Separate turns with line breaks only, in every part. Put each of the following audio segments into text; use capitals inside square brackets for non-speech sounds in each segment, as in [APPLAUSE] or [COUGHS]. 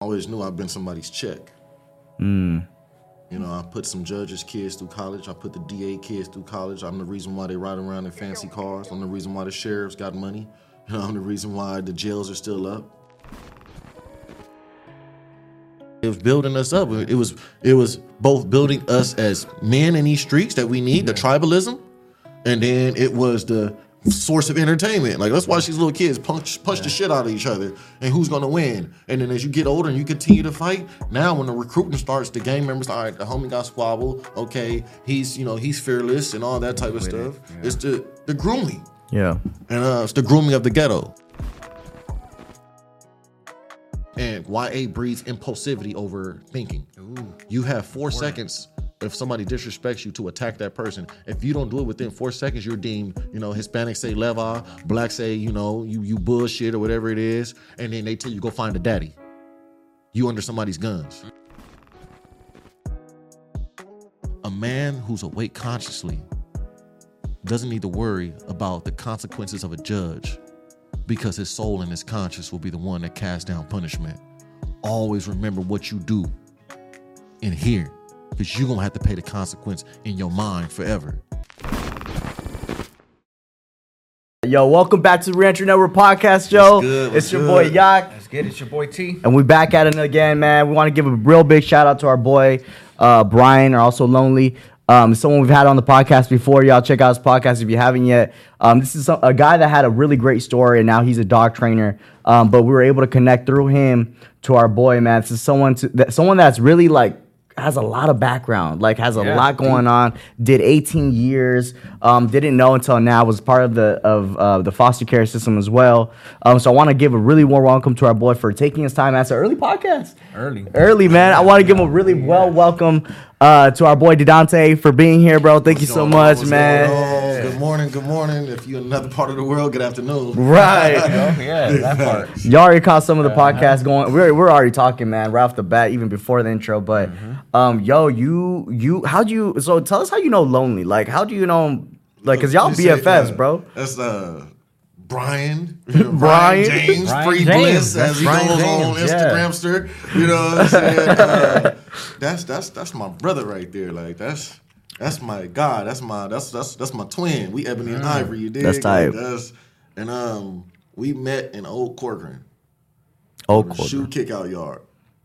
always knew I've been somebody's check.
Mm.
You know, I put some judges' kids through college. I put the DA kids through college. I'm the reason why they ride around in fancy cars. I'm the reason why the sheriffs got money. You [LAUGHS] know, I'm the reason why the jails are still up. It was building us up. It was it was both building us as men in these streets that we need, the tribalism, and then it was the source of entertainment. Like let's watch these little kids punch punch the shit out of each other, and who's gonna win? And then as you get older and you continue to fight, now when the recruiting starts, the gang members, all right, the homie got squabble. Okay, he's you know he's fearless and all that type of stuff. It's the the grooming,
Yeah.
and uh, it's the grooming of the ghetto. And YA breeds impulsivity over thinking. You have four seconds if somebody disrespects you to attack that person. If you don't do it within four seconds, you're deemed, you know, Hispanics say leva, blacks say, you know, you you bullshit or whatever it is, and then they tell you go find a daddy. You under somebody's guns. A man who's awake consciously doesn't need to worry about the consequences of a judge because his soul and his conscience will be the one that casts down punishment. Always remember what you do in here because you're going to have to pay the consequence in your mind forever.
Yo, welcome back to the Reentry Network Podcast, Joe.
What's good? What's
it's your boy? Yaq.
Let's get it. It's your boy Tee.
And we're back at it again, man. We want to give a real big shout out to our boy uh, Brian, or also Lonely. Um, someone we've had on the podcast before. Y'all check out his podcast if you haven't yet. Um, this is some, a guy that had a really great story, and now he's a dog trainer. Um, but we were able to connect through him to our boy, man. This is someone to, that someone that's really like has a lot of background, like has a
Yeah,
lot going on. Did 18 years. Um, didn't know until now. Was part of the of uh, the foster care system as well. Um, so I want to give a really warm welcome to our boy for taking his time. That's an early podcast.
Early.
Early man. I want to give him a really well welcome uh, to our boy Didontae for being here, bro. Thank you so
What's on?
much,
What's
man.
Good morning, good morning. If you're in another part of the world, good afternoon.
Right. [LAUGHS]
Oh, yeah, that part.
Y'all already caught some of the podcast going. We're, we're already talking, man, right off the bat, even before the intro. But, um, yo, you you how do you? So tell us how you know Lonely. Like, how do you know? Like, cause y'all
You say,
BFFs,
uh,
bro.
That's uh Brian, [LAUGHS] you know,
Brian.
James,
Brian
Free
James.
Bliss, as he
Brian
goes on
James, yeah.
You know what I'm saying? Uh, that's that's that's my brother right there. Like that's that's my God. That's my that's that's that's my twin. We ebony and ivory. You dig?
That's tight.
Like, that's and um we met in Old Corcoran,
Oh,
SHU
cool.
kickout yard.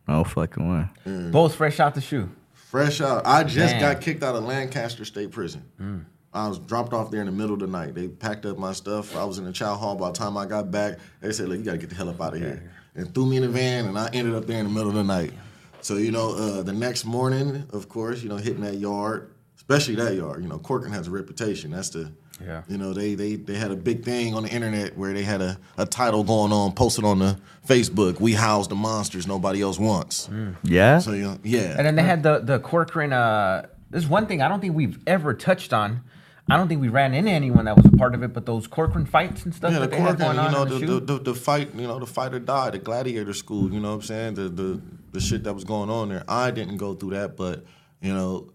Oh, fucking way.
Both fresh out the SHU.
Fresh out. I just
Damn.
got kicked out of Lancaster State Prison. I was dropped off there in the middle of the night. They packed up my stuff. I was in the chow hall. By the time I got back, they said, "Look, you got to get the hell up out of here," and threw me in the van. And I ended up there in the middle of the night. So you know, uh, the next morning, of course, you know, hitting that yard, especially that yard. You know, Corcoran has a reputation. That's the
Yeah.
You know, they they they had a big thing on the internet where they had a, a title going on, posted on the Facebook. We house the monsters nobody else wants.
Yeah.
So you know, yeah.
And then they had the the Corcoran. Uh, there's one thing I don't think we've ever touched on. I don't think we ran into anyone that was a part of it, but those Corcoran fights and stuff
Yeah, the
that they had
Corcoran,
going
you know, the,
the,
the, the, the fight, you know, the fight or die, the gladiator school, you know what I'm saying? The, the the shit that was going on there. I didn't go through that, but, you know,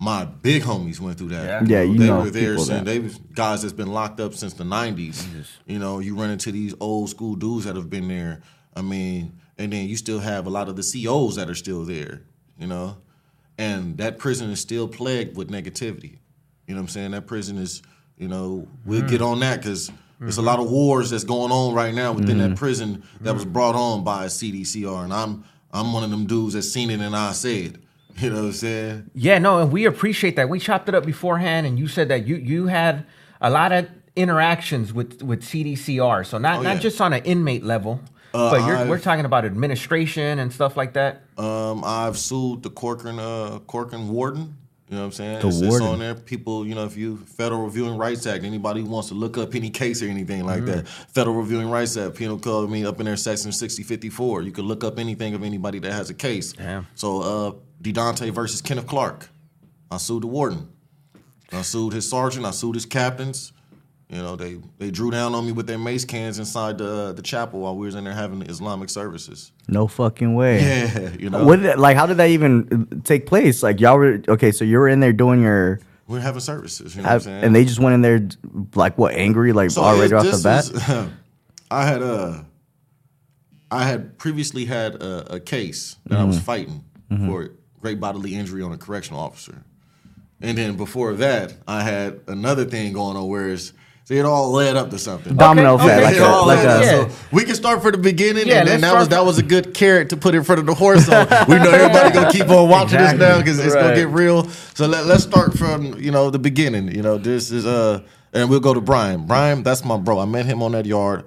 my big homies went through that.
Yeah.
Yeah, you
they
know
were there
people
since
that-
they was guys that's been locked up since the 90s. You know, you run into these old school dudes that have been there. I mean, and then you still have a lot of the COs that are still there, you know? And that prison is still plagued with negativity. You know what I'm saying? That prison is, you know, we'll mm. get on that because there's a lot of wars that's going on right now within that mm. prison that was mm. brought on by CDCR. And I'm I'm one of them dudes that's seen it and I said. [LAUGHS] You know what I'm saying?
Yeah, no, and we appreciate that. We chopped it up beforehand, and you said that you you had a lot of interactions with with CDCR. So not
Oh,
not
yeah.
just on an inmate level,
Uh,
but you're, we're talking about administration and stuff like that.
Um, I've sued the Corcoran uh Corcoran warden. You know what I'm saying?
The
it's, it's on there. People, you know, if you Federal Reviewing Rights Act, anybody who wants to look up any case or anything like
Mm-hmm.
that, Federal Reviewing Rights Act, Penal Code, I mean, up in there, Section 6054. You can look up anything of anybody that has a case.
Damn.
So, uh, Didontae versus Kenneth Clark. I sued the warden. I sued his sergeant. I sued his captains. You know, they they drew down on me with their mace cans inside the the chapel while we was in there having Islamic services.
No fucking way.
Yeah, [LAUGHS] you know.
What that, like? How did that even take place? Like y'all were okay. So you were in there doing your,
We're having services, you know
have,
what I'm saying?
and they just went in there like what angry, like
So
already off the bat. [LAUGHS]
I had uh I had previously had a, a case that I
Mm-hmm.
was fighting for great bodily injury on a correctional officer, and then before that, I had another thing going on where it's, see, it all led up to something.
Domino
Okay,
effect,
okay,
like
It
a,
all
like
led up.
a.
Yeah.
So we can start from the beginning,
Yeah,
and then that was that was a good carrot to put in front of the horse. So [LAUGHS] we know everybody gonna keep on watching
Exactly.
this now because it's
Right.
gonna get real. So let, let's start from you know the beginning. You know this is uh, and we'll go to Brian. Brian, that's my bro. I met him on that yard.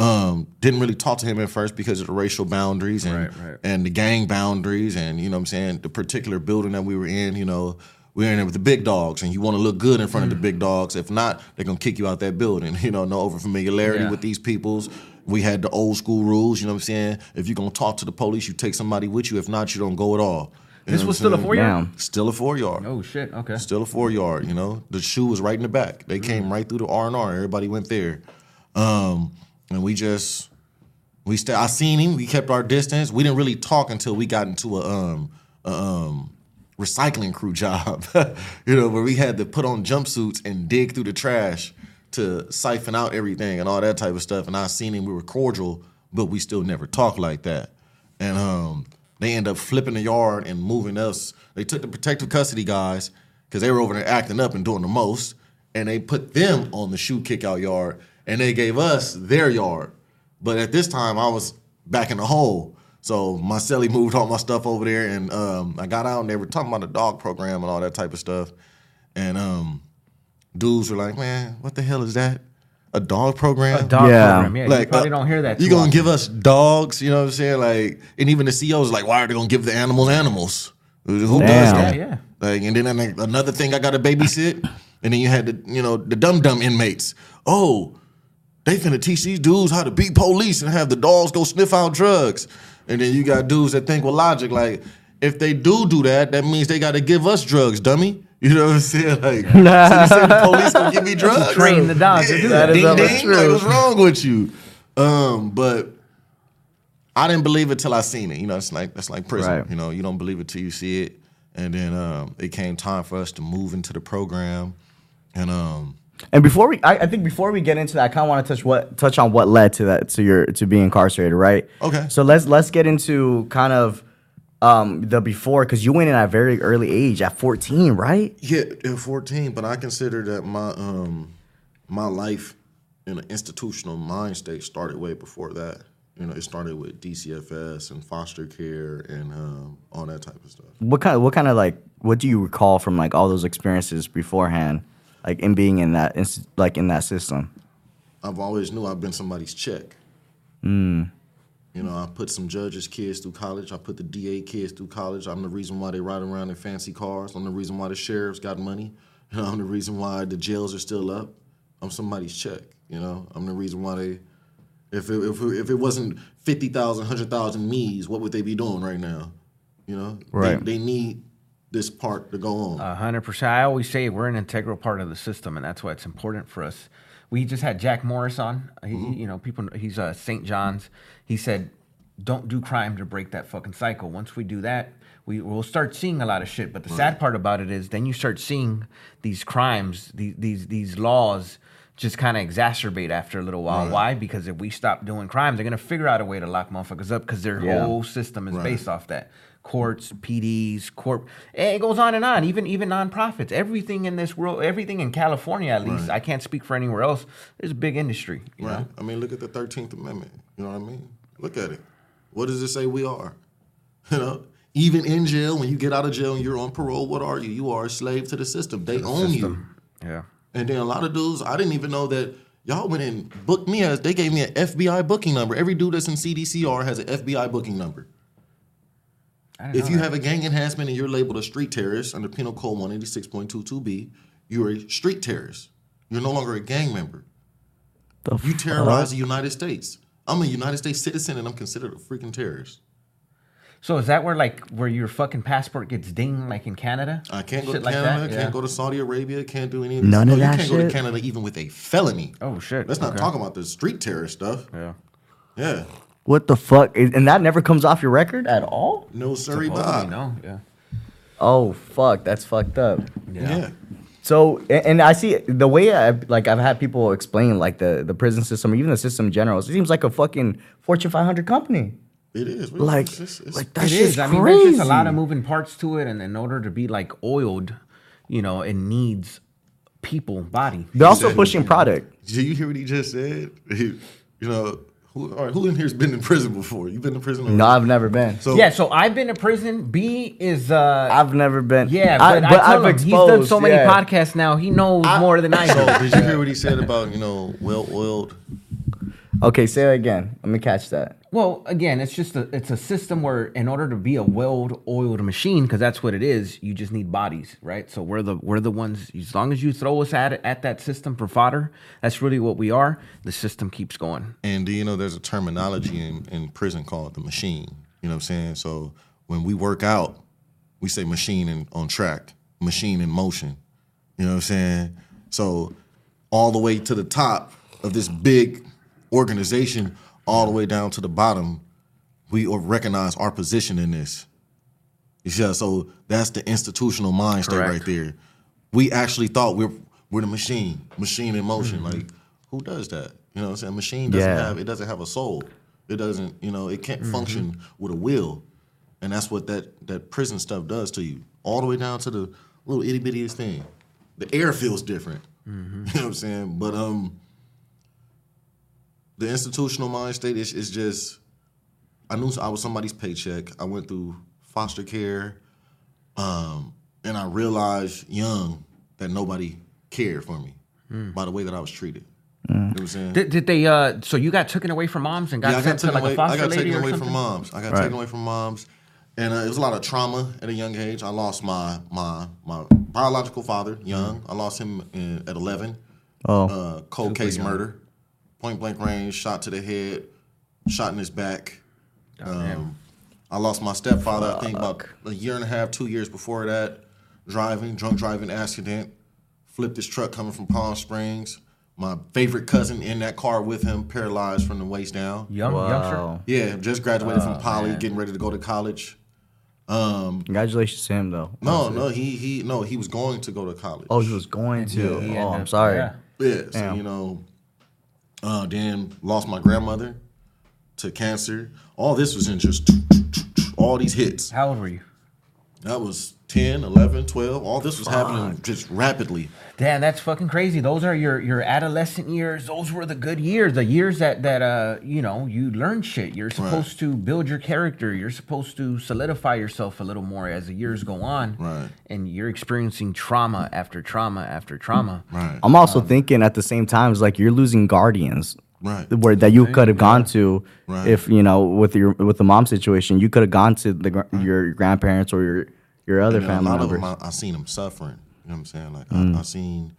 Um, didn't really talk to him at first because of the racial boundaries and
Right, right.
and the gang boundaries and you know what I'm saying the particular building that we were in. You know. We We're in there with the big dogs, and you want to look good in front of the big dogs. If not, they're gonna kick you out that building. [LAUGHS] You know, no over familiarity
Yeah.
with these peoples. We had the old school rules. You know what I'm saying? If you're gonna talk to the police, you take somebody with you. If not, you don't go at all. You
This was still a four
yard.
Still a four yard.
Oh shit. Okay.
Still a four yard. You know, the SHU was right in the back. They
Mm.
came right through the R and R. Everybody went there, um, and we just we st- I seen him. We kept our distance. We didn't really talk until we got into a um a, um recycling crew [LAUGHS] job. you know, where we had to put on jumpsuits and dig through the trash to siphon out everything and all that type of stuff. And I seen him. We were cordial, but we still never talked like that. And um, they end up flipping the yard and moving us. They took the protective custody guys because they were over there acting up and doing the most, and they put them on the SHU kickout yard, and they gave us their yard. But at this time, I was back in the hole. So my celly moved all my stuff over there, and um, I got out, and they were talking about the dog program and all that type of stuff. And um, dudes were like, "Man, what the hell is that? A dog program?
A dog
Yeah.
program. Yeah. you probably
uh,
don't hear that.
You
too
gonna
often.
give us dogs? You know what I'm saying? Like, and even the CEOs like, why are they gonna give the animals animals? Who does that?
Yeah, yeah.
Like, and then another thing I got to babysit, and then you had the you know the dumb dumb inmates. Oh, they finna teach these dudes how to beat police and have the dogs go sniff out drugs. And then you got dudes that think with logic, like if they do do that, that means they got to give us drugs, dummy. [LAUGHS] You know what I'm saying? Like, [LAUGHS] so you say the police gonna give me drugs?
train the dogs to do
Yeah,
that.
That
ding,
hella
ding.
true.
Like, what's wrong with you? Um, but I didn't believe it till I seen it. You know, it's like that's like prison.
Right.
You know, you don't believe it till you see it. And then um, it came time for us to move into the program, and um,
And before we, I, I think before we get into that, I kind of want to touch what touch on what led to that to your to being incarcerated, right?
Okay.
So let's let's get into kind of um the before because you went in at a very early age at 14, right?
Yeah, at 14, but I consider that my um my life in an institutional mind state started way before that. You know, it started with DCFS and foster care and um, all that type of stuff.
What kind of what kind of like what do you recall from like all those experiences beforehand, like in being in that like in that system?
I've always knew I've been somebody's check.
Hmm.
You know, I put some judges' kids through college. I put the DA kids through college. I'm the reason why they ride around in fancy cars. I'm the reason why the sheriffs got money. You [LAUGHS] know, I'm the reason why the jails are still up. I'm somebody's check. You know, I'm the reason why they. If it, if it, if it wasn't 50,000, 100,000 me's, what would they be doing right now? You know,
Right.
They, they need this part to go on.
A hundred percent. I always say we're an integral part of the system, and that's why it's important for us. We just had Jack Morris on. He, You know, people. He's uh, St. John's. He said, "Don't do crime to break that fucking cycle. Once we do that, we will start seeing a lot of shit." But the sad part about it is, then you start seeing these crimes, these these these laws. Just kind of exacerbate after a little while.
Right.
Why? Because if we stop doing crimes, they're gonna figure out a way to lock motherfuckers up because their
Yeah.
whole system is
Right.
based off that courts, PDs, corp. It goes on and on. Even even nonprofits. Everything in this world, everything in California at least.
Right.
I can't speak for anywhere else. There's a big industry. You
Right.
know?
I mean, look at the Thirteenth Amendment. You know what I mean? Look at it. What does it say we are? [LAUGHS] You know, even in jail, when you get out of jail and you're on parole, what are you? You are a slave to the system. They own you.
Yeah.
And then a lot of dudes, I didn't even know that y'all went and booked me as they gave me an FBI booking number. Every dude that's in CDCR has an FBI booking number.
I didn't
If you
that.
have a gang enhancement and you're labeled a street terrorist under Penal Code 186.22b, you're a street terrorist. You're no longer a gang member.
The
You
fuck?
terrorize the United States. I'm a United States citizen and I'm considered a freaking terrorist.
So is that where like where your fucking passport gets dinged like in Canada?
I can't go
Shit
to Canada,
that?
can't
Yeah.
go to Saudi Arabia, can't do any of
None
this.
of oh,
no,
that
you can't go to? Canada even with a felony.
Oh shit.
Let's not
Okay.
talk about the street terrorist stuff.
Yeah.
Yeah.
What the fuck? Is- And that never comes off your record at all?
No, sorry,
Supposedly,
Bob.
no. Yeah.
Oh fuck, that's fucked up.
Yeah.
Yeah.
So, a- and I see the way I like I've had people explain like the the prison system, or even the system in general. It seems like a fucking Fortune 500 company.
It is
Like,
It's- it's- it's-
like that's
It
just
is. I mean, there's just a lot of moving parts to it, and in order to be like oiled, you know, it needs people, body.
They're also pushing product.
Did you hear what he just said? [LAUGHS] You know, who, all right, who in here's been in prison before? You've been in prison? already?
No, I've never been.
So
Yeah, so I've been to prison. B is uh
I've never been.
yeah,
I-
but, I, tell him, he's done so many
yeah.
podcasts now. He knows more than I
So
do.
did you hear what he said about you know well oiled?
Okay, say it again. Let me catch that.
Well, again, it's just a it's a system where in order to be a well-oiled machine, because that's what it is, you just need bodies, right? So we're the we're the ones. As long as you throw us at it, at that system for fodder, that's really what we are. The system keeps going.
And do you know there's a terminology in, in prison called the machine? You know what I'm saying? So when we work out, we say machine in, on track, machine in motion. You know what I'm saying? So all the way to the top of this big organization, all the way down to the bottom, we recognize our position in this. Yeah, so that's the institutional mind state
Correct.
right there. We actually thought we're we're the machine, machine in motion. Mm-hmm. Like who does that? You know what I'm saying? Machine doesn't
Yeah.
have it doesn't have a soul. It doesn't, you know, it can't mm-hmm. function with a will. And that's what that that prison stuff does to you. All the way down to the little itty bittiest thing. The air feels different. Mm-hmm. [LAUGHS] You know what I'm saying? But um the institutional mind state is, is just I knew I was somebody's paycheck. I went through foster care, um, and I realized young that nobody cared for me by the way that I was treated. You know what I'm saying?
Did, did they? uh So you got taken away from moms and got
yeah, I got
sent to
taken
like
away.
a foster
I got
lady
taken away
something?
from moms. I got
Right.
taken away from moms, and uh, it was a lot of trauma at a young age. I lost my my my biological father young. I lost him in, at 11.
Oh,
uh, cold case murder, point blank range, shot to the head, shot in his back. Um, I lost my stepfather. I think about a year and a half, two years before that, driving, drunk driving accident, flipped his truck coming from Palm Springs. My favorite cousin in that car with him, paralyzed from the waist down.
Young youngster.
wow.
Yeah, just graduated from Poly, getting ready to go to college. Um,
Congratulations to him though.
no, no, he he no, he was going to go to college.
Oh, he was going to.
He
oh, I'm sorry.
yeah.
Yeah, so you know, uh, then lost my grandmother to cancer. All this was in just all these hits.
How old were you?
That was 10, 11, 12. All this was happening just rapidly.
Damn, that's fucking crazy. Those are your your adolescent years. Those were the good years, the years that that uh you know you learn shit. You're supposed to build your character. You're supposed to solidify yourself a little more as the years go on.
Right.
And you're experiencing trauma after trauma after trauma.
Right.
I'm also thinking at the same time, it's like you're losing guardians.
Right.
Where that you could have gone to
Right.
if you know with your with the mom situation, you could have gone to the gr- your grandparents or your your other
And then a lot
members.
of them, I, I seen them suffering. You know what I'm saying? Like
Mm.
I, I seen,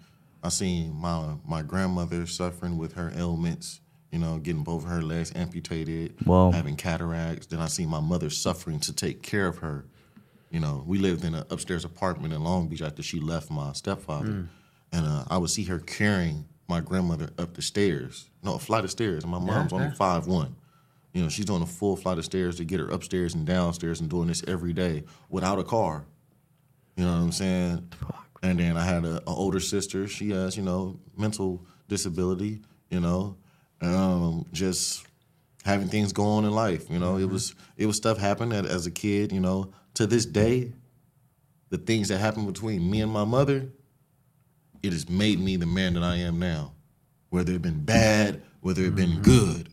I seen my my grandmother suffering with her ailments. You know, getting both of her legs amputated,
Whoa.
having cataracts. Then I seen my mother suffering to take care of her. You know, we lived in an upstairs apartment in Long Beach after she left my stepfather,
Mm.
and uh, I would see her carrying my grandmother up the stairs. No, a flight of stairs. And my mom's only
yeah.
five one. You know, she's doing a full flight of stairs to get her upstairs and downstairs and doing this every day without a car. You know what I'm saying? And then I had a, a older sister. She has, you know, mental disability. You know, um, just having things go on in life. You know, it was it was stuff happened as, as a kid. You know, to this day, the things that happened between me and my mother, it has made me the man that I am now. Whether it been bad, whether it been good.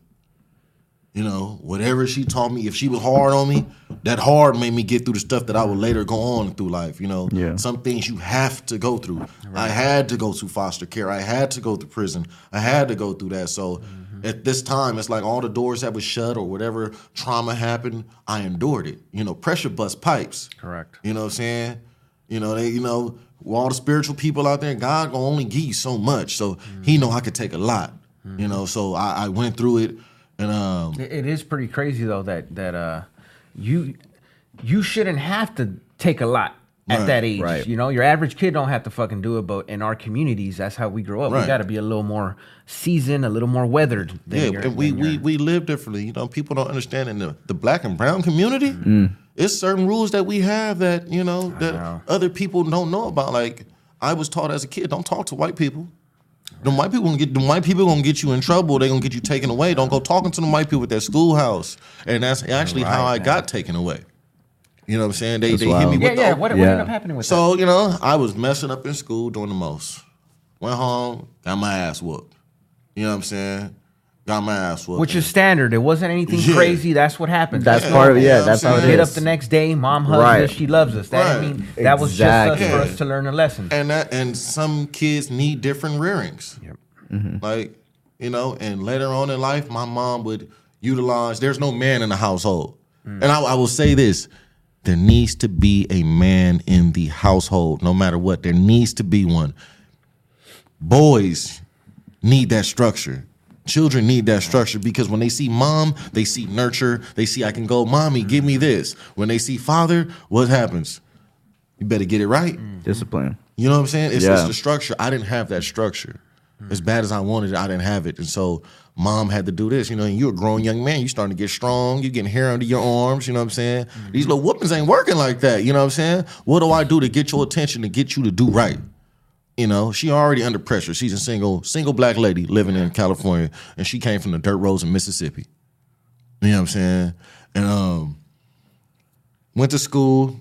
You know, whatever she taught me, if she was hard on me, that hard made me get through the stuff that I would later go on through life. You know,
Yeah.
some things you have to go through. I had to go through foster care. I had to go through prison. I had to go through that. So mm-hmm. at this time, it's like all the doors that was shut or whatever trauma happened, I endured it. You know, pressure bust pipes.
Correct.
You know what I'm saying? You know, they, you know, all the spiritual people out there, God gonna only give you so much. So he mm. know I could take a lot. You mm-hmm. know, so I, I went through it and um
It- it is pretty crazy though that that uh you you shouldn't have to take a lot at
Right,
that age.
right.
You know, your average kid don't have to fucking do it, but in our communities, that's how we grow up. We got to be a little more seasoned, a little more weathered. Than
Yeah,
your-
and we,
than
we
your-
we live differently. You know, people don't understand in the, the black and brown community.
Mm.
It's certain rules that we have that you know that
know.
other people don't know about. Like I was taught as a kid, don't talk to white people. The white people gonna get the white people gonna get you in trouble. They gonna get you taken away. Don't go talking to the white people at their schoolhouse. And that's actually how I
man.
got taken away. You know what I'm saying? They
That's
they hit me
Yeah,
with
yeah.
the
What, what
Yeah.
ended up happening with that?
so you know, I was messing up in school doing the most. Went home, got my ass whooped. You know what I'm saying? Got my ass whooped.
Which is standard. It wasn't anything
Yeah.
crazy. That's what happens.
That's
Yeah,
part of yeah.
yeah,
That's how it
saying.
Get up the next day, mom hugs
Right.
us, she loves us. That
Right.
didn't mean that was just us
Exactly.
for us to learn a lesson.
and that and some kids need different rearings. Mm-hmm. Like, you know, and later on in life, my mom would utilize there's no man in the household. Mm. And I, I will say this. There needs to be a man in the household, no matter what. There needs to be one. Boys need that structure. Children need that structure because when they see mom, they see nurture. They see I can go, mommy, give me this. When they see father, what happens? You better get it right.
Discipline.
You know what I'm saying? It's,
Yeah.
it's the structure. I didn't have that structure. As bad as I wanted it, I didn't have it. And so mom had to do this. You know, and you're a grown young man. You're starting to get strong. You're getting hair under your arms. You know what I'm saying? These little whoopings ain't working like that. You know what I'm saying? What do I do to get your attention, to get you to do right? You know, she already under pressure. She's a single, single black lady living in California, and she came from the dirt roads in Mississippi. You know what I'm saying? And um, went to school,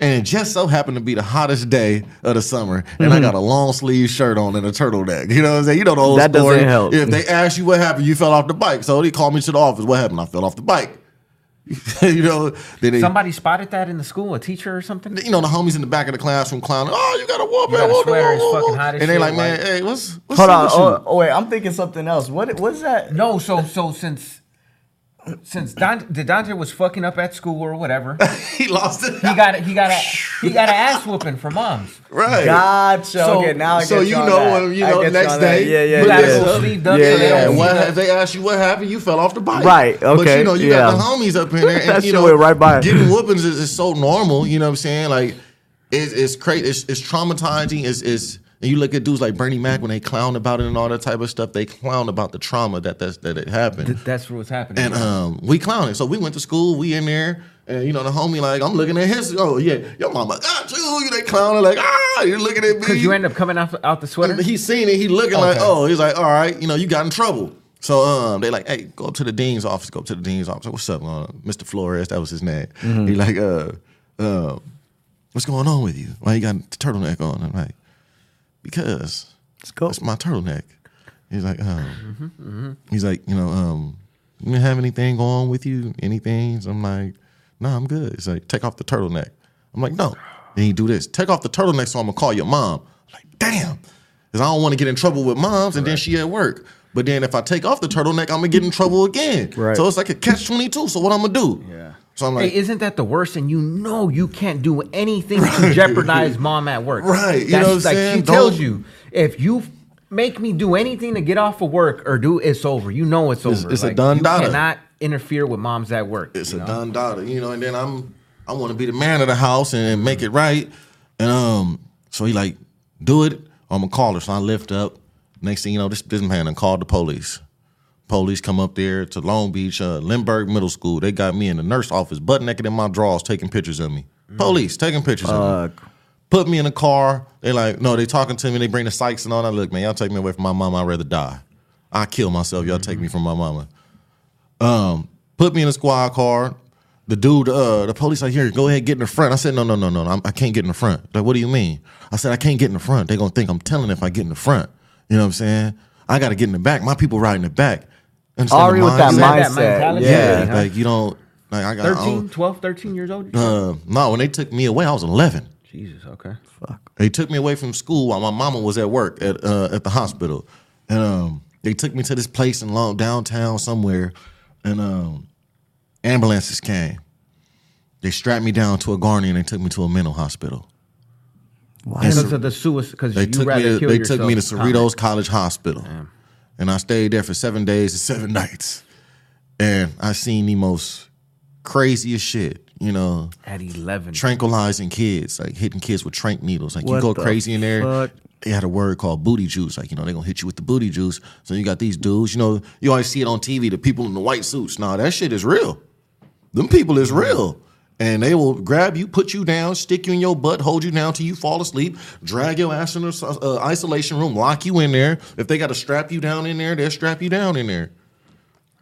and it just so happened to be the hottest day of the summer, and I got a long sleeve shirt on and a turtleneck. You know what I'm saying? You know the old
That doesn't
story.
help.
If they ask you what happened, you fell off the bike. So they called me to the office. What happened? I fell off the bike. [LAUGHS] you know, then they,
Somebody spotted that in the school, a teacher or something.
you know, the homies in the back of the classroom clowning. Oh, you got a whoop
You got a
whoop,
sweater,
whoop,
it's
whoop,
fucking
whoop."
hot as
And they
shit,
like, man,
like-
hey, what's what's
Hold
up
on. Oh, oh, wait, I'm thinking something else. What what's that?
No, so so since since Don, Dante was fucking up at school or whatever, [LAUGHS]
he lost it.
he got a, he got a he got an ass [LAUGHS] whooping for moms.
right.
Gotcha.
So-
okay, now I get
so you know
that.
when, you know,
get
next
on that.
day,
Yeah, yeah,
you gotta
yeah.
sleeved up
Yeah,
so they
yeah.
And what, if they ask you what happened, you fell off the bike.
Right,
But
okay,
you know, you
yeah.
got the homies up in there, [LAUGHS] and
That
you know,
right by.
getting whoopings is, is so normal. You know what I'm saying? Like, it's it's crazy. It's, it's traumatizing. It's, it's and you look at dudes like Bernie Mac when they clown about it and all that type of stuff. They clown about the trauma that that's, that it happened.
Th- That's what's happening.
And um, we clowning. So we went to school. We in there, and you know the homie like I'm looking at his. Oh yeah, your mama got you. You they clowning like ah, you're looking at me.
Because you end up coming out, out the sweater.
He seen it. He looking like, oh, he's like, all right, you know, you got in trouble. So um, they like, hey, go up to the dean's office. Go up to the dean's office. What's up, uh, Mr. Flores? That was his name.
Mm-hmm.
He like, uh, uh, what's going on with you? Why you got the turtleneck on? I'm like, because
Let's go.
that's my turtleneck. He's like, um,
Mm-hmm,
he's like, you know, um, you didn't have anything going with you? Anything? So I'm like, no, I'm good. He's like, take off the turtleneck. I'm like, no. Then he do this. Take off the turtleneck so I'm gonna call your mom. I'm like, damn. Because I don't want to get in trouble with moms and then she at work. But then if I take off the turtleneck, I'm gonna get in trouble again.
Right.
So it's like a catch 22. So what I'm gonna do?
Yeah.
So I'm like,
Hey, isn't that the worst? And you know you can't do anything to jeopardize mom at work.
Right, you
That's
know what
like
saying?
she tells
Don't-
you if you make me do anything to get off of work or do it's over. You know it's
It's-
over.
it's a
Like,
done
You
data.
cannot interfere with moms at work.
it's a
know?
done daughter, you know. And then I'm, I want to be the man of the house and make it right. And um, so he like, do it. I'm gonna call her. So I lift up. Next thing you know, this this man done called the police. Police come up there to Long Beach, uh, Lindbergh Middle School. They got me in the nurse office, butt naked in my drawers, taking pictures of me. Police taking pictures of me. Put me in a car. They like, no, they talking to me. They bring the psychs and all that. Look, man, y'all take me away from my mama. I'd rather die. I kill myself. Y'all take me from my mama. Um, put me in a squad car. The dude, uh, the police like, here, go ahead, get in the front. I said, no, no, no, no, I'm, I can't get in the front. Like, what do you mean? I said, I can't get in the front. They gonna think I'm telling if I get in the front. You know what I'm saying? I gotta get in the back. My people ride in the back. Understand
Already
the
with that
You
mindset?
that
mindset.
mentality?
Yeah,
Yeah.
huh?
like you don't. Like I got. I
13,
don't-
12, 13 years old?
Uh, no, when they took me away, I was 11.
Jesus, okay. Fuck.
They took me away from school while my mama was at work at uh, at the hospital, and um, they took me to this place in long downtown somewhere, and um, ambulances came. They strapped me down to a gurney and they took me to a mental hospital.
Because of the suicide, because
They
you
took me
rather
to,
kill
they
yourself.
took me to Cerritos College Hospital, and I stayed there for seven days and seven [LAUGHS] nights, and I seen the most craziest shit. You know,
At 11.
tranquilizing kids, like hitting kids with trank needles. Like you
What
go
the
crazy in there.
fuck?
They had a word called booty juice. Like, you know, they're gonna hit you with the booty juice. So you got these dudes, you know, you always see it on TV, the people in the white suits. Nah, that shit is real. Them people is real. And they will grab you, put you down, stick you in your butt, hold you down till you fall asleep, drag your ass in the uh, isolation room, lock you in there. If they got to strap you down in there, they'll strap you down in there.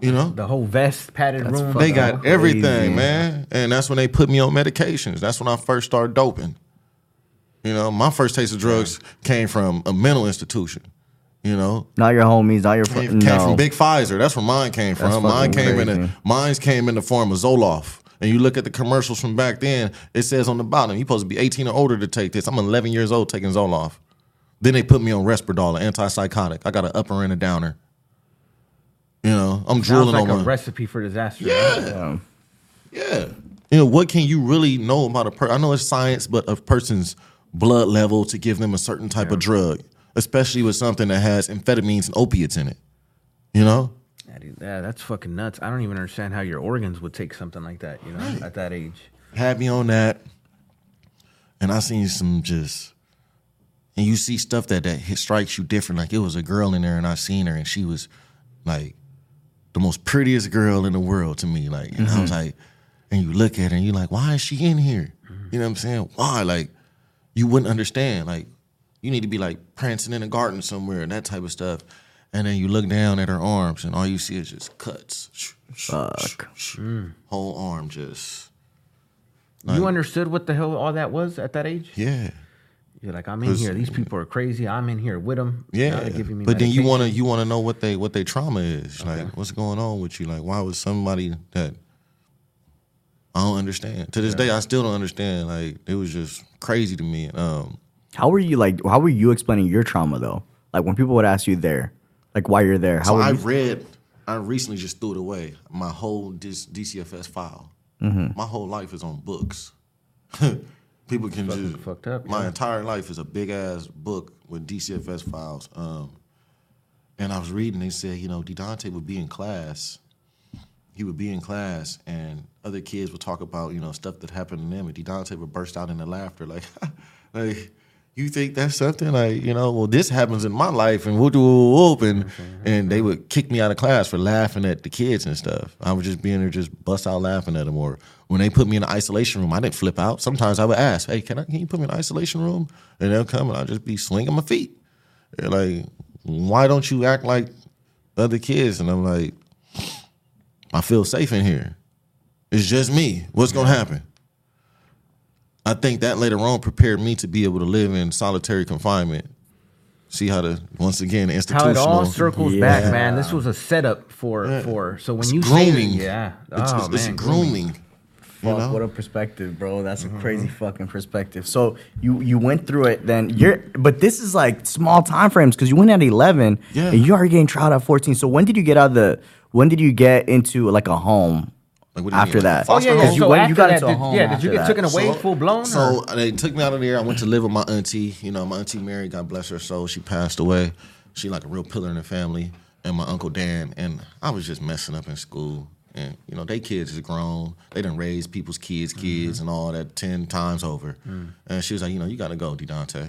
You know,
The whole vest, padded
That's
room.
they
up.
got
crazy.
everything, man. And that's when they put me on medications. That's when I first started doping. You know, my first taste of drugs came from a mental institution. You know,
Not your homies, not your fr-
came,
no.
from Big Pfizer. That's where mine came
That's
from. Mine
fucking
came in
crazy.
the mine's came in the form of Zoloft. And you look at the commercials from back then, it says on the bottom, you're supposed to be 18 or older to take this. I'm 11 years old taking Zoloft. Then they put me on Risperdal, an antipsychotic. I got an upper and a downer. You know, I'm
Sounds
drooling
like
on
a
one.
recipe for disaster.
Yeah. Yeah. You know, what can you really know about a person? I know it's science, but a person's blood level to give them a certain type of drug, especially with something that has amphetamines and opiates in it. You know?
Yeah, dude, yeah, that's fucking nuts. I don't even understand how your organs would take something like that, you know, at that age.
Had me on that. And I seen some just and you see stuff that that hit, strikes you different. Like it was a girl in there and I seen her and she was like the most prettiest girl in the world to me. Like, and I was mm-hmm. like, and you look at her and you're like, why is she in here? You know what I'm saying? Why? Like, you wouldn't understand. Like, you need to be like prancing in a garden somewhere and that type of stuff. And then you look down at her arms and all you see is just cuts.
Fuck.
Whole arm just,
you understood what the hell all that was at that age?
yeah.
You're like, I'm in here. These people are crazy. I'm in here with them.
Yeah,
they're me
but then you want to you want to know what they what their trauma is. Like, what's going on with you? Like, why was somebody that I don't understand to this day? I still don't understand. Like, it was just crazy to me. Um,
How were you like? How were you explaining your trauma though? Like when people would ask you there, like why you're there. How
so I
you,
read. I recently just threw it away. My whole dis, DCFS file.
Mm-hmm.
My whole life is on books. [LAUGHS] People can
Fucking
just
fucked up,
My
yeah.
entire life is a big ass book with DCFS files. Um, and I was reading. They said, you know, Dante would be in class. He would be in class, and other kids would talk about, you know, stuff that happened to them, and Dante would burst out into laughter, like, [LAUGHS] like, you think that's something like, you know, well, this happens in my life, and whoop, whoop, and and they would kick me out of class for laughing at the kids and stuff. I would just be in there, just bust out laughing at them. Or when they put me in the isolation room, I didn't flip out. Sometimes I would ask, "Hey, can I? Can you put me in the isolation room?" And they'll come, and I'll just be swinging my feet. They're like, "Why don't you act like other kids?" And I'm like, "I feel safe in here. It's just me. What's gonna happen?" I think that later on prepared me to be able to live in solitary confinement. See how the once again
how
institutional
it all circles back, man. This was a setup for
Yeah.
for. So when
It's
you say
grooming.
yeah,
It's,
oh
it's, it's
man,
grooming. You
Fuck,
know?
what a perspective, bro. That's
Mm-hmm.
a crazy fucking perspective. So you you went through it, then you're, but this is like small time frames because you went at 11,
Yeah.
and you already getting tried at 14. So when did you get out of the? When did you get into like a home?
Like, what do you
after
mean, like
that,
Oh yeah, yeah.
home?
you
So
went- you got
that,
into a
did,
home
yeah, did you get taken away full blown?
So
or?
they took me out of there. I went to live with my auntie. You know, my auntie Mary, God bless her soul, she passed away. She like a real pillar in the family. And my uncle Dan. And I was just messing up in school. And you know, they kids is grown. They done raised people's kids, kids, and all that ten times over. And she was like, you know, you got to go, Dante.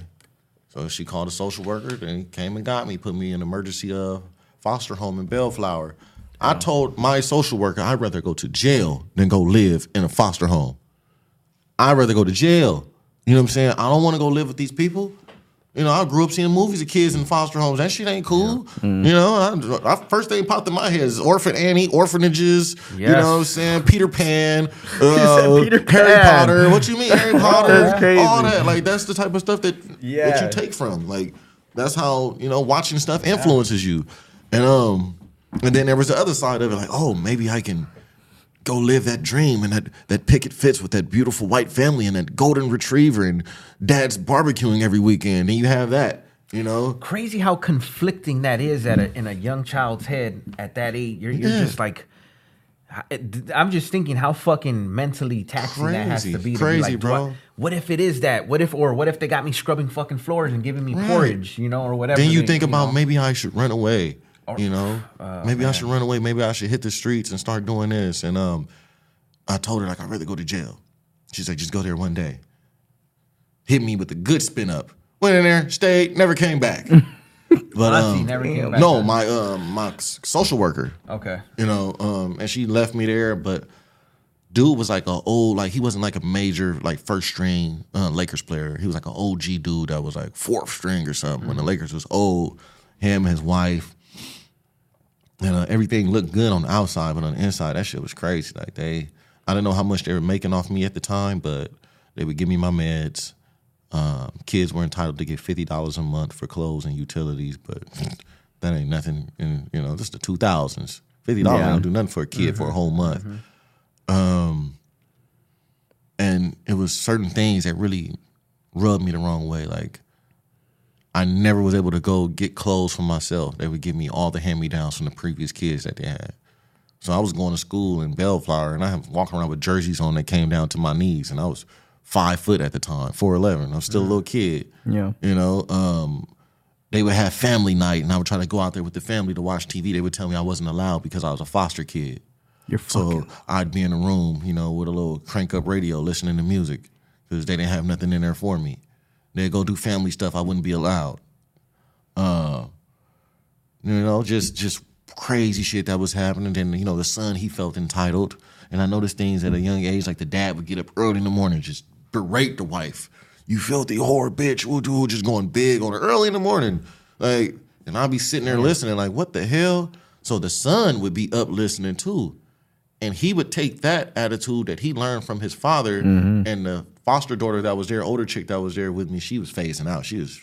So she called a social worker. and he came and got me, put me in emergency uh, foster home in Bellflower. I told my social worker I'd rather go to jail than go live in a foster home. I'd rather go to jail. You know what I'm saying? I don't want to go live with these people. You know, I grew up seeing movies of kids in foster homes. That shit ain't cool.
Mm-hmm.
You know, I, I, first thing popped in my head is Orphan Annie, orphanages. You know what I'm saying? Peter Pan, [LAUGHS] uh,
Peter
Harry
Pan.
Potter. What you mean, Harry [LAUGHS] Potter? All that. Like, that's the type of stuff that, that you take from. Like, that's how, you know, watching stuff influences you. And, um, and then there was the other side of it, like, oh, maybe I can go live that dream and that that picket fits with that beautiful white family and that golden retriever and dad's barbecuing every weekend and you have that you know
crazy how conflicting that is at a, in a young child's head at that age. You're, you're
Yeah.
just like, I'm just thinking how fucking mentally taxing that has to be. To
Crazy,
be like,
bro.
I- what if it is that? What if, or what if they got me scrubbing fucking floors and giving me
Right.
porridge, you know, or whatever?
then you
they-
think about
know?
maybe i should run away you know
Oh,
maybe i should run away maybe i should hit the streets and start doing this and um i told her like i'd rather go to jail she's like just go there one day hit me with a good spin up went in there stayed never came back [LAUGHS] but um,
never came back,
no
huh?
my um my social worker
Okay.
you know, um, and she left me there. But dude was like a old, like he wasn't like a major, like first string uh, Lakers player. He was like an OG dude that was like fourth string or something when the Lakers was old. Him, and his wife, and uh, everything looked good on the outside, but on the inside, that shit was crazy. Like they, I don't know how much they were making off me at the time, but they would give me my meds. Um, kids were entitled to get fifty dollars a month for clothes and utilities, but [LAUGHS] that ain't nothing. In you know, just the two thousands. Fifty dollars
Yeah.
don't do nothing for a kid for a whole month. Um, and it was certain things that really rubbed me the wrong way. Like I never was able to go get clothes for myself. They would give me all the hand me downs from the previous kids that they had. So I was going to school in Bellflower, and I was walking around with jerseys on that came down to my knees, and I was five foot at the time, four eleven. I'm still a little kid.
Yeah.
You know, um, they would have family night, and I would try to go out there with the family to watch TV. They would tell me I wasn't allowed because I was a foster kid.
You're fucking.
So I'd be in a room, you know, with a little crank up radio listening to music because they didn't have nothing in there for me. They'd go do family stuff. I wouldn't be allowed. Uh, you know, just just crazy shit that was happening. And you know, the son he felt entitled, and I noticed things at a young age. Like the dad would get up early in the morning, just berate the wife. You filthy whore, bitch. Woo, woo, just going big on her early in the morning, like. And I'd be sitting there listening, like, what the hell? So the son would be up listening too and he would take that attitude that he learned from his father and the foster daughter that was there, older chick that was there with me. She was phasing out. She was.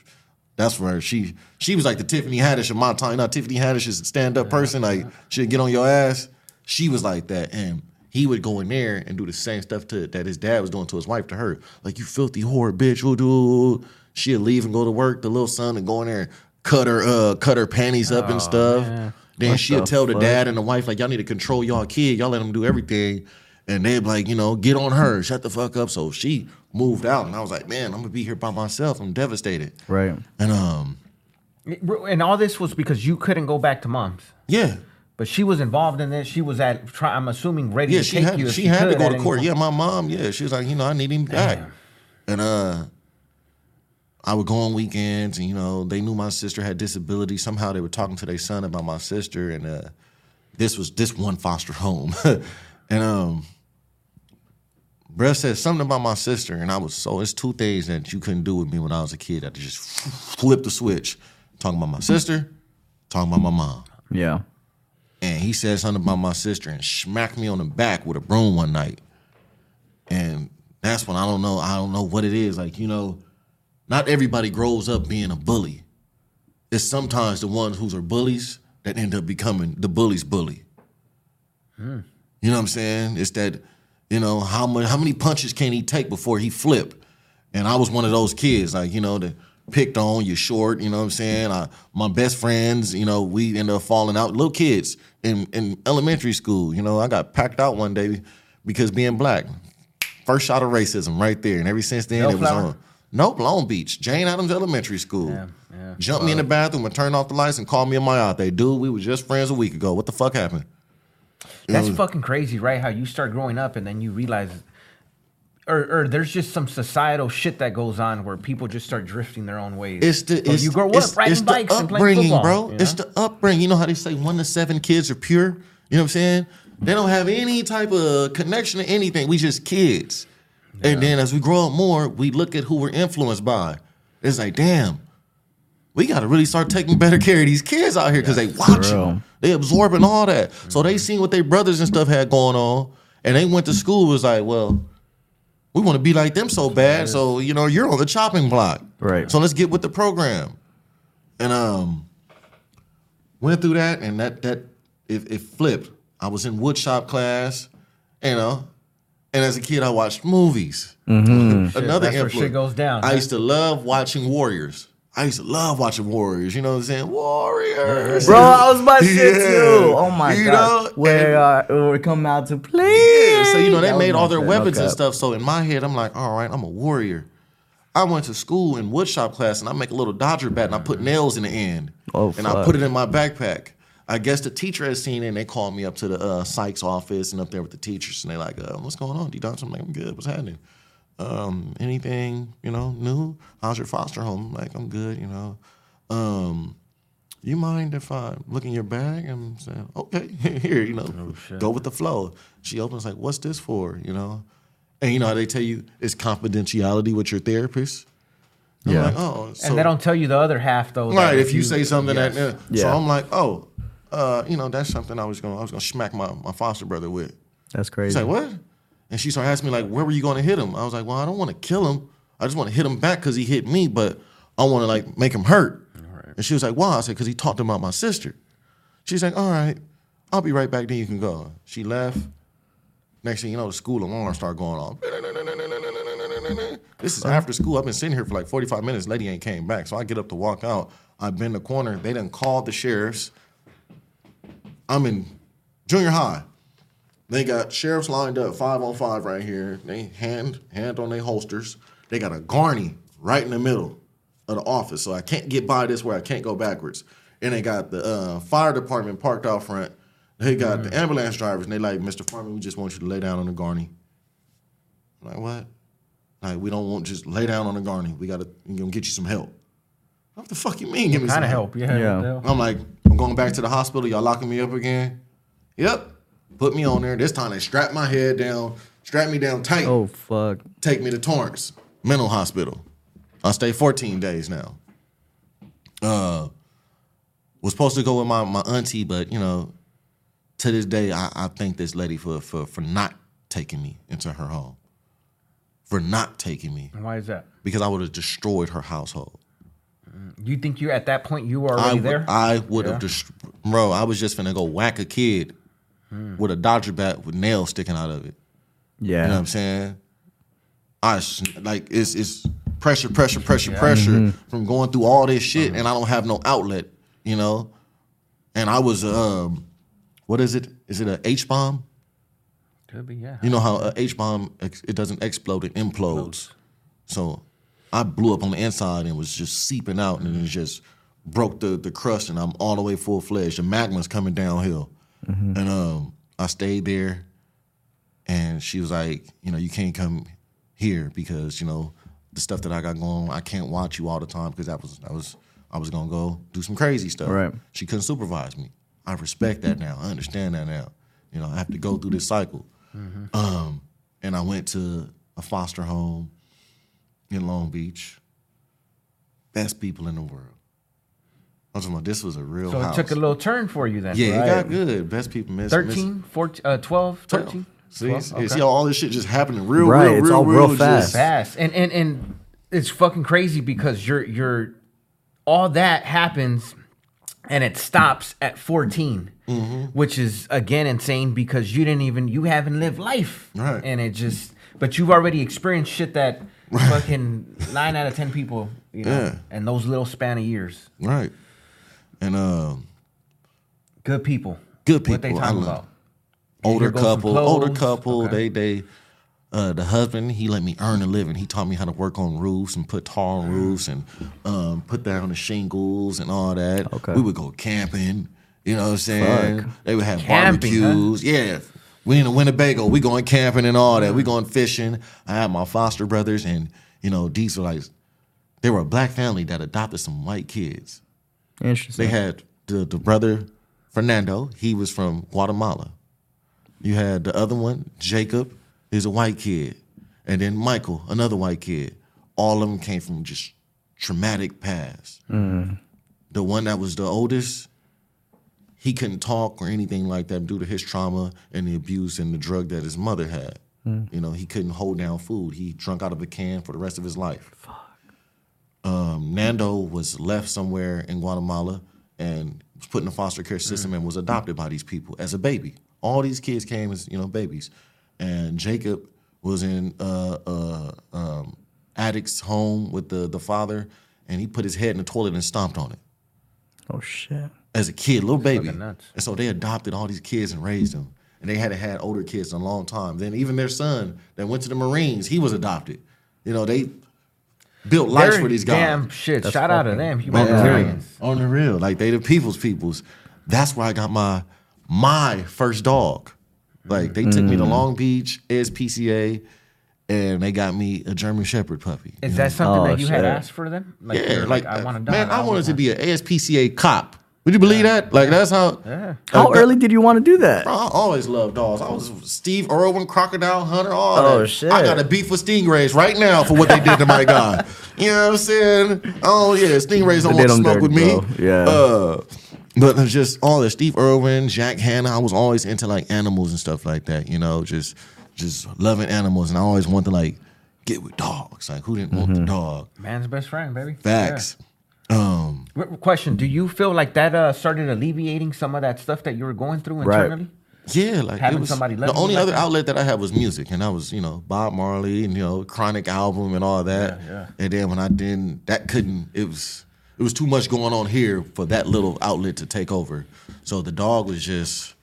That's where she she was like the Tiffany Haddish of my time. You know, Tiffany Haddish is a stand up person. Like she'd get on your ass. She was like that, and he would go in there and do the same stuff to that his dad was doing to his wife to her. Like you filthy whore, bitch. Woo, do. She'd leave and go to work. The little son would go in there, and cut her uh cut her panties up and stuff. Then
What
she'll
the
tell the dad and the wife like y'all need to control y'all kid. Y'all let them do everything. And they'd be like, you know, get on her, shut the fuck up. So she moved out, and I was like, man, I'm gonna be here by myself. I'm devastated.
Right.
And um,
And all this was because you couldn't go back to mom's.
yeah,
But she was involved in this. She was at. Try, I'm assuming ready
yeah,
to
she
take
had
you. if
she had to go to court. Yeah, my mom, yeah, she was like, you know, I need him back.
Damn.
And uh, I would go on weekends, and you know, they knew my sister had disability. Somehow they were talking to their son about my sister, and uh, this was this one foster home, [LAUGHS] and um. Bruh said something about my sister, and I was so. It's two things that you couldn't do with me when I was a kid. I just flip the switch. Talking about my sister, talking about my mom.
Yeah.
And he said something about my sister and smacked me on the back with a broom one night. And that's when I don't know. I don't know what it is. Like you know, not everybody grows up being a bully. It's sometimes the ones who are bullies that end up becoming the bully's bully. Hmm. You know what I'm saying? It's that, you know, how many how many punches can he take before he flip? And I was one of those kids, like, you know, that picked on, you're short, you know what I'm saying? I, my best friends, you know, we end up falling out. Little kids in, in elementary school, you know, I got packed out one day because being black. First shot of racism right there. And ever since then, it was on. Nope, Long Beach, Jane Addams Elementary School.
Yeah, yeah.
Jumped me in the bathroom and turned off the lights and called me a mayate. Dude, we were just friends a week ago. What the fuck happened?
That's fucking crazy, right? How you start growing up and then you realize, or, or there's just some societal shit that goes on where people just start drifting their own ways.
It's the
So
it's,
you grow up riding bikes and playing
upbringing,
football,
bro.
you
It's the upbringing. You know how they say one to seven kids are pure. You know what I'm saying? They don't have any type of connection to anything. We just kids. And then as we grow up more, we look at who we're influenced by. It's like, damn, we got to really start taking better care of these kids out here because they watching,
real.
they absorbing all that. So they seen what their brothers and stuff had going on, and they went to school. Was like, well, we want to be like them so bad. So you know, you're on the chopping block,
Right.
So let's get with the program, and um, went through that, and that that it, it flipped. I was in woodshop class, you know, and as a kid, I watched movies. [LAUGHS] Another
That's where
influence.
shit goes down,
I used to love watching Warriors. I used to love watching Warriors. You know what I'm saying? Warriors,
Bro, I was about to say
Yeah.
too. Oh my
You
god.
know,
Where uh, we're coming out to play.
Yeah, so you know they
That
made all their weapons
Okay.
and stuff. So in my head, I'm like, all right, I'm a warrior. I went to school in woodshop class and I make a little Dodger bat and I put nails in the end.
Oh,
and I put it in my backpack. I guess the teacher had seen it and they called me up to the uh, psych's office and up there with the teachers and they're like, uh, what's going on, D Dodge? I'm like, I'm good. What's happening? Um, anything, you know, new? How's your foster home? I'm like, I'm good, you know. Um, you mind if I look in your bag? I'm saying, okay, [LAUGHS] here, you know, go with the flow. She opens like, what's this for? You know, and you know how they tell you it's confidentiality with your therapist. I'm
Yeah.
like, oh, so,
and they don't tell you the other half though. that
right. If you say something
yes.
that, uh,
Yeah.
so I'm like, oh, uh, you know, that's something I was gonna, I was gonna smack my, my foster brother with.
That's
She's
crazy.
like, what? And she started asking me like, where were you going to hit him? I was like, well, I don't want to kill him. I just want to hit him back because he hit me, but I want to like make him hurt. And she was like, why? I said, because he talked about my sister. She's like, all right, I'll be right back. Then you can go. She left. Next thing you know, the school alarm started going off. This is after school. I've been sitting here for like 45 minutes. Lady ain't came back. So I get up to walk out. I bend the corner. They done called the sheriffs. I'm in junior high. They got sheriffs lined up five on five right here. They hand hand on their holsters. They got a gurney right in the middle of the office, so I can't get by this way. I can't go backwards. And they got the uh, fire department parked out front. They got the ambulance drivers, and they like, Mr. Farman, we just want you to lay down on the gurney. I'm like what? Like we don't want just lay down on the gurney. We gotta we gonna get you some help. What the fuck you mean? Give me
kind
some
of help. Yeah.
Yeah.
I'm like, I'm going back to the hospital. Y'all locking me up again? Yep. Put me on there. This time they strap my head down, strap me down tight,
Oh fuck.
take me to Torrance Mental Hospital. I stay 14 days now. Uh, was supposed to go with my, my auntie, but you know, to this day, I, I thank this lady for, for for not taking me into her home. For not taking me.
Why is that?
Because I would have destroyed her household.
You think you're at that point you were
I
already
would,
there?
I would
Yeah.
have just, bro. I was just gonna go whack a kid hmm. with a Dodger bat with nails sticking out of it.
Yeah.
You know what I'm saying? I s- like it's it's pressure, pressure, pressure, pressure mm-hmm. from going through all this shit, uh-huh. and I don't have no outlet. You know, and I was um, what is it? Is it a H bomb?
Could be, yeah.
You know how a H bomb ex- it doesn't explode, it implodes. So I blew up on the inside and was just seeping out, and it just broke the the crust, and I'm all the way full fledged. The magma's coming downhill, and um, I stayed there, and she was like, you know, you can't come here because you know the stuff that I got going. I can't watch you all the time because that was that was I was gonna go do some crazy stuff.
Right.
She couldn't supervise me. I respect that now. I understand that now. You know, I have to go through this cycle. Um, and I went to a foster home in Long Beach. Best people in the world. I was talking about this was a real
So it
house.
took a little turn for you then.
yeah,
right?
it got good. Best people miss. miss-
13, 14, uh, 12, 13?
See,
12?
see,
Okay.
see how all this shit just happening real,
Right,
real,
it's
real,
all real
just-
fast.
fast and and and it's fucking crazy because you're you're all that happens and it stops at 14
Mm-hmm.
which is again insane because you didn't even you haven't lived life
Right.
and it just but you've already experienced shit that fucking nine out of ten people you know
Yeah.
and those little span of years
Right. And um,
good people
Good people.
what they talking about
older couple, older couple.
Okay.
They they uh, the husband he let me earn a living. He taught me how to work on roofs and put tar on roofs and um, put down the shingles and all that.
Okay.
We would go camping. You know what I'm saying?
Fuck.
They would have
Camping, huh?
Yeah. We in the Winnebago. We going camping and all that. We going fishing. I had my foster brothers and you know these were like they were a black family that adopted some white kids.
Interesting.
They had the, the brother Fernando. He was from Guatemala. You had the other one, Jacob, He's a white kid, and then Michael, another white kid. All of them came from just traumatic past. Mm-hmm. The one that was the oldest, he couldn't talk or anything like that due to his trauma and the abuse and the drug that his mother had. You know, he couldn't hold down food. He drunk out of a can for the rest of his life. Um, Nando was left somewhere in Guatemala and was put in the foster care system and was adopted by these people as a baby. All these kids came as you know babies, and Jacob was in uh, uh, um, addict's home with the the father, and he put his head in the toilet and stomped on it
oh shit.
As a kid, little baby.
nuts.
And so they adopted all these kids and raised them. And they hadn't had older kids in a long time. Then even their son that went to the Marines, he was adopted. You know, they built lives for these guys.
damn shit
That's
shout out to
fucking-
them
On the
humanitarians
real. On the real. Like they the people's peoples. That's where I got my my first dog. Like they took me to mm. Long Beach, SPCA, and they got me a German Shepherd puppy.
Is that something
Oh,
that you had asked for them? Like,
yeah,
you're
like,
I want to
man, I wanted to be an ASPCA cop. Would you believe that? Like that's how.
Yeah.
How
like, that-
early did you want to do that?
Bro, I always loved dogs. I was Steve Irwin, Crocodile Hunter, all
Oh,
that.
shit.
I got a beef with stingrays right now for what they did to my [LAUGHS] guy. You know what I'm saying? Oh yeah, stingrays don't
They
want to
did 'em
smoke with
dirty,
me.
bro. Yeah.
Uh, but it's just all that Steve Irwin, Jack Hanna. I was always into like animals and stuff like that. You know, just just loving animals, and I always wanted to like get with dogs. Like who didn't want
Mm-hmm.
the dog?
Man's best friend, baby.
Facts.
Yeah. Qu- Question: Do you feel like that uh, started alleviating some of that stuff that you were going through
Right.
internally?
Yeah, like
Having
was,
somebody
the only
like
other
that?
outlet that I had was music, and I was you know Bob Marley and you know Chronic album and all that.
Yeah, yeah.
And then when I didn't, that couldn't. It was it was too much going on here for that little outlet to take over. So the dog was just,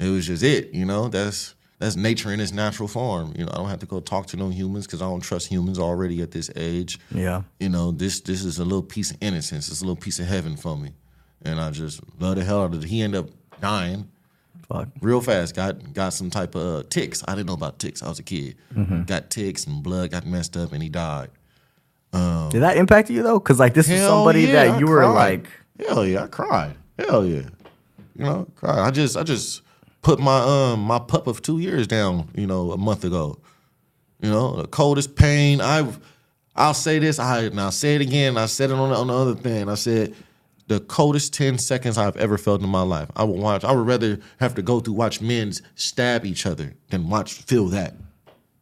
it was just it. You know, that's that's nature in its natural form. You know, I don't have to go talk to no humans because I don't trust humans already at this age.
Yeah.
You know, this this is a little piece of innocence. It's a little piece of heaven for me, and I just love the hell out of it. He ended up dying
Fuck.
real fast. Got got some type of uh, ticks. I didn't know about ticks. I was a kid. Got ticks and blood got messed up, and he died.
Did that impact you though? Because like this is somebody
yeah,
that
I
you were
cried.
like,
hell yeah, I cried. Hell yeah, you know, cried. I just I just put my um my pup of two years down. You know, a month ago. You know, the coldest pain. I I'll say this. I and I'll say it again. I said it on the, on the other thing. I said the coldest ten seconds I've ever felt in my life. I would watch. I would rather have to go through watch men stab each other than watch feel that.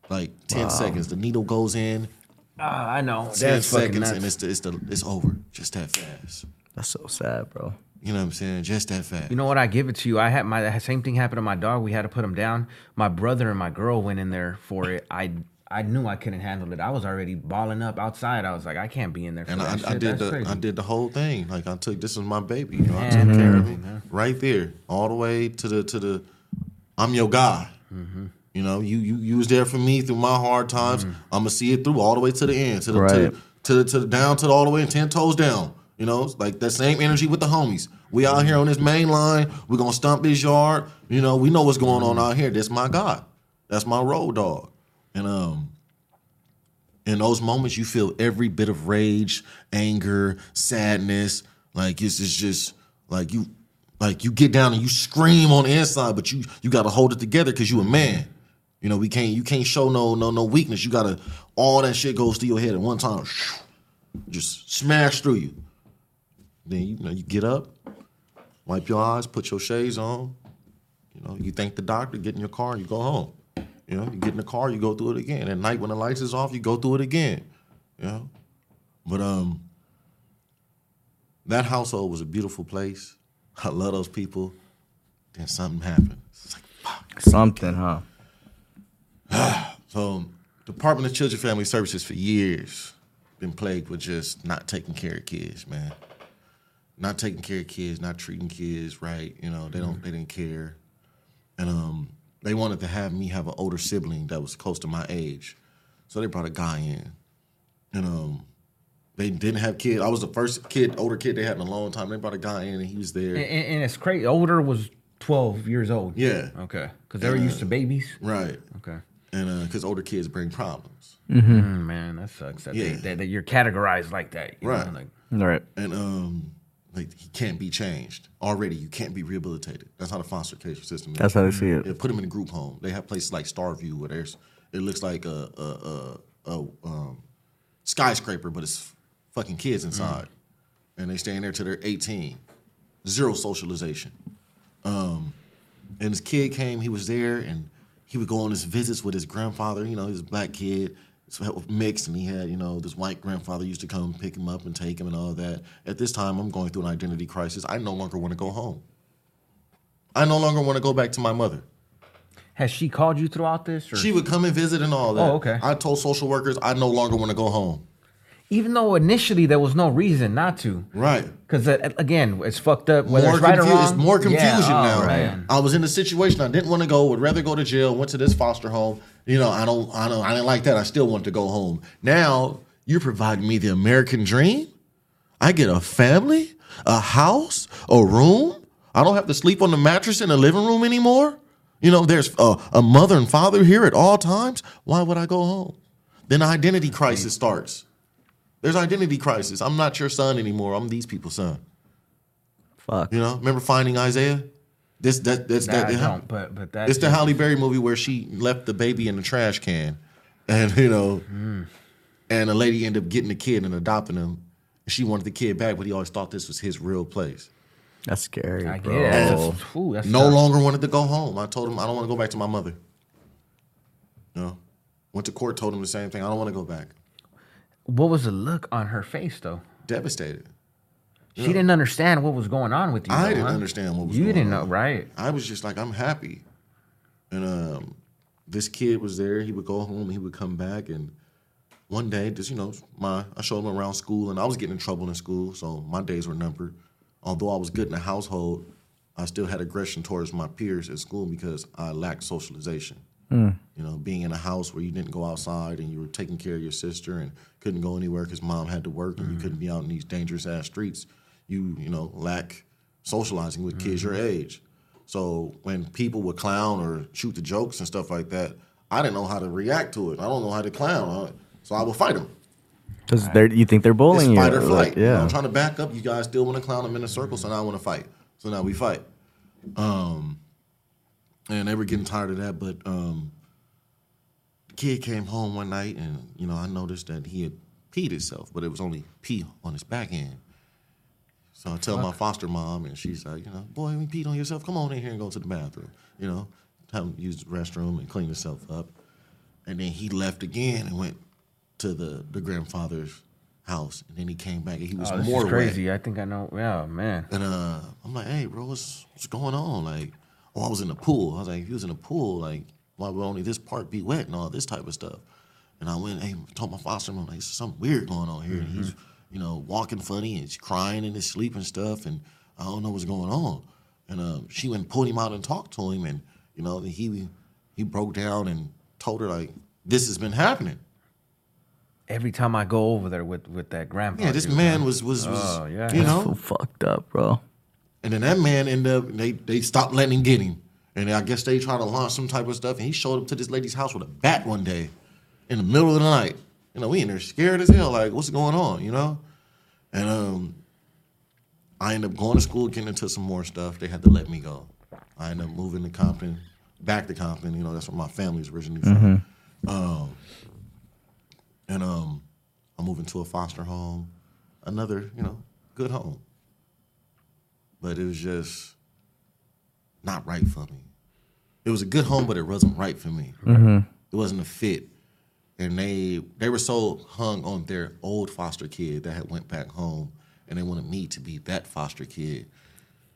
Like ten seconds, the needle goes in.
Ah, I know.
Ten
That's
seconds, and it's the, it's the it's over. Just that fast.
that's so sad, bro.
You know what I'm saying? Just that fast.
You know what? I give it to you. I had my same thing happen to my dog. We had to put him down. My brother and my girl went in there for it. I I knew I couldn't handle it. I was already balling up outside. I was like, I can't be in there. For
and I. I did
That's
the
crazy.
I did the whole thing. Like I took this was my baby. You know, I took care of him right there, all the way to the to the. I'm your guy.
Mm-hmm.
You know, you you you was there for me through my hard times.
Mm-hmm.
I'm gonna see it through all the way to the end, to the to,
Right.
the- to the to the down to the all the way and ten toes down. You know, like that same energy with the homies. We out here on this main line. We're gonna stump his yard. You know, we know what's going on out here. That's my guy. That's my road dog. And um, in those moments you feel every bit of rage anger sadness like it's, it's just like you like you get down and you scream on the inside but you you got to hold it together because you a man you know we can't you can't show no no no weakness you gotta all that shit goes through your head at one time just smash through you then you know you get up wipe your eyes put your shades on you know you thank the doctor get in your car and you go home you know, you get in the car, you go through it again. At night when the lights is off, you go through it again. You know? But um that household was a beautiful place. I love those people. Then something happened. It's like, fuck.
Something, huh? [SIGHS]
So Department of Children and Family Services for years been plagued with just not taking care of kids, man. Not taking care of kids, not treating kids right. You know, they don't they didn't care. And um they wanted to have me have an older sibling that was close to my age. So they brought a guy in. And um they didn't have kids. I was the first kid, older kid they had in a long time. They brought a guy in and he was there.
and, and it's crazy. Older was twelve years old.
Yeah.
Okay. Because they were used to babies.
Right.
Okay.
And because older kids bring problems.
Mm, man, that sucks. That, they,
Yeah.
that, that you're categorized like that. You
Right.
Know? Like,
All right.
and um, like he can't be changed. Already, you can't be rehabilitated. That's how the foster care system is.
That's how they see it.
They put them in a group home. They have places like Starview where there's it looks like a a, a, a um, skyscraper, but it's fucking kids inside, and they stay in there till they're 18. Zero socialization. Um, and this kid came. He was there, and he would go on his visits with his grandfather. You know, he's a black kid. So mixed, and he had, you know, this white grandfather used to come pick him up and take him and all that. At this time, I'm going through an identity crisis. I no longer want to go home. I no longer want to go back to my mother.
has she called you throughout this? Or?
She would come and visit and all that.
Oh, okay.
I told social workers I no longer want to go home.
Even though initially there was no reason not to.
Right.
Because again, it's fucked up. Whether
more
it's right or wrong,
It's more confusion
Yeah, oh,
now.
man.
I was in a situation I didn't want to go. Would rather go to jail. Went to this foster home. You know, I don't. I don't. I didn't like that. I still want to go home. Now you're providing me the American dream. I get a family, a house, a room. I don't have to sleep on the mattress in the living room anymore. You know, there's a, a mother and father here at all times. Why would I go home? Then identity crisis starts. There's identity crisis. I'm not your son anymore. I'm these people's son.
Fuck.
You know, remember Finding Isaiah? This that that's
That
that.
I don't, but but that
it's the Halle Berry movie where she left the baby in the trash can, and you know, hmm. and a lady ended up getting the kid and adopting him. She wanted the kid back, but he always thought this was his real place.
That's scary,
I get
bro.
it. That's, ooh, that's
No
tough.
longer wanted to go home. I told him I don't want to go back to my mother. You know, went to court, told him the same thing. I don't want to go back.
What was the look on her face though?
Devastated.
She didn't understand what was going on with you.
I
though,
didn't
huh?
understand what was going on with
You
going
didn't
on.
know, right?
I was just like, I'm happy. And um, this kid was there. He would go home. He would come back. And one day, just you know, my I showed him around school, and I was getting in trouble in school, so my days were numbered. Although I was good in the household, I still had aggression towards my peers at school because I lacked socialization. You know, being in a house where you didn't go outside and you were taking care of your sister and couldn't go anywhere because mom had to work and you couldn't be out in these dangerous ass streets. You you know lack socializing with kids your age. So when people would clown or shoot the jokes and stuff like that, I didn't know how to react to it. I don't know how to clown, so I would fight them.
Because they're you think they're
It's
bullying you.
fight or
like,
flight. You know,
yeah.
I'm trying to back up. You guys still want to clown them in a circle, so now I want to fight. So now we fight. Um, and they were getting tired of that. But um, the kid came home one night, and you know I noticed that he had peed himself, but it was only pee on his back end. So I tell my foster mom, and she's like, you know, boy, you peed on yourself. Come on in here and go to the bathroom. You know, have him use the restroom and clean himself up. And then he left again and went to the the grandfather's house, and then he came back and he was
Oh, this
more
is
wet.
crazy. I think I know. Yeah, man.
And uh, I'm like, hey, bro, what's what's going on? Like, oh, I was in the pool. I was like, if you was in the pool, like, why would only this part be wet and all this type of stuff? And I went, hey, told my foster mom, like, something weird going on here. And he's, you know, walking funny and he's crying in his sleep and stuff, and I don't know what's going on. And uh, she went and pulled him out and talked to him, and you know, he he broke down and told her like, this has been happening.
Every time I go over there with with that grandpa.
Yeah, this
dude,
man
huh?
was was was
Oh, yeah.
you know
So fucked up, bro.
And then that man ended up they they stopped letting him get him. And I guess they tried to launch some type of stuff. And he showed up to this lady's house with a bat one day in the middle of the night. You know, we in there scared as hell, like, what's going on, you know? And um I ended up going to school, getting into some more stuff. They had to let me go. I ended up moving to Compton, back to Compton, you know, that's where my family's originally from. Um and um I'm moving to a foster home, another, you know, good home but it was just not right for me. It was a good home, but it wasn't right for me. It wasn't a fit, and they they were so hung on their old foster kid that had went back home, and they wanted me to be that foster kid.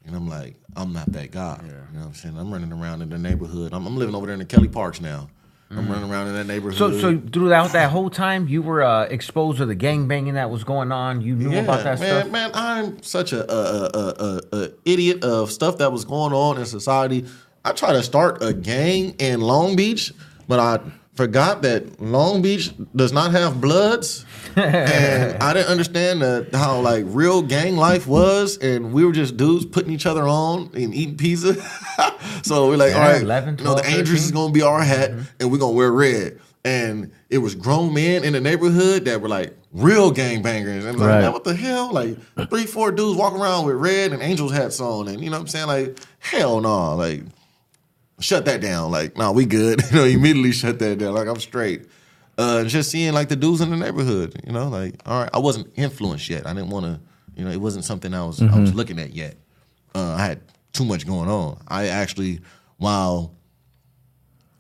And I'm like, I'm not that guy. You know what I'm saying? I'm running around in the neighborhood. I'm, I'm living over there in the Kelly Parks now. I'm running around in that neighborhood.
So, so throughout that whole time, you were uh, exposed to the gang banging that was going on. You knew about that
man,
stuff.
Man, I'm such a, a, a, a, a idiot of stuff that was going on in society. I tried to start a gang in Long Beach, but I forgot that Long Beach does not have bloods, and [LAUGHS] I didn't understand the, how like real gang life was, and we were just dudes putting each other on and eating pizza. [LAUGHS] so we're like,
Yeah,
all right,
11,
you know, the
12,
Angels is gonna be our hat,
Mm-hmm.
and we're gonna wear red. And it was grown men in the neighborhood that were like real gangbangers. And I'm like,
Right.
what the hell? Like three, four dudes walking around with red and angels hats on, and you know what I'm saying? Like, hell no, like shut that down. Like, no, we good. [LAUGHS] you know, immediately shut that down. Like I'm straight. Uh, just seeing like the dudes in the neighborhood, you know, like all right, I wasn't influenced yet. I didn't want to, you know, it wasn't something I was I was looking at yet. Uh, I had too much going on. I actually, while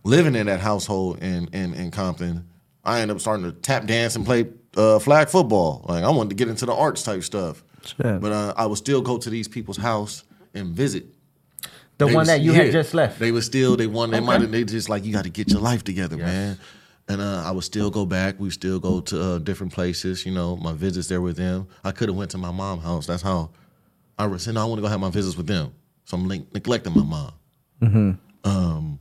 living in that household in in, in Compton, I ended up starting to tap dance and play uh, flag football. Like I wanted to get into the arts type stuff, but uh, I would still go to these people's house and visit.
The
They
one
was-
that you
yeah,
had just left.
They were still they won. They
Okay.
might they just like you got to get your life together,
Yes.
man. And uh, I would still go back. We still go to uh, different places. You know, my visits there with them. I could have went to my mom's house. That's how I was saying. I want to go have my visits with them. So I'm like, neglecting my mom. Um,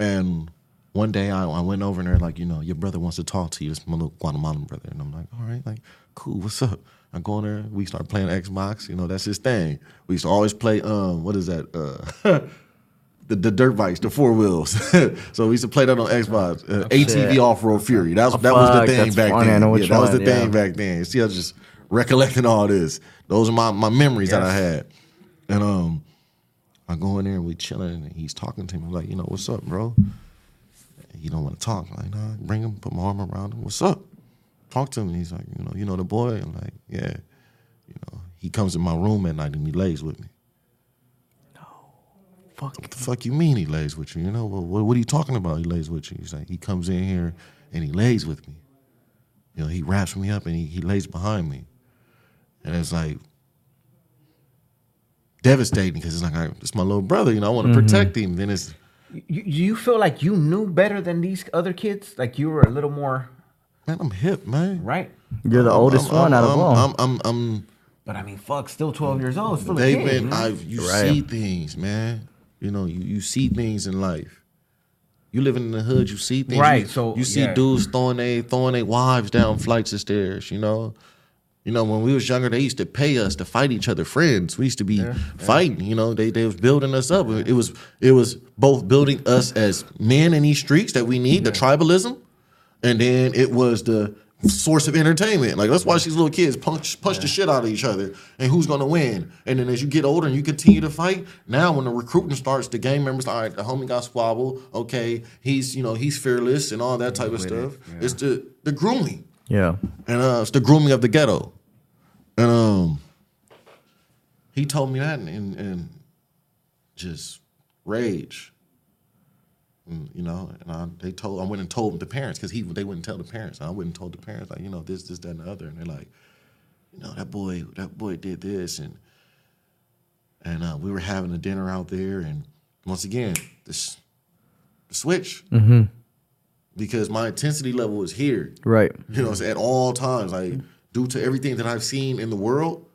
and one day I, I went over there like, you know, your brother wants to talk to you. It's my little Guatemalan brother. And I'm like, all right, like, cool, what's up? I go in there, we start playing Xbox, you know, that's his thing. We used to always play um, what is that? Uh [LAUGHS] the, the dirt bikes, the four wheels. [LAUGHS] so we used to play that on Xbox. Uh, ATV. Off Road Fury. That was
Oh,
that was the thing back
funny.
Then. yeah, that was the
one,
thing back then. See, I was just recollecting all this. Those are my, my memories that I had. And um, I go in there and we chilling, and he's talking to me I'm like, you know, what's up, bro? He don't want to talk. I'm like, nah, bring him, put my arm around him. What's up? Talk to him. And he's like, you know, you know the boy. I'm like, yeah. You know, he comes in my room at night and he lays with me.
No, Fuck.
What the fuck you mean he lays with you? You know, well, what, what are you talking about? He lays with you. He's like, he comes in here and he lays with me. You know, he wraps me up and he, he lays behind me. And it's like devastating because it's like, I, it's my little brother, you know, I want to mm-hmm. protect him. Then it's,
You, you feel like you knew better than these other kids? Like you were a little more
man, I'm hip, man.
right?
You're the
I'm-
oldest
I'm-
one out of
I'm,
all.
I'm, I'm, I'm,
But I mean, fuck, still 12 years old, still a
they've
kid.
been,
you?
I've, you
Right.
see things, man. You know, you, you see things in life. You living in the hood, you see things.
Right,
You,
so,
you see
yeah.
dudes throwing their throwing their wives down flights of stairs. You know, you know when we was younger, they used to pay us to fight each other. Friends, we used to be fighting. You know, they they was building us up. It was it was both building us as men in these streets that we need the tribalism, and then it was the source of entertainment. Like let's watch these little kids punch punch the shit out of each other, and who's gonna win? And then as you get older and you continue to fight, now when the recruiting starts, the gang members, all right, the homie got squabble. Okay, he's you know he's fearless and all that type of stuff. It's the the grooming,
yeah.
and uh, it's the grooming of the ghetto. And um, he told me that, and, and just rage. And, you know, and I, they told I went and told the parents because he they wouldn't tell the parents. I went and told the parents like you know this this that and the other, and they're like, you know that boy that boy did this, and and uh, we were having a dinner out there, and once again this the switch because my intensity level is here.
Right.
You know, it's at all times. Like due to everything that I've seen in the world,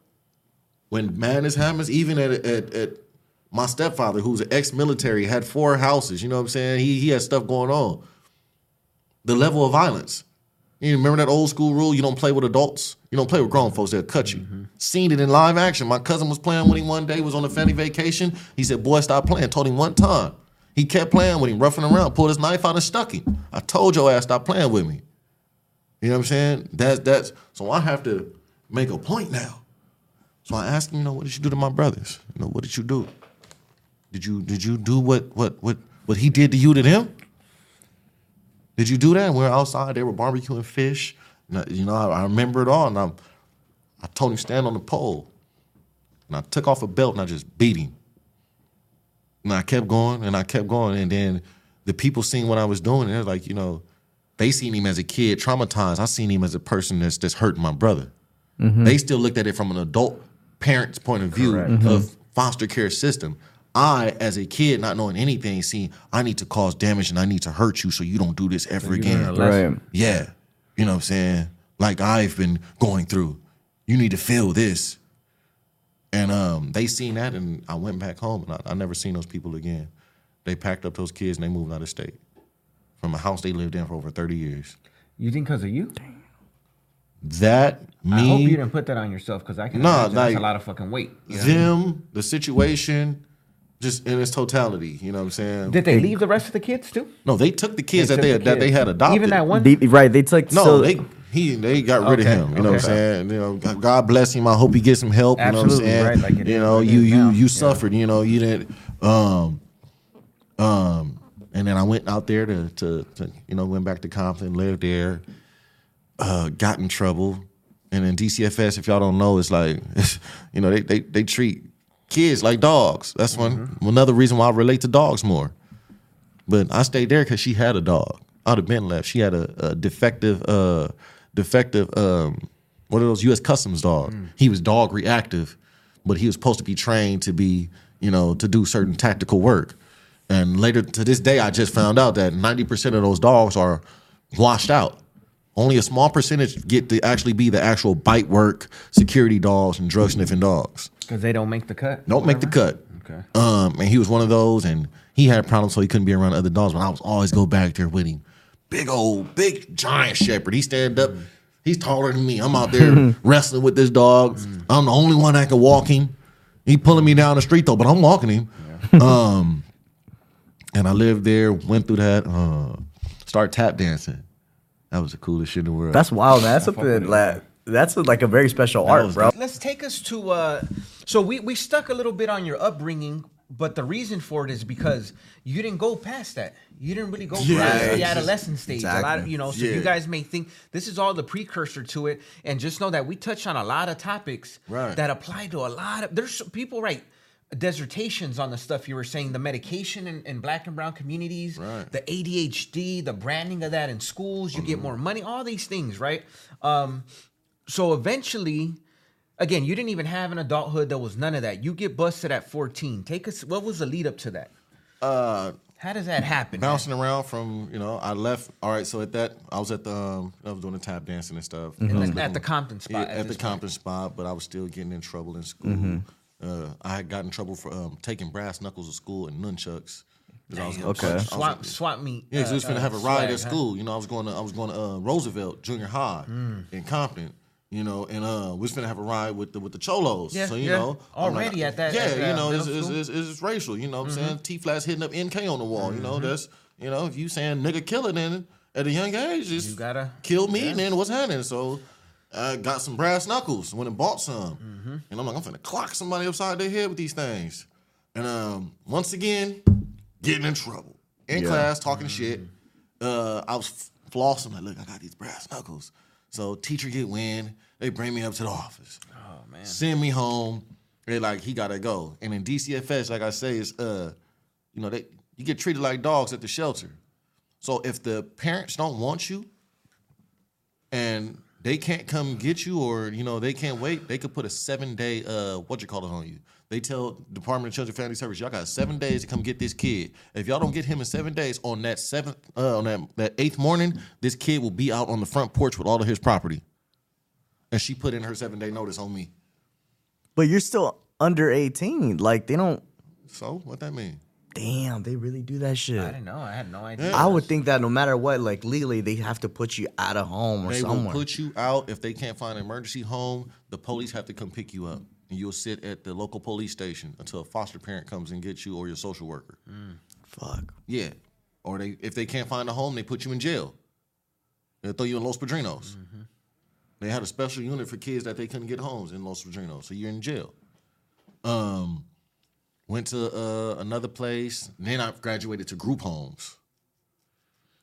when madness happens, even at at, at my stepfather, who's an ex-military, had four houses. You know what I'm saying? He he had stuff going on. The level of violence. You remember that old school rule? You don't play with adults. You don't play with grown folks. They'll cut you. Mm-hmm. Seen it in live action. My cousin was playing with him one day. Was on a family vacation. He said, "Boy, stop playing." Told him one time. He kept playing with him, roughing around. Pulled his knife out and stuck him. I told your ass stop playing with me. You know what I'm saying? That's that's so I have to make a point now. So I asked him, you know, what did you do to my brothers? You know, what did you do? Did you did you do what what what what he did to you to them? Did you do that? And we were outside, they were barbecuing fish. I- you know, I, I remember it all. And I I told him stand on the pole. And I took off a belt and I just beat him. And I kept going and I kept going. And then the people seen what I was doing, and they're like, you know, they seen him as a kid traumatized. I seen him as a person that's that's hurting my brother. Mm-hmm. They still looked at it from an adult parent's point of view mm-hmm. of foster care system. I, as a kid, not knowing anything, seeing I need to cause damage and I need to hurt you so you don't do this ever
you learn
again.
Right.
Yeah. You know what I'm saying? Like I've been going through. You need to feel this. And um, they seen that and I went back home and I, I never seen those people again. They packed up those kids and they moved out of state. From a house they lived in for over 30 years.
You think because of you?
That me
I hope you didn't put that on yourself because I can
Nah,
imagine that's
like-
a lot of fucking weight. you know?
them, the situation, just in its totality. You know what I'm saying?
Did they leave the rest of the kids too?
no, they took the kids
They
that
took
they
the
that they
kids.
had adopted.
Even that one.
They, right. They took
No,
so,
they he they got rid
Okay,
of him. You know what I'm
okay.
saying? You know, God bless him. I hope he gets some help. You know what I'm
Absolutely,
saying?
right, like it
you
is
know,
what it
you
is
you
now.
you
Yeah.
suffered. You know, you didn't. Um, um, and then I went out there to to, to you know went back to Compton, lived there, uh, got in trouble, and then DCFS. If y'all don't know, it's like [LAUGHS] you know they they they treat kids like dogs. That's one
Mm-hmm.
another reason why I relate to dogs more. But I stayed there because she had a dog. I'd have been left. She had a, a defective, uh, defective, um, one of those U.S. Customs dog. He was dog reactive, but he was supposed to be trained to be, you know, to do certain tactical work. And later to this day, I just found out that ninety percent of those dogs are washed out. Only a small percentage get to actually be the actual bite work, security dogs, and drug sniffing dogs
Because they don't make the cut.
don't make the cut.
Okay.
Um, and he was one of those, and he had problems, so he couldn't be around other dogs. But I was always go back there with him. Big old, big giant shepherd. He stand up. He's taller than me. I'm out there [LAUGHS] wrestling with this dog. I'm the only one that can walk him. He pulling me down the street though, but I'm walking him. Um, and I lived there. Went through that. Uh, start tap dancing. That was the coolest shit in the world.
that's wild, man. That's something that that's like a very special art,
was
bro.
Let's take us to uh, So we we stuck a little bit on your upbringing, but the reason for it is because you didn't go past that. You didn't really go
Yeah,
past the
it's just-
adolescent stage. A lot of
Exactly.
you know. So
Yeah.
you guys may think this is all the precursor to it, and just know that we touch on a lot of topics
Right.
that apply to a lot of. There's people write dissertations on the stuff you were saying, the medication in, in black and brown communities,
Right.
the ADHD, the branding of that in schools. You get more money, all these things, right? Um, so eventually, again, you didn't even have an adulthood. There was none of that. You get busted at 14. Take us. What was the lead up to that?
Uh,
How does that happen? man?
bouncing around from you know I left. All right, so at that I was at the um, I was doing the tap dancing and stuff.
In
I was
the- at
living-
the Compton spot.
Yeah,
at
at the
point.
Compton spot, but I was still getting in trouble in school.
Mm-hmm.
Uh, I had gotten in trouble for um, taking brass knuckles to school and nunchucks. 'Cause I was gonna
Okay.
punch- I was
Swap,
gonna-
swap meet.
Yeah, because we was
uh,
finna
uh,
have a ride
swag,
at
huh?
school. You know, I was going to I was going to uh, Roosevelt Junior High
Mm.
in Compton. You know, and uh, we was finna have a ride with the with the cholos.
Yeah,
so you
yeah.
know, I'm
Already at that-
Yeah,
at, uh,
you know, it's,
middle
it's, it's, it's racial. You know, what I'm saying
Mm-hmm.
T flats hitting up NK on the wall. You know, that's you know, if you saying nigga killer, then at a young age, just
You gotta-
kill me. Then what's happening? So. I got some brass knuckles. Went and bought some,
Mm-hmm.
and I'm like, I'm finna clock somebody upside their head with these things. And um, once again, getting in trouble in
Yeah.
class, talking shit. Uh, I was f- flossing like, look, I got these brass knuckles. So teacher get wind, they bring me up to the office,
Oh man.
send me home. They like he gotta go. And in DCFS, like I say, is uh, you know, they you get treated like dogs at the shelter. So if the parents don't want you, and they can't come get you, or you know they can't wait, they could put a seven day uh, what you call it on you. They tell Department of Children and Family Service, y'all got seven days to come get this kid. If y'all don't get him in seven days, on that seventh, uh, on that, that eighth morning, this kid will be out on the front porch with all of his property. And she put in her seven day notice on me.
But you're still under 18. Like they don't.
So what that mean?
Damn, they really do that shit.
I didn't know. I had no idea.
I would think that no matter what, like legally, they have to put you out of home or
They
somewhere.
will put you out if they can't find an emergency home. The police have to come pick you up, and you'll sit at the local police station until a foster parent comes and gets you or your social worker.
Fuck.
Yeah, or they if they can't find a home, they put you in jail. They'll throw you in Los Padrinos. They had a special unit for kids that they couldn't get homes in Los Padrinos, so you're in jail. Um, went to uh, another place. Then I graduated to group homes.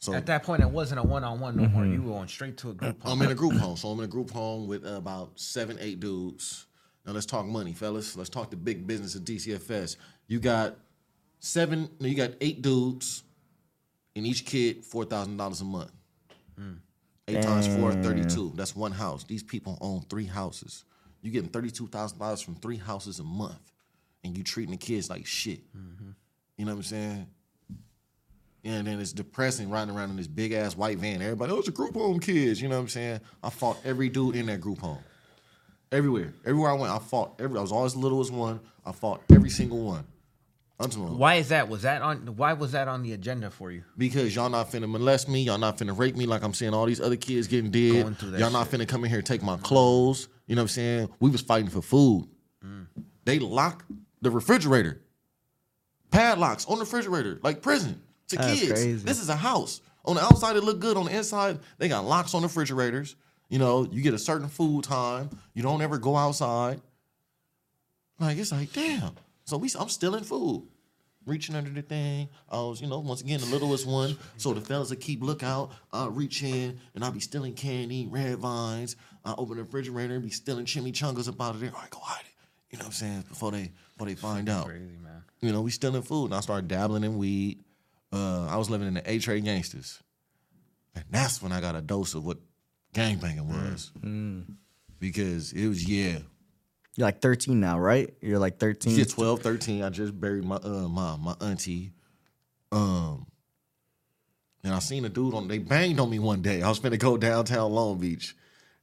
So
At that point, it wasn't a one-on-one no more. You were going straight to a group. Home.
I'm in a group home. So I'm in a group home with uh, about seven, eight dudes. Now let's talk money, fellas. Let's talk the big business of DCFS. You got seven, no, you got eight dudes, and each kid four thousand dollars a month. Eight times four, 32. That's one house. These people own three houses. You're getting thirty-two thousand dollars from three houses a month, and you treating the kids like shit. Mm-hmm. You know what I'm saying? And then it's depressing riding around in this big ass white van. Everybody, oh, it's a group home kids. You know what I'm saying? I fought every dude in that group home. Everywhere. Everywhere I went, I fought every I was always the littlest one. I fought every single one. I'm talking about-
Why is that? Was that on? Why was that on the agenda for you?
Because y'all not finna molest me, y'all not finna rape me like I'm seeing all these other kids getting dead. Y'all not finna come in here and take my clothes. You know what I'm saying? We was fighting for food. Mm. They lock the refrigerator. Padlocks on the refrigerator, like prison to
That's
kids.
crazy.
This is a house. On the outside, it look good. On the inside, they got locks on the refrigerators. You know, you get a certain food time. You don't ever go outside. Like it's like, damn. So we, I'm stealing food, reaching under the thing. I was, you know, once again the littlest one. So the fellas will keep lookout. I reach in and I'll be stealing candy, red vines. I open the refrigerator and be stealing chimichangas up out of there. All right, go hide. You know what I'm saying? Before they, before they find out.
Crazy man.
You know, we stealing food, and I started dabbling in weed. Uh, I was living in the Eight Trey gangsters, and that's when I got a dose of what gangbanging was. Because it was yeah,
You're like 13 now, right? You're like 13.
yeah, 12, 13. I just buried my uh my my auntie. Um and I seen a dude on they banged on me one day. I was finna go downtown Long Beach.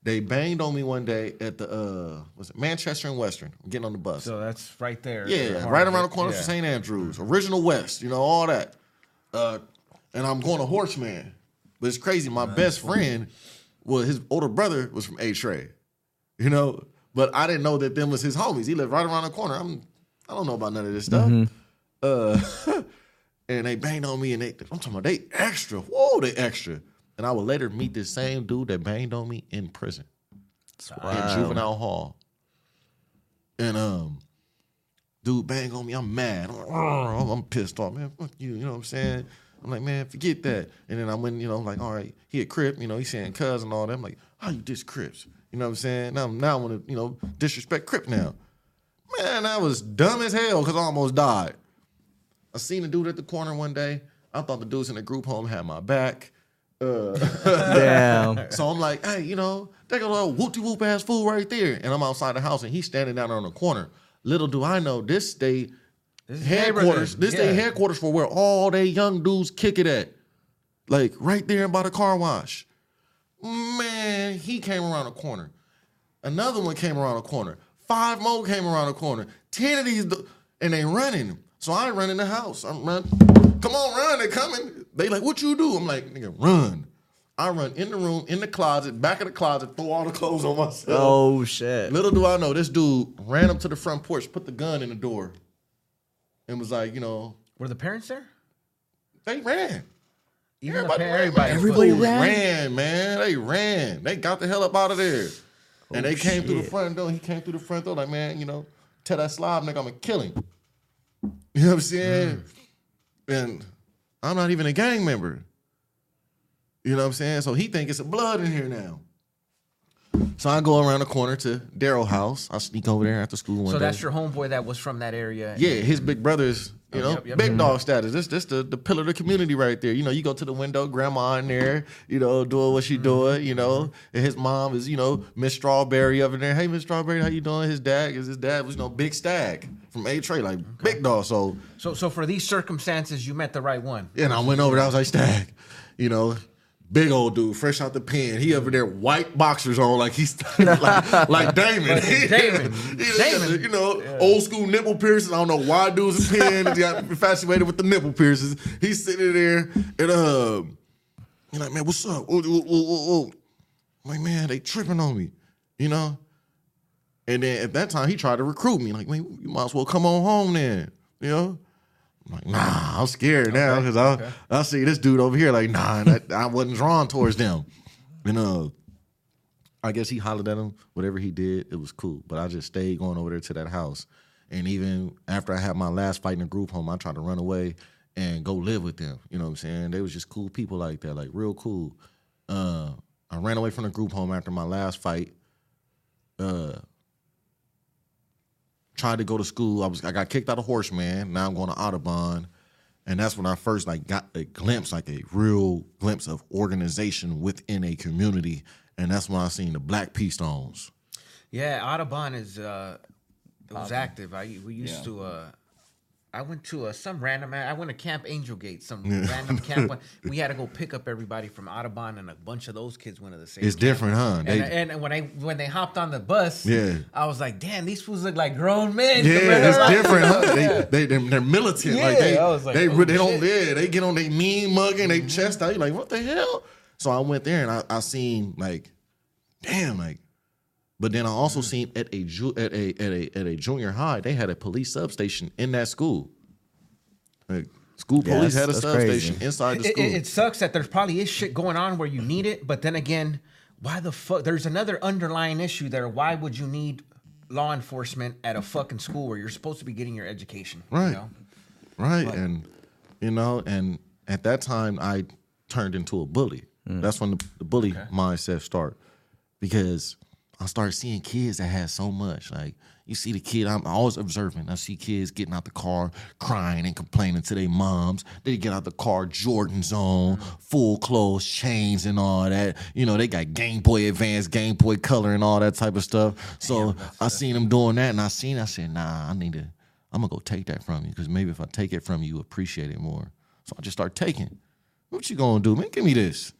They banged on me one day at the uh was it Manchester and Western. I'm getting on the bus.
So that's right there.
Yeah, right around the corner
Yeah.
from St. Andrews, original West, you know, all that. Uh, and I'm going to Horace Mann. But it's crazy. My best friend was his older brother was from Eight Trey. You know, but I didn't know that them was his homies. He lived right around the corner. I'm I don't know about none of this stuff. Uh [LAUGHS] and they banged on me and they I'm talking about they extra. Whoa, they extra. And I would later meet this same dude that banged on me in prison. In juvenile hall. And um dude bang on me, I'm mad. I'm, like, I'm pissed off, man. Fuck you, you know what I'm saying? I'm like, man, forget that. And then I went, you know, I'm like, all right, he a crip, you know, he's saying cuz and all that. I'm like, how you diss crips? You know what I'm saying? Now, now I want to, you know, disrespect crip now. Man, I was dumb as hell because I almost died. I seen a dude at the corner one day. I thought the dudes in the group home had my back. Uh.
Damn. [LAUGHS]
So I'm like, hey, you know, they got a little whoopty whoop ass fool right there. And I'm outside the house and he's standing down on the corner. Little do I know, this day
This
headquarters. This they
yeah.
headquarters for where all they young dudes kick it at. Like right there by the car wash. Man, he came around the corner. Another one came around the corner. Five more came around the corner. Ten of these, and they running. So I run in the house. I'm run. Come on, run! They're coming. They like, what you do? I'm like, nigga, run. I run in the room, in the closet, back of the closet, throw all the clothes on myself.
Oh shit.
Little do I know, this dude ran up to the front porch, put the gun in the door, and was like, you know,
Were the parents there?
they ran.
Even the
Everybody,
pa-
ran.
everybody.
Everybody ran?
ran, man. They ran. They got the hell up out of there. and oh, they came through the
Oh,
front door. He came through the front door like, man, you know, tell that slob nigga I'm gonna kill him. You know what I'm saying?
Mm.
And I'm not even a gang member. You know what I'm saying? So he think it's a blood in here now. So I go around the corner to Daryl house. I sneak over there after school one
So
day.
that's your homeboy that was from that area.
Yeah, his big brother's, you know,
Yep, yep.
big mm-hmm. dog status. This this the, the pillar of the community right there. You know, you go to the window, grandma in there, you know, doing what she mm-hmm. doing, you know. Mm-hmm. And his mom is, you know, Miss Strawberry over there. Hey, Miss Strawberry, how you doing? His dad is his dad was, you know, Big Stag from Eight Trey, like big dog. So
So, so for these circumstances, you met the right one.
Yeah, and I went over there, I was like, Stag, you know. Big old dude, fresh out the pen. He over there, white boxers on, like he's [LAUGHS] like, like Damon. [LAUGHS]
Damon. [LAUGHS]
He-
Damon.
You know, old school nipple piercings. I don't know why dudes in pen got infatuated with the nipple piercings. He's sitting there and uh, you're like, man, what's up? Whoa, whoa, whoa, whoa. I'm like, man, they tripping on me, you know. And then at that time, he tried to recruit me. Like, man, you might as well come on home then, you know. I'm like, nah, I'm scared now because I I see this dude over here. Like, nah, that, I wasn't drawn towards them. And uh, I guess he hollered at him. Whatever he did, it was cool. But I just stayed going over there to that house. And even after I had my last fight in the group home, I tried to run away and go live with them. You know what I'm saying? They was just cool people like that, like real cool. Uh, I ran away from the group home after my last fight. Uh, tried to go to school. I was I got kicked out of Horace Mann. Now I'm going to Audubon. And that's when I first like got a glimpse, like a real glimpse of organization within a community. And that's when I seen the Black P Stones.
Yeah, Audubon is uh, it was active. I we used
Yeah.
to. Uh, I went to uh, some random. I went to Camp Angel Gate, some random camp. [LAUGHS] We had to go pick up everybody from Audubon, and a bunch of those kids went to the same.
It's
camp.
different, huh?
And,
They-
and when I when they hopped on the bus,
Yeah.
I was like, "Damn, these fools look like grown men."
Yeah, it's
like-
different, huh? They, [LAUGHS] they, they're, they're militant. like
Yeah,
they,
I was like,
they,
oh,
they don't.
Mm-hmm.
yeah, they get on their mean mugging, they chest out. You're like, what the hell? So I went there and I, I seen like, damn, like, but then I also
Mm-hmm.
seen at a ju- at a at a at a junior high, they had a police substation in that school. Like, school
Yeah,
police had a
that's- that's crazy.
substation inside the
It,
school.
it, it sucks that there's probably is shit going on where you need it, but then again, why the fuck? There's another underlying issue there. Why would you need law enforcement at a fucking school where you're supposed to be getting your education? you
Right.
know?
Right. And you know, and at that time I turned into a bully. That's when the, the bully mindset start. Because I started seeing kids that had so much. Like you see the kid, I'm always observing. I see kids getting out the car crying and complaining to their moms. They get out the car, Jordans on, full clothes, chains and all that. You know, they got Game Boy Advance, Game Boy Color and all that type of stuff. So I seen them doing that and I seen, I said, nah, I need to I'm gonna go take that from you because maybe if I take it from you, you appreciate it more. So I just start taking. What you gonna do, man? Give me this.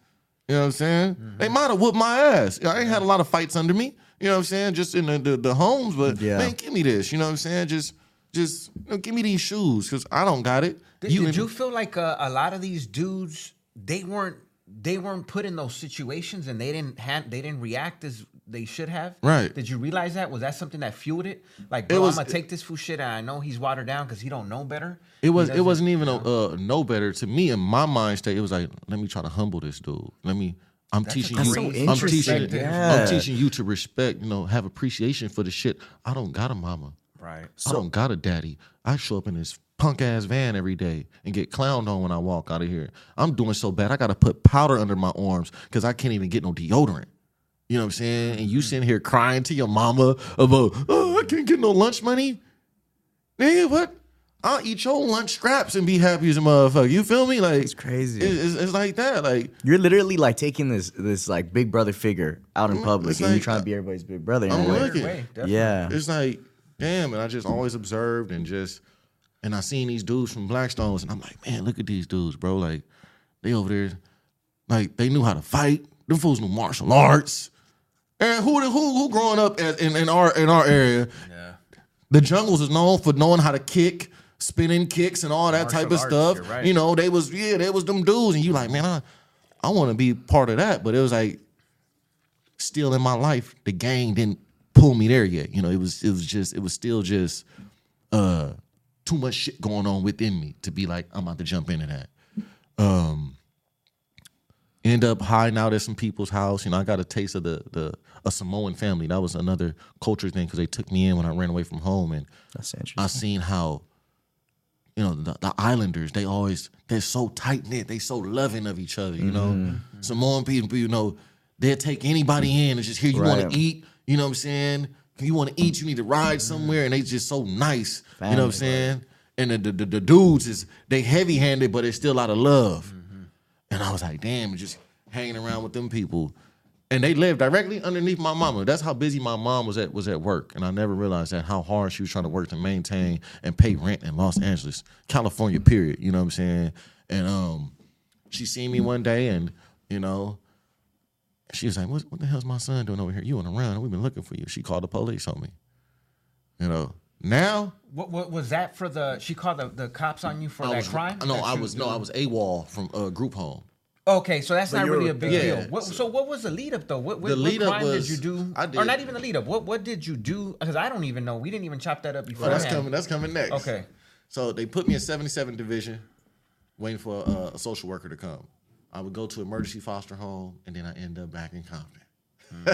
You know what I'm saying? They might have whooped my ass. I ain't had a lot of fights under me. You know what I'm saying? Just in the, the, the homes, but
Yeah.
man, give me this. You know what I'm saying? Just just you know, give me these shoes because I don't got it.
Did you, did you feel like uh, a lot of these dudes they weren't they weren't put in those situations and they didn't have they didn't react as they should have?
Right.
Did you realize that? Was that something that fueled it? Like,
It was-
I'm gonna take this fool shit and I know he's watered down because he don't know better.
It was it
doesn't-
wasn't even a uh, no better to me in my mind state. It was like let me try to humble this dude. Let me. I'm
That's
teaching you.
so
I'm teaching.
Yeah.
I'm teaching you to respect. You know, have appreciation for the shit. I don't got a mama.
Right.
I don't got a daddy. I show up in this punk ass van every day and get clowned on when I walk out of here. I'm doing so bad. I got to put powder under my arms because I can't even get no deodorant. You know what I'm saying? And you mm-hmm. sitting here crying to your mama about, oh, I can't get no lunch money. Nigga, what? I'll eat your lunch scraps and be happy as a motherfucker. You feel me? Like
It's crazy.
it- It's, it's like that. Like
You're literally like taking this this like big brother figure out in mm, public,
it's
and you're trying to be everybody's big brother.
I'm
a way.
looking.
Way.
Yeah.
it's like, damn, and I just always observed and just, and I seen these dudes from Blackstones, and I'm like, man, look at these dudes, bro. Like, they over there, like they knew how to fight. Them fools knew martial arts. And who who who growing up in, in our in our area,
Yeah.
the jungles is known for knowing how to kick, spinning kicks, and all that
Martial
type of
arts,
stuff.
right.
You know, they was yeah, they was them dudes, and you like, man, I I want to be part of that, but it was like still in my life, the gang didn't pull me there yet. You know, it was it was just it was still just uh too much shit going on within me to be like, I'm about to jump into that. Um end up hiding out at some people's house. You know, I got a taste of the the a Samoan family. That was another culture thing because they took me in when I ran away from home, and
That's
I
interesting.
seen how you know the, the Islanders. They always they're so tight knit. They so loving of each other. You know,
Mm-hmm.
Samoan people. You know, they'll take anybody in and just here you want to eat. You know what I'm saying? You want to eat, you need to ride somewhere, and they just so nice. you know what I'm
Family,
saying? And the, the, the, the dudes is they heavy handed, but it's still out of love. And I was like, damn, just hanging around with them people. And they lived directly underneath my mama. That's how busy my mom was at was at work. And I never realized that how hard she was trying to work to maintain and pay rent in Los Angeles, California, period. You know what I'm saying? And um she seen me one day and, you know, she was like, What what the hell's my son doing over here? You went around, we've been looking for you. She called the police on me. You know. Now
What, what was that for the? She called the, the cops on you for
I
that
was,
crime.
No,
That
I
you-
was no, I was AWOL from uh, group home.
Okay, so that's
But
not really a big
yeah.
deal. What, so what was the lead up though? What, what,
The lead
what
up
crime
was-
did you do?
I did.
Or not even the lead up. What what did you do? Because I don't even know. We didn't even chop that up before.
Well, that's coming. That's coming next.
Okay.
So they put me in 77 division, waiting for uh, a social worker to come. I would go to emergency foster home, and then I end up back in Compton. [LAUGHS]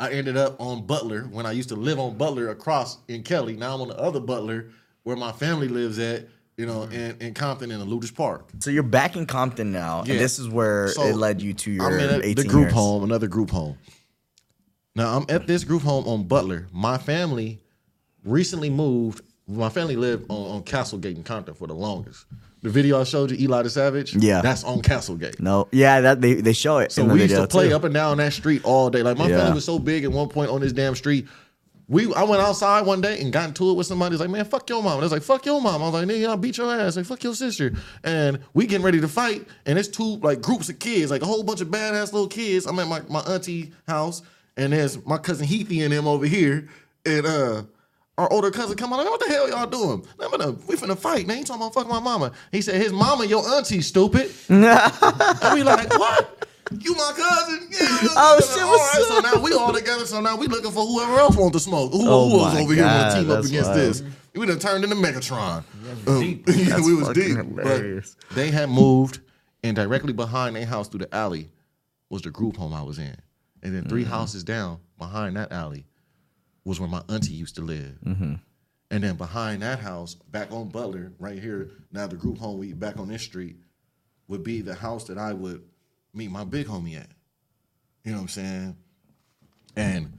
I ended up on Butler when I used to live on Butler across in Kelly. Now I'm on the other Butler where my family lives at. You know, mm-hmm. in, in Compton in Lueders Park.
So you're back in Compton now,
Yeah.
and this is where
So,
it led you to your
I'm in a,
18
the group
years.
home, another group home. Now I'm at this group home on Butler. My family recently moved. My family lived on, on Castlegate in Compton for the longest. The video I showed you, Eli the Savage,
Yeah.
that's on Castlegate.
No, yeah, that they, they show it.
So
in the
we used to play
too.
up and down that street all day. Like my
Yeah.
family was so big at one point on this damn street. We I went outside one day and got into it with somebody. It's like, man, fuck your mom. And was like, fuck your mom. I was like, nigga, I'll beat your ass. Like, fuck your sister. And we getting ready to fight. And it's two like groups of kids, like a whole bunch of badass little kids. I'm at my, my auntie house, and there's my cousin Heathy and them over here. And uh our older cousin come on, like, what the hell y'all doing? I'm gonna, we finna fight. Man, you talking about fuck my mama. He said, his mama, your auntie, stupid. [LAUGHS] And we like, what? You my cousin? Yeah.
Oh,
yeah,
shit,
all
what's
right, So now we all together. So now we looking for whoever else want to smoke. Who,
Oh
who was
my
over here want to team up against
wild.
this? We done turned into Megatron. Um,
deep. [LAUGHS]
yeah,
That's
we was
fucking
deep.
hilarious.
But they had moved, and directly behind their house through the alley was the group home I was in. And then
Mm-hmm.
3 houses down behind that alley was where my auntie used to live.
Mm-hmm.
And then behind that house, back on Butler, right here, now the group home we back on this street, would be the house that I would meet my big homie at. You know what I'm saying? And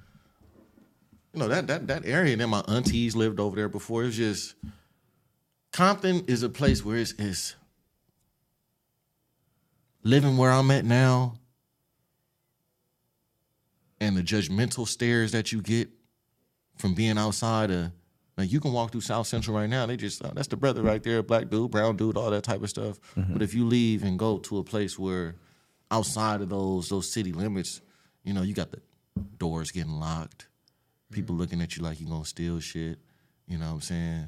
you know that that that area. Then my aunties lived over there before. It was just Compton is a place where it's, it's living where I'm at now, and the judgmental stares that you get from being outside of. Like you can walk through South Central right now. They just oh, that's the brother right there, black dude, brown dude, all that type of stuff. Mm-hmm. But if you leave and go to a place where outside of those those city limits, you know, you got the doors getting locked, people mm-hmm. looking at you like you gonna steal shit. You know what I'm saying?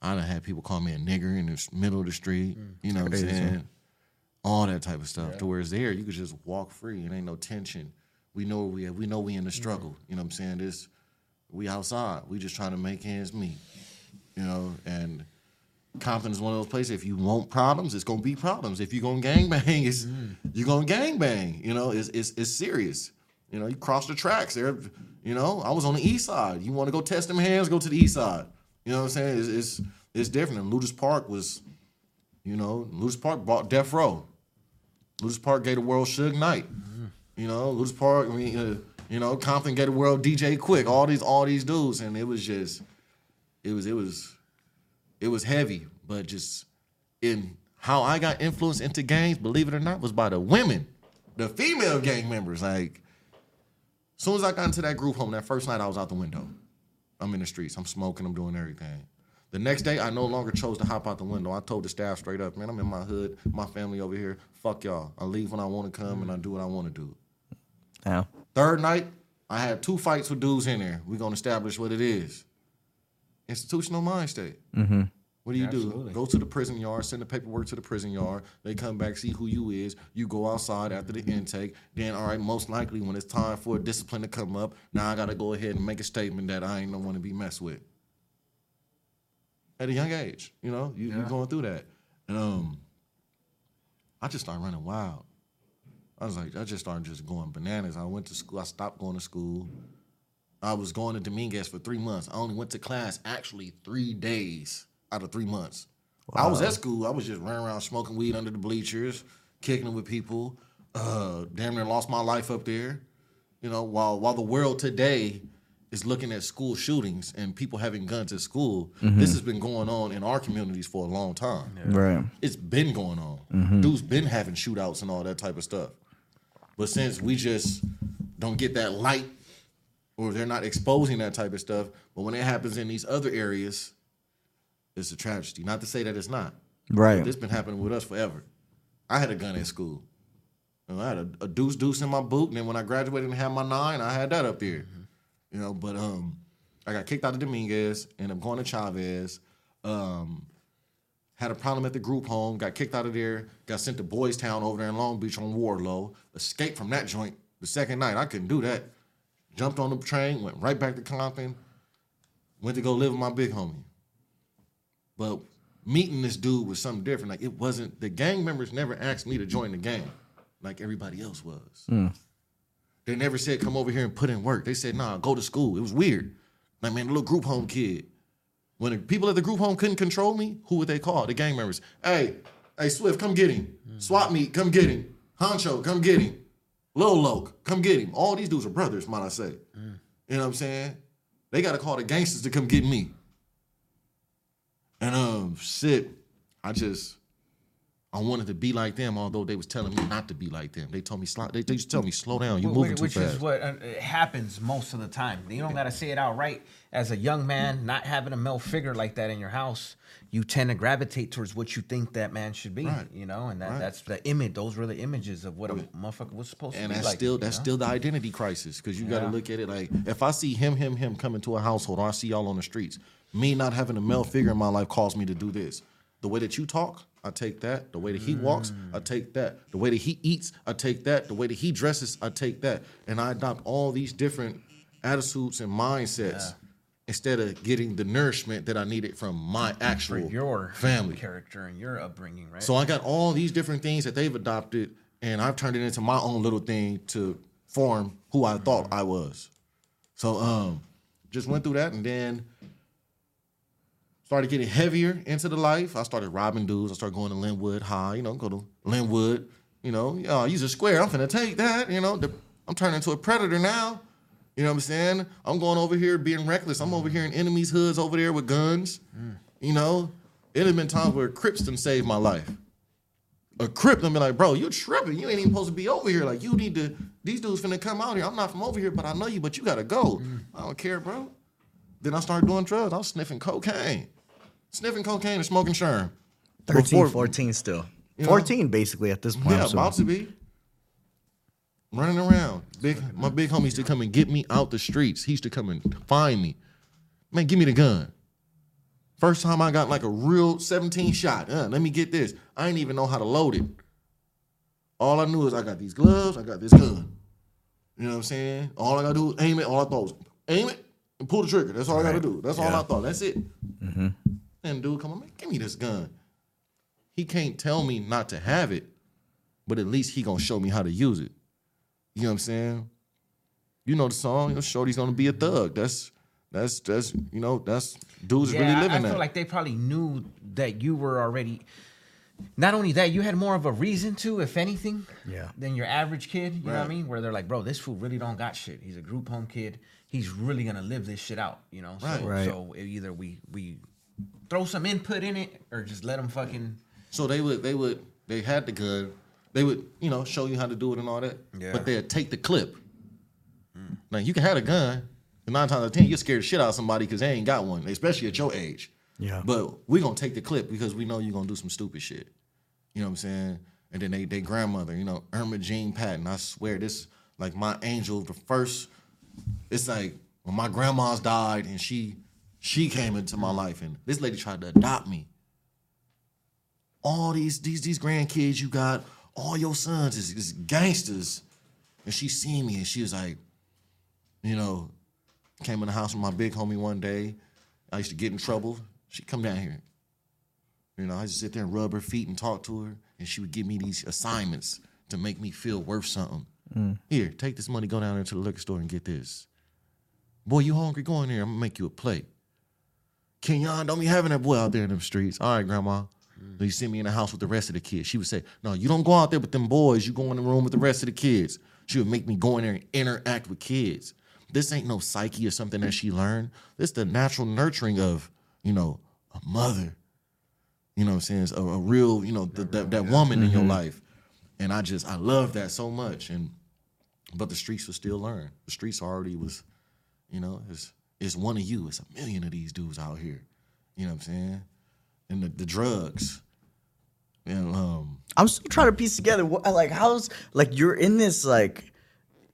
I done had people call me a nigger in the middle of the street. Mm. You know what I'm saying? All that type of stuff. To where it's there, you could just walk free. It ain't no tension. We know where we at. We know we in the mm-hmm. struggle. You know what I'm saying? This we outside. We just trying to make ends meet. You know, and Compton is one of those places. If you want problems, it's gonna be problems. If you're gonna gang bang, it's you're gonna gang bang. You know, it's it's it's serious. You know, you cross the tracks there. You know, I was on the east side. You want to go test them hands? Go to the east side. You know what I'm saying? It's it's, it's different. And Lueders Park was, you know, Lueders Park bought Death Row. Lueders Park gave the world Suge Knight. You know, Lueders Park. I mean, uh, you know, Compton Get the world DJ Quik. All these all these dudes, and it was just, it was it was, it was heavy. But just in how I got influenced into gangs, believe it or not, was by the women, the female gang members. Like, as soon as I got into that group home, that first night I was out the window. I'm in the streets. I'm smoking. I'm doing everything. The next day, I no longer chose to hop out the window. I told the staff straight up, man, I'm in my hood, my family over here. Fuck y'all. I leave when I want to come and I do what I want to do.
Yeah.
Third night, I had two fights with dudes in there. We're gonna establish what it is. Institutional mind state.
Mm-hmm.
What do you
Absolutely.
do? Go to the prison yard, send the paperwork to the prison yard. They come back, see who you is. You go outside after the intake. Then, all right, most likely when it's time for discipline to come up, now I gotta go ahead and make a statement that I ain't no one to be messed with. At a young age, you know, you, you're going through that. And um, I just started running wild. I was like, I just started just going bananas. I went to school. I stopped going to school. I was going to Dominguez for three months. I only went to class actually three days out of three months. I was at school. I was just running around smoking weed under the bleachers, kicking it with people. Uh, damn near lost my life up there. You know, while while the world today is looking at school shootings and people having guns at school, this has been going on in our communities for a long time.
Right.
It's been going on. Dudes been having shootouts and all that type of stuff. But since we just don't get that light or they're not exposing that type of stuff, but when it happens in these other areas, it's a tragedy. Not to say that it's not.
Right.
This been happening with us forever. I had a gun at school. I had a, a deuce deuce in my boot, and then when I graduated and had my nine, I had that up there. You know, but um, I got kicked out of Dominguez, ended up going to Chavez. Um, had a problem at the group home, got kicked out of there, got sent to Boys Town over there in Long Beach on Warlow. Escaped from that joint the second night. I couldn't do that. Jumped on the train, went right back to Compton, went to go live with my big homie. But meeting this dude was something different. Like it wasn't the gang members never asked me to join the gang like everybody else was. Hmm. They never said come over here and put in work. They said, nah, go to school. It was weird. Like, man, the little group home kid. When the people at the group home couldn't control me, who would they call? The gang members. Hey, hey, Swift, come get him. Swap meet, come get him. Honcho, come get him. Lil Loke, come get him. All these dudes are brothers, might I say. You know what I'm saying? They gotta call the gangsters to come get me. And um, shit, I just I wanted to be like them, although they was telling me not to be like them. They told me slow. They, they just tell me slow down. You moving
which,
too
which
fast.
is what uh, happens most of the time. You don't got to say it outright. As a young man, not having a male figure like that in your house, you tend to gravitate towards what you think that man should be.
Right.
You know, and that,
Right.
that's the image. Those were the images of what a motherfucker was supposed
and
to be And
that's
like.
still that's
know?
still the identity crisis because you got to
Yeah.
look at it like if I see him, him, him coming to a household, or I see y'all on the streets, me not having a male figure in my life caused me to do this. The way that you talk, I take that. The way that he walks, I take that. The way that he eats, I take that. The way that he dresses, I take that. And I adopt all these different attitudes and mindsets instead of getting the nourishment that I needed from my
for
actual
your
family.
character and your upbringing, right?
So I got all these different things that they've adopted, and I've turned it into my own little thing to form who I thought I was. So um, just went through that, and then started getting heavier into the life. I started robbing dudes. I started going to Lynwood High. You know, go to Lynwood. You know, oh, use a square. I'm finna take that. You know, I'm turning into a predator now. You know what I'm saying? I'm going over here being reckless. I'm over here in enemies' hoods over there with guns. Mm. You know, it has been times where Crips done saved my life. A Crip done be like, bro, you tripping. You ain't even supposed to be over here. Like, you need to, these dudes finna come out here. I'm not from over here, but I know you, but you gotta go. Mm. I don't care, bro. Then I started doing drugs. I was sniffing cocaine. Sniffing cocaine and smoking sherm.
13,
Before-
14 still.
You know?
14 basically at this point.
Yeah,
so-
about to be. Running around. Big my big homie used to come and get me out the streets. He used to come and find me. Man, give me the gun. First time I got like a real 17 shot. Uh, let me get this. I didn't even know how to load it. All I knew is I got these gloves, I got this gun. You know what I'm saying? All I gotta do is aim it. All I thought was aim it and pull the trigger. That's all I gotta do. That's all I thought. That's it. And dude, come on, man, give me this gun. He can't tell me not to have it, but at least he gonna show me how to use it. You know what I'm saying? You know the song. You know, Shorty's gonna be a thug. That's that's that's you know that's dudes really
I-
living
I,
that.
feel like they probably knew that you were already. Not only that, you had more of a reason to, if anything,
Yeah.
than your average kid. You know what I mean? Where they're like, bro, this fool really don't got shit. He's a group home kid. He's really gonna live this shit out. You know?
Right.
So,
Right.
so either we we throw some input in it, or just let them fucking.
So they would they would they had the gun. They would you know show you how to do it and all that.
Yeah.
But they'd take the clip. Now you can have a gun. and Nine times out of ten, you're scared the shit out of somebody because they ain't got one, especially at your age.
Yeah.
But we gonna take the clip because we know you're gonna do some stupid shit. You know what I'm saying? And then they they grandmother, you know, Irma Jean Patton. I swear this like my angel, the first. It's like when my grandma's died and she she came into my life and this lady tried to adopt me all these these these grandkids you got, all your sons is, is gangsters. And she seen me and she was like, you know, came in the house with my big homie one day. I used to get in trouble. She'd come down here. You know, I just sit there and rub her feet and talk to her, and she would give me these assignments to make me feel worth something. Mm. Here, take this money, go down there to the liquor store and get this. Boy, you hungry? Go in there. I'm gonna make you a plate. Kenyon, don't be having that boy out there in them streets. All right, grandma. So you see me in the house with the rest of the kids. She would say, No, you don't go out there with them boys. You go in the room with the rest of the kids. She would make me go in there and interact with kids. This ain't no psyche or something that she learned. This the natural nurturing of, you know, a mother. You know what I'm saying? A, a real, you know, the, that, that woman in your mm-hmm. life. And I just, I love that so much. And but the streets will still learn. The streets already was, you know, it's it's one of you. It's a million of these dudes out here. You know what I'm saying? And the, the drugs. And um
I'm still trying to piece together what like how's like you're in this like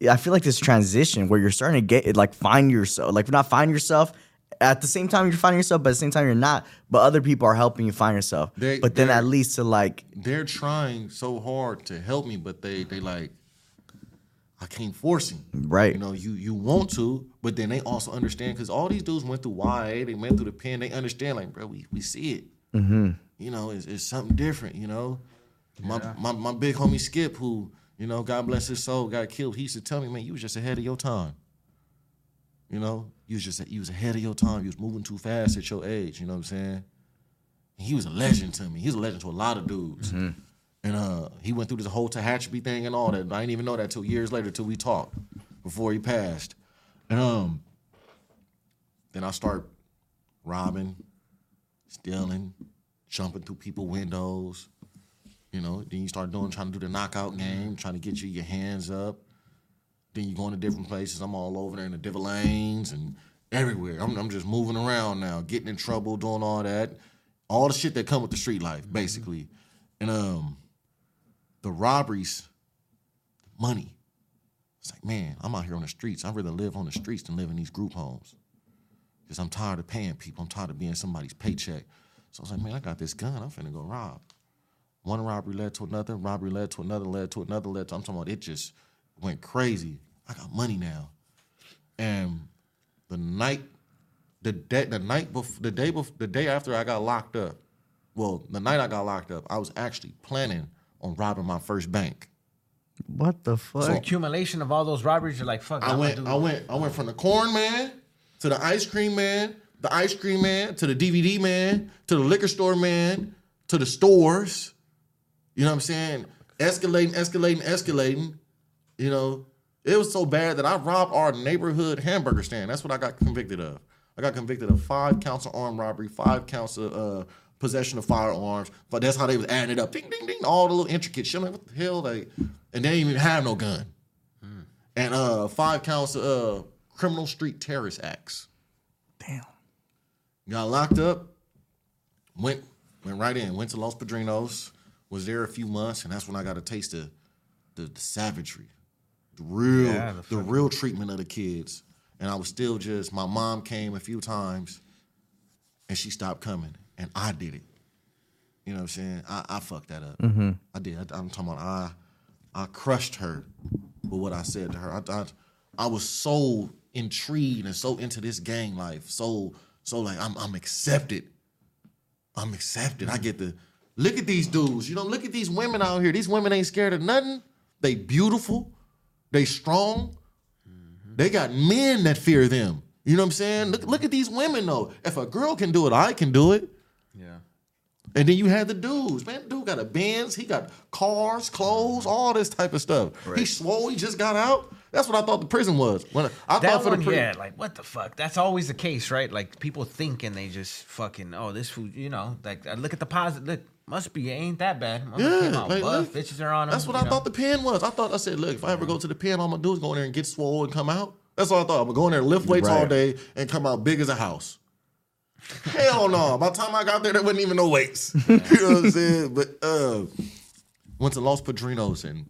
I feel like this transition where you're starting to get like find yourself like not find yourself at the same time you're finding yourself but at the same time you're not but other people are helping you find yourself
They-
but then at least to like
they're trying so hard to help me, but they they like I can't force him.
Right.
You know, you you want to, but then they also understand because all these dudes went through YA, they went through the pen, they understand, like, bro, we, we see it.
Mm-hmm.
You know, it's, it's something different, you know. My, my my big homie Skip, who, you know, God bless his soul, got killed, he used to tell me, man, you was just ahead of your time. You know, you was just you was ahead of your time. You was moving too fast at your age, you know what I'm saying? And he was a legend to me. He was a legend to a lot of dudes. And uh, he went through this whole Tehachapi thing and all that. I didn't even know that till years later, till we talked, before he passed. And um, then I start robbing, stealing, jumping through people windows. You know, then you start doing trying to do the knockout game, trying to get you your hands up. Then you go into different places. I'm all over there in the different lanes and everywhere. I'm, I'm just moving around now, getting in trouble, doing all that, all the shit that come with the street life, basically. And um, the robberies, the money. It's like, man, I'm out here on the streets. I'd rather live on the streets than live in these group homes. Because I'm tired of paying people. I'm tired of being somebody's paycheck. So I was like, man, I got this gun. I'm finna go rob. One robbery led to another, robbery led to another, led to another, led to I'm talking about it just went crazy. I got money now. And the night, the day, the night before, the day before, the day after I got locked up, well, the night I got locked up, I was actually planning on robbing my first bank.
what the fuck
The accumulation of all those robberies, you're like, fuck.
I
I'ma
went,
do-
I went, I went from the corn man to the ice cream man, the ice cream man to the DVD man to the liquor store man to the stores. You know what I'm saying? Escalating, escalating, escalating. You know, it was so bad that I robbed our neighborhood hamburger stand. That's what I got convicted of. I got convicted of five counts of armed robbery, five counts of uh, possession of firearms. But that's how they was adding it up. Ding, ding, ding. All the little intricate shit. I'm like, what the hell? Like, and they didn't even have no gun. And uh, five counts of uh, criminal street terrorist acts.
damn
Got locked up. Went went right in. Went to Los Padrinos. Was there a few months, and that's when I got a taste of the, the savagery, the real
Yeah,
the,
the
real treatment of the kids. And I was still just my mom came a few times, and she stopped coming, and I did it. You know what I'm saying? I, I fucked that up. Mm-hmm. I did. I, am talking about I I crushed her with what I said to her. I, I I was so intrigued and so into this gang life. So so like I'm I'm accepted. I'm accepted. I get to look at these dudes. You know, look at these women out here. These women ain't scared of nothing. They beautiful. They strong. They got men that fear them. You know what I'm saying? Look, look at these women though. If a girl can do it, I can do it.
Yeah.
And then you had the dudes. Man, dude got a Benz. He got cars, clothes, all this type of stuff. He swole. He just got out. That's what I thought the prison was. When I, I
That
thought for
one,
the prison.
yeah, like what the fuck? That's always the case, right? Like people think and they just fucking, oh, this food, you know, like I look at the positive. Look, must be ain't that bad. Must
Yeah, like,
buff.
look,
Bitches are on 'em,
That's what I
know?
thought the pen was. I thought I said, look, if I ever go to the pen, all I'm gonna do is go in there and get swole and come out. That's all I thought. I'm gonna go in there, lift weights all day, and come out big as a house. Hell no! By the time I got there, there wasn't even no weights. [LAUGHS] you know what I'm saying? But uh, went to Los Padrinos, and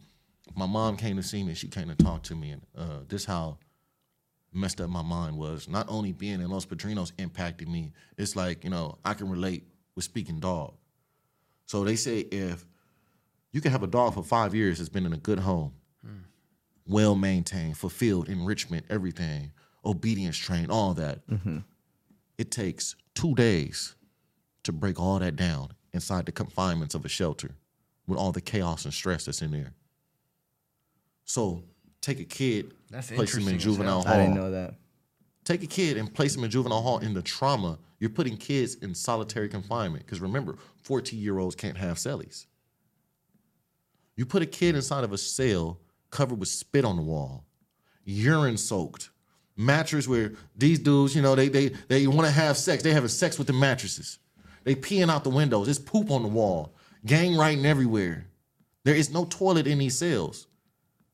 my mom came to see me. She came to talk to me, and uh, this how messed up my mind was. Not only being in Los Padrinos impacted me. It's like you know I can relate with speaking dog. So they say if you can have a dog for five years that's been in a good home, well maintained, fulfilled, enrichment, everything, obedience trained, all that. It takes two days to break all that down inside the confinements of a shelter with all the chaos and stress that's in there. So take a kid,
That's
place him in juvenile
hell.
hall.
I didn't know that.
Take a kid and place him in juvenile hall in the trauma. You're putting kids in solitary confinement. Because remember, 14 year olds can't have cellies. You put a kid inside of a cell covered with spit on the wall, urine soaked, mattress where these dudes, you know, they they they want to have sex. They having sex with the mattresses. They peeing out the windows. There's poop on the wall. Gang writing everywhere. There is no toilet in these cells.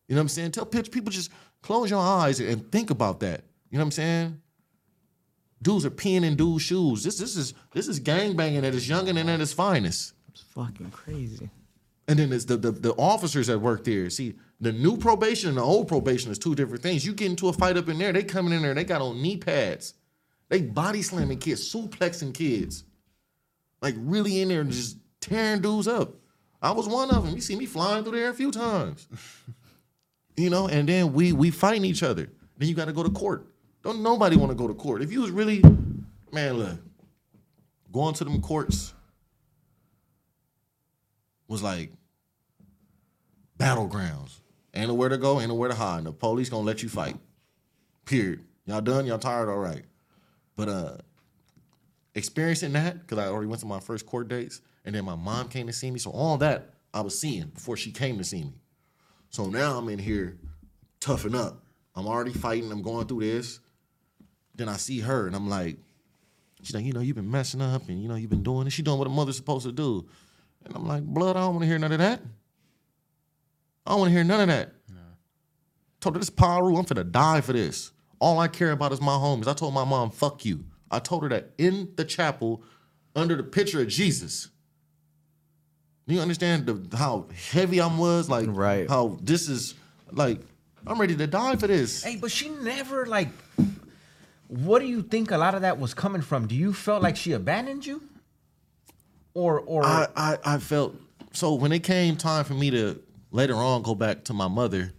You know what I'm saying? Tell people just close your eyes and think about that. You know what I'm saying? Dudes are peeing in dudes' shoes. This this is this is gang banging at its youngin' and at its finest.
It's fucking crazy.
And then it's the, the the officers that work there. See, the new probation and the old probation is two different things. You get into a fight up in there, they coming in there, they got on knee pads. They body slamming kids, suplexing kids. Like really in there and just tearing dudes up. I was one of them. You see me flying through there a few times. [LAUGHS] you know, and then we we fighting each other. Then you got to go to court. Don't nobody want to go to court. If you was really, man, look, going to them courts was like battlegrounds. Ain't nowhere to go, ain't nowhere to hide. And the police gonna let you fight. Period. Y'all done? Y'all tired? All right. But uh experiencing that, because I already went to my first court dates, and then my mom came to see me. So all that I was seeing before she came to see me. So now I'm in here toughing up. I'm already fighting, I'm going through this. Then I see her and I'm like, she's like, you know, you've been messing up and you know, you've been doing this. She doing what a mother's supposed to do. And I'm like, blood, I don't want to hear none of that. I don't want to hear none of that. No. Told her this Piru, I'm finna die for this. All I care about is my homies. I told my mom, fuck you. I told her that in the chapel under the picture of Jesus. Do you understand the, how heavy I was? Like,
Right.
how this is, like, I'm ready to die for this.
Hey, but she never like. What do you think a lot of that was coming from? Do you felt like she abandoned you, or or
I, I, I felt so when it came time for me to later on go back to my mother,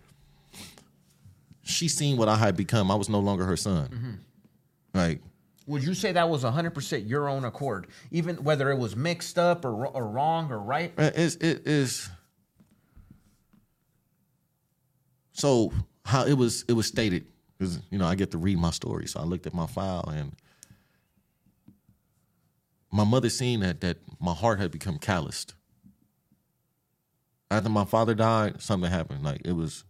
she seen what I had become. I was no longer her son. Mm-hmm. Like,
would you say that was hundred percent your own accord, even whether it was mixed up or or wrong or right?
Uh, it's, it is. So how it was it was stated because you know I get to read my story, so I looked at my file and my mother seen that that my heart had become calloused. After my father died, something happened. Like it was,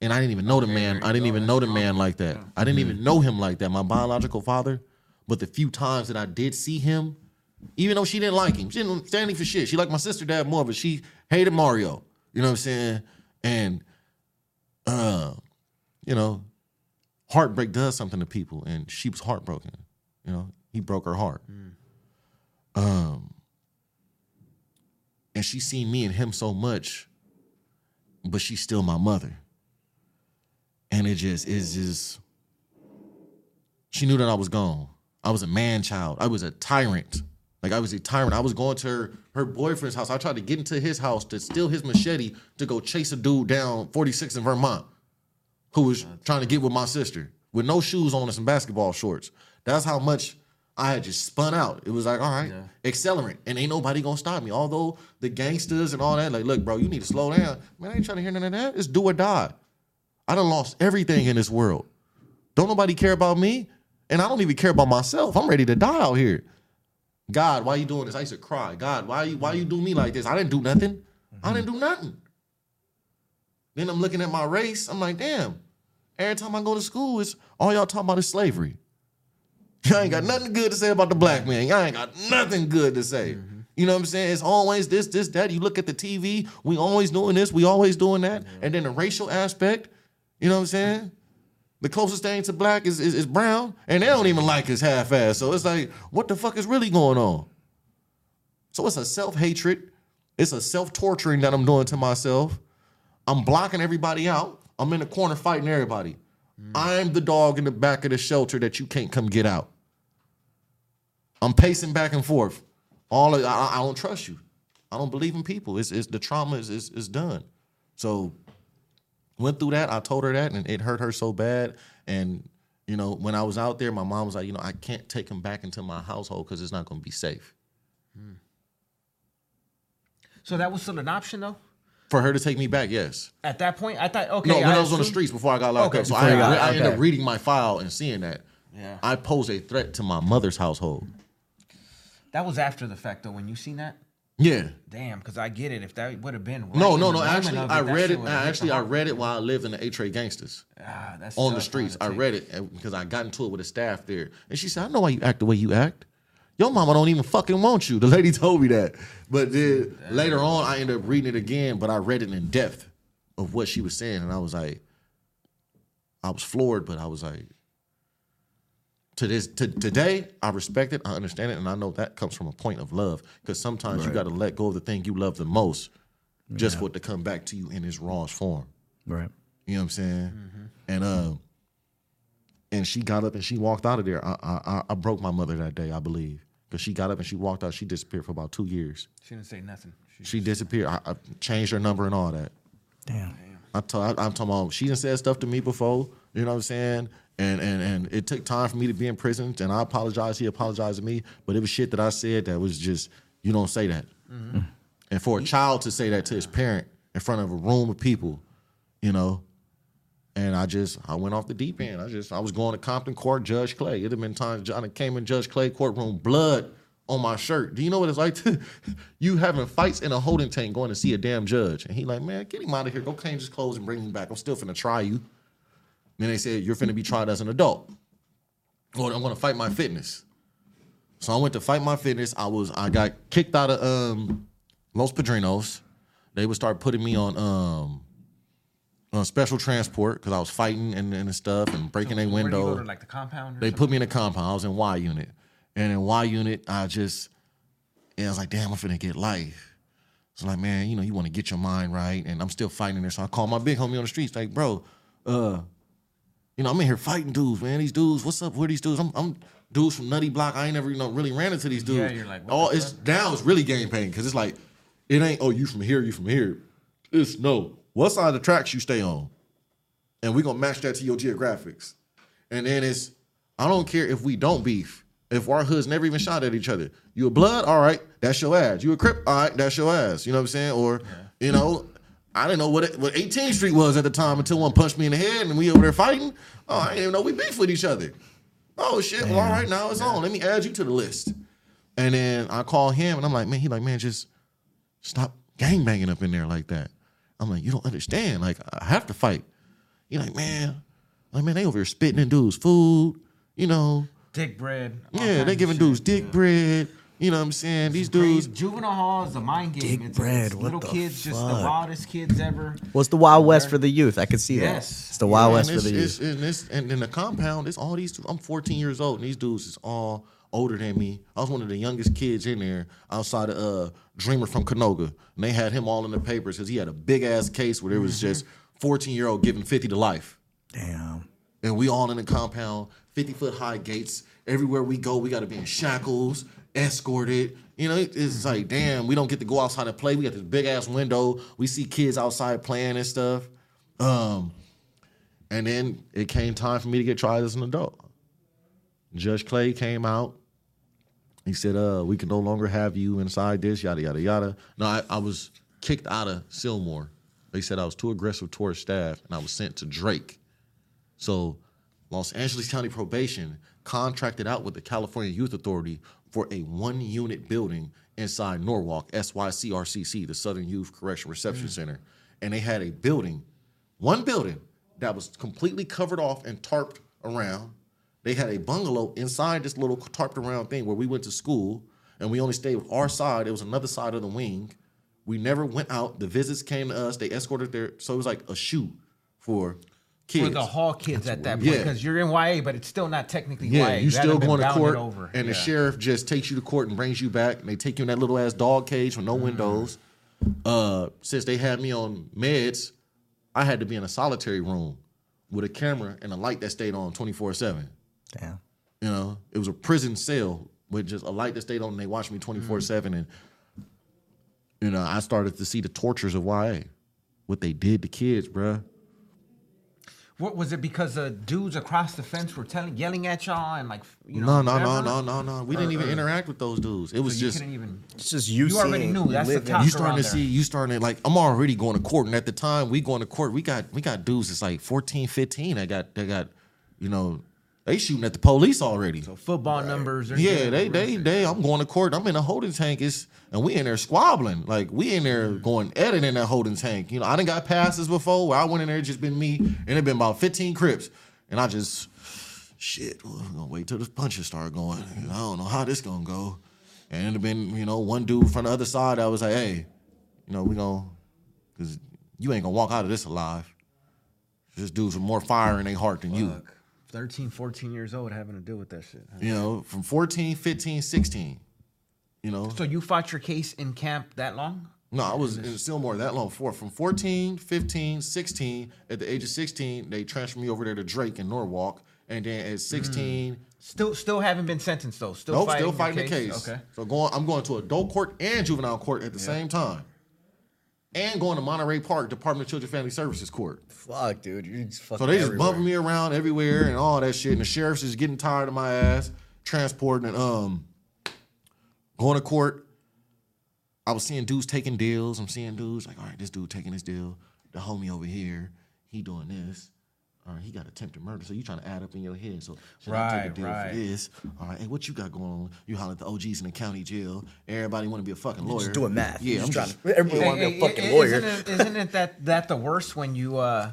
and I didn't even know the man. I didn't even know the man like that. I didn't even know him like that. My biological father, but the few times that I did see him, even though she didn't like him, she didn't stand him for shit. She liked my sister dad more, but she hated Mario. You know what I'm saying? And uh, you know, heartbreak does something to people, and she was heartbroken. You know, he broke her heart. Um, and she seen me and him so much, but she's still my mother. And it just is just. She knew that I was gone. I was a man child. I was a tyrant. Like I was a tyrant. I was going to her her boyfriend's house. I tried to get into his house to steal his machete to go chase a dude down 46 in Vermont who was trying to get with my sister with no shoes on and some basketball shorts. That's how much I had just spun out. It was like, all right, accelerant, and ain't nobody gonna stop me. Although the gangsters and all that, like, look, bro, you need to slow down. Man, I ain't trying to hear none of that. It's do or die. I done lost everything in this world. Don't nobody care about me. And I don't even care about myself. I'm ready to die out here. God, why you doing this? I used to cry. God, why you why you do me like this? I didn't do nothing. I didn't do nothing. Then I'm looking at my race. I'm like, damn. Every time I go to school, it's all y'all talking about is slavery. [LAUGHS] Y'all ain't got nothing good to say about the black man. Y'all ain't got nothing good to say. Mm-hmm. You know what I'm saying? It's always this, this, that. You look at the TV, we always doing this, we always doing that. And then the racial aspect, you know what I'm saying? The closest thing to black is, is, is brown, and they don't even like us half ass. So it's like, what the fuck is really going on? So it's a self hatred, it's a self torturing that I'm doing to myself. I'm blocking everybody out. I'm in the corner fighting everybody. Mm. I'm the dog in the back of the shelter that you can't come get out. I'm pacing back and forth. All of, I, I don't trust you. I don't believe in people. It's, it's the trauma is, is is done. So went through that. I told her that, and it hurt her so bad. And you know, when I was out there, my mom was like, you know, I can't take him back into my household because it's not going to be safe hmm.
So that was still an option though.
for her to take me back. Yes.
At that point, I thought okay.
No, when I, was on the streets before I got locked
Okay,
up. So I,
you got-
I ended
okay.
up reading my file and seeing that.
Yeah.
I pose a threat to my mother's household.
That was after the fact though. When you seen that,
Yeah.
damn, because I get it. If that would have been right
No, no, no. Actually,
of
I read it.
the
Actually, I read it while I lived in the Eight Trey Gangsters.
Ah, that's
on the streets. I read it because I got into it with the staff there, and she said, "I know why you act the way you act. Your mama don't even fucking want you." The lady [LAUGHS] told me that, but then later on, I ended up reading it again. But I read it in depth of what she was saying, and I was like, I was floored, but I was like, to this to today, I respect it, I understand it, and I know that comes from a point of love. Because sometimes you got to let go of the thing you love the most, just for it to come back to you in its rawest form.
Right.
You know what I'm saying? And um, and she got up and she walked out of there. I I, I- I broke my mother that day, I believe, because she got up and she walked out. She disappeared for about two years.
She didn't say nothing. She,
She disappeared. I, I changed her number and all that.
Damn.
I told, I, I'm talking about she didn't said stuff to me before. You know what I'm saying? And and and it took time for me to be in prison. And I apologized. He apologized to me. But it was shit that I said that was just you don't say that. Mm-hmm. And for a child to say that to his parent in front of a room of people, you know. And I just I went off the deep end. I just I was going to Compton Court, Judge Clay. It'd have been times John came in Judge Clay courtroom, blood on my shirt. Do you know what it's like to [LAUGHS] you having fights in a holding tank going to see a damn judge? And he like, man, get him out of here. Go change his clothes and bring him back. I'm still finna try you. Then they said you're finna be tried as an adult. Or I'm gonna fight my fitness. So I went to fight my fitness. I was I got kicked out of um Los Padrinos. They would start putting me on um on special transport because I was fighting and, and stuff and breaking a
do you
window.
to, like the compound.
They
something?
put me in a compound. I was in Y unit. And in Y unit, I just, and I was like, damn, I'm finna get life. So like, man, you know, you want to get your mind right. And I'm still fighting there. So I call my big homie on the streets, like, bro, uh, you know, I'm in here fighting dudes, man. These dudes, what's up? Where these dudes? I'm, I'm dudes from Nutty Block. I ain't never, you know, really ran into these dudes.
Yeah, you're like,
oh,
the
it's now it's really game pain because it's like, it ain't, oh, you from here, you from here. It's no, what side of the tracks you stay on? And we're gonna match that to your geographics. And then it's, I don't care if we don't beef. If our hoods never even shot at each other. You a blood? All right, that's your ass. You a crip? All right, that's your ass. You know what I'm saying? Or, you know, I didn't know what it, what 18th Street was at the time until one punched me in the head and we over there fighting. Oh, I didn't even know we beef with each other. Oh shit. Well, all right, now it's on. Let me add you to the list. And then I call him and I'm like, man, he like, man, just stop gang banging up in there like that. I'm like, you don't understand. Like, I have to fight. You're like, man, like, man, they over here spitting in dudes' food, you know.
dick bread. all
Yeah,
kinds
they
of
giving
shit.
dudes dick bread. You know what I'm saying? These
Crazy.
dudes,
Juvenile hall is a mind game.
Dick
it's,
bread,
It's
what
little
the
kids, just the
fuck?
wildest kids ever.
What's the Wild West for the youth? I could see
Yes.
that. It's the Wild
Man,
West for
it's-
the
it's-
youth.
and, it's, and in the compound, it's all these. I'm 14 years old, and these dudes is all older than me. I was one of the youngest kids in there, outside of uh, Dreamer from Canoga, and they had him all in the papers because he had a big ass case where there was
Mm-hmm.
just 14 year old giving 50 to life.
Damn.
and we all in the compound, 50 foot high gates. Everywhere we go, we got to be in shackles, escorted. You know, it's like, damn, we don't get to go outside and play. We got this big ass window. We see kids outside playing and stuff. Um, and then it came time for me to get tried as an adult. Judge Clay came out. He said, uh, we can no longer have you inside this, yada, yada, yada. No, I, I was kicked out of Sylmar. They said I was too aggressive towards staff and I was sent to Drake. So Los Angeles County Probation contracted out with the California Youth Authority for a one unit building inside Norwalk, SYCRCC, the Southern Youth Correction Reception mm. Center. And they had a building, one building that was completely covered off and tarped around. They had a bungalow inside this little tarped around thing where we went to school and we only stayed with our side. It was another side of the wing. We never went out. The visits came to us. They escorted their so it was like a shoot for kids.
For the hall kids at that point,
Yeah.
because you're in YA, but it's still not technically
Yeah,
YA.
you still going to court,
over.
and the sheriff just takes you to court and brings you back. And they take you in that little ass dog cage with no
Mm-hmm.
windows. Uh, since they had me on meds, I had to be in a solitary room with a camera and a light that stayed on twenty four seven.
Damn.
You know, it was a prison cell with just a light that stayed on, and they watched me twenty four seven. And you know, I started to see the tortures of YA, what they did to kids, bruh.
What was it? Because the dudes across the fence were telling, yelling at y'all, and like, you
No,
know,
no, no,
whatever?
no, no, no. We uh, didn't even uh. interact with those dudes. It was
So you
just
couldn't even.
It's just you.
You already
seeing-
knew, that's the
living-
top.
you starting to
there.
see you starting to like i'm already going to court and at the time we going to court we got we got dudes that's like 14 15 that got they got you know they shooting at the police already.
So football numbers. Are
yeah
good.
they they they i'm going to court. I'm in a holding tank. It's, and we in there squabbling. Like we in there mm-hmm. going editing that holding tank. You know i didn't got passes before where i went in there just been me and it been about 15 crips. And i just shit well, i'm gonna wait till the punches start going. I don't know how this gonna go. And it'd have been you know one dude from the other side that was like hey you know, we gonna, cause you ain't gonna walk out of this alive. This dudes with more fire in their heart than you.
Fuck. 13, 14 years old having to deal with that shit. huh?
You know, from 14, 15, 16. You know,
So you fought your case in camp that long?
no, I was in Sylmar that long. For from 14, 15, 16. At the age of 16, they transferred me over there to Drake in Norwalk, and then at hmm. 16,
Still, still haven't been sentenced though. Still
nope,
fighting
still fighting the case.
Okay.
So going, I'm going to adult court and juvenile court at the same time, and going to Monterey Park Department of Children and Family Services court.
Fuck, dude. You're just fucking.
So they just
everywhere.
bumping me around everywhere and all that shit. And the sheriff's just getting tired of my ass transporting and um going to court. I was seeing dudes taking deals. I'm seeing dudes like, all right, this dude taking this deal. The homie over here, he doing this. All right, he got attempted murder. So you trying to add up in your head. So should I take a
Right,
deal
right.
for this? All right, hey, what you got going on? You holler at the OGs in the county jail. Everybody want to be a fucking lawyer.
just doing math.
Yeah,
You're
I'm
just trying
just
to- everybody
yeah.
wanna be a fucking [LAUGHS] lawyer.
Isn't it, isn't it that that the worst when you uh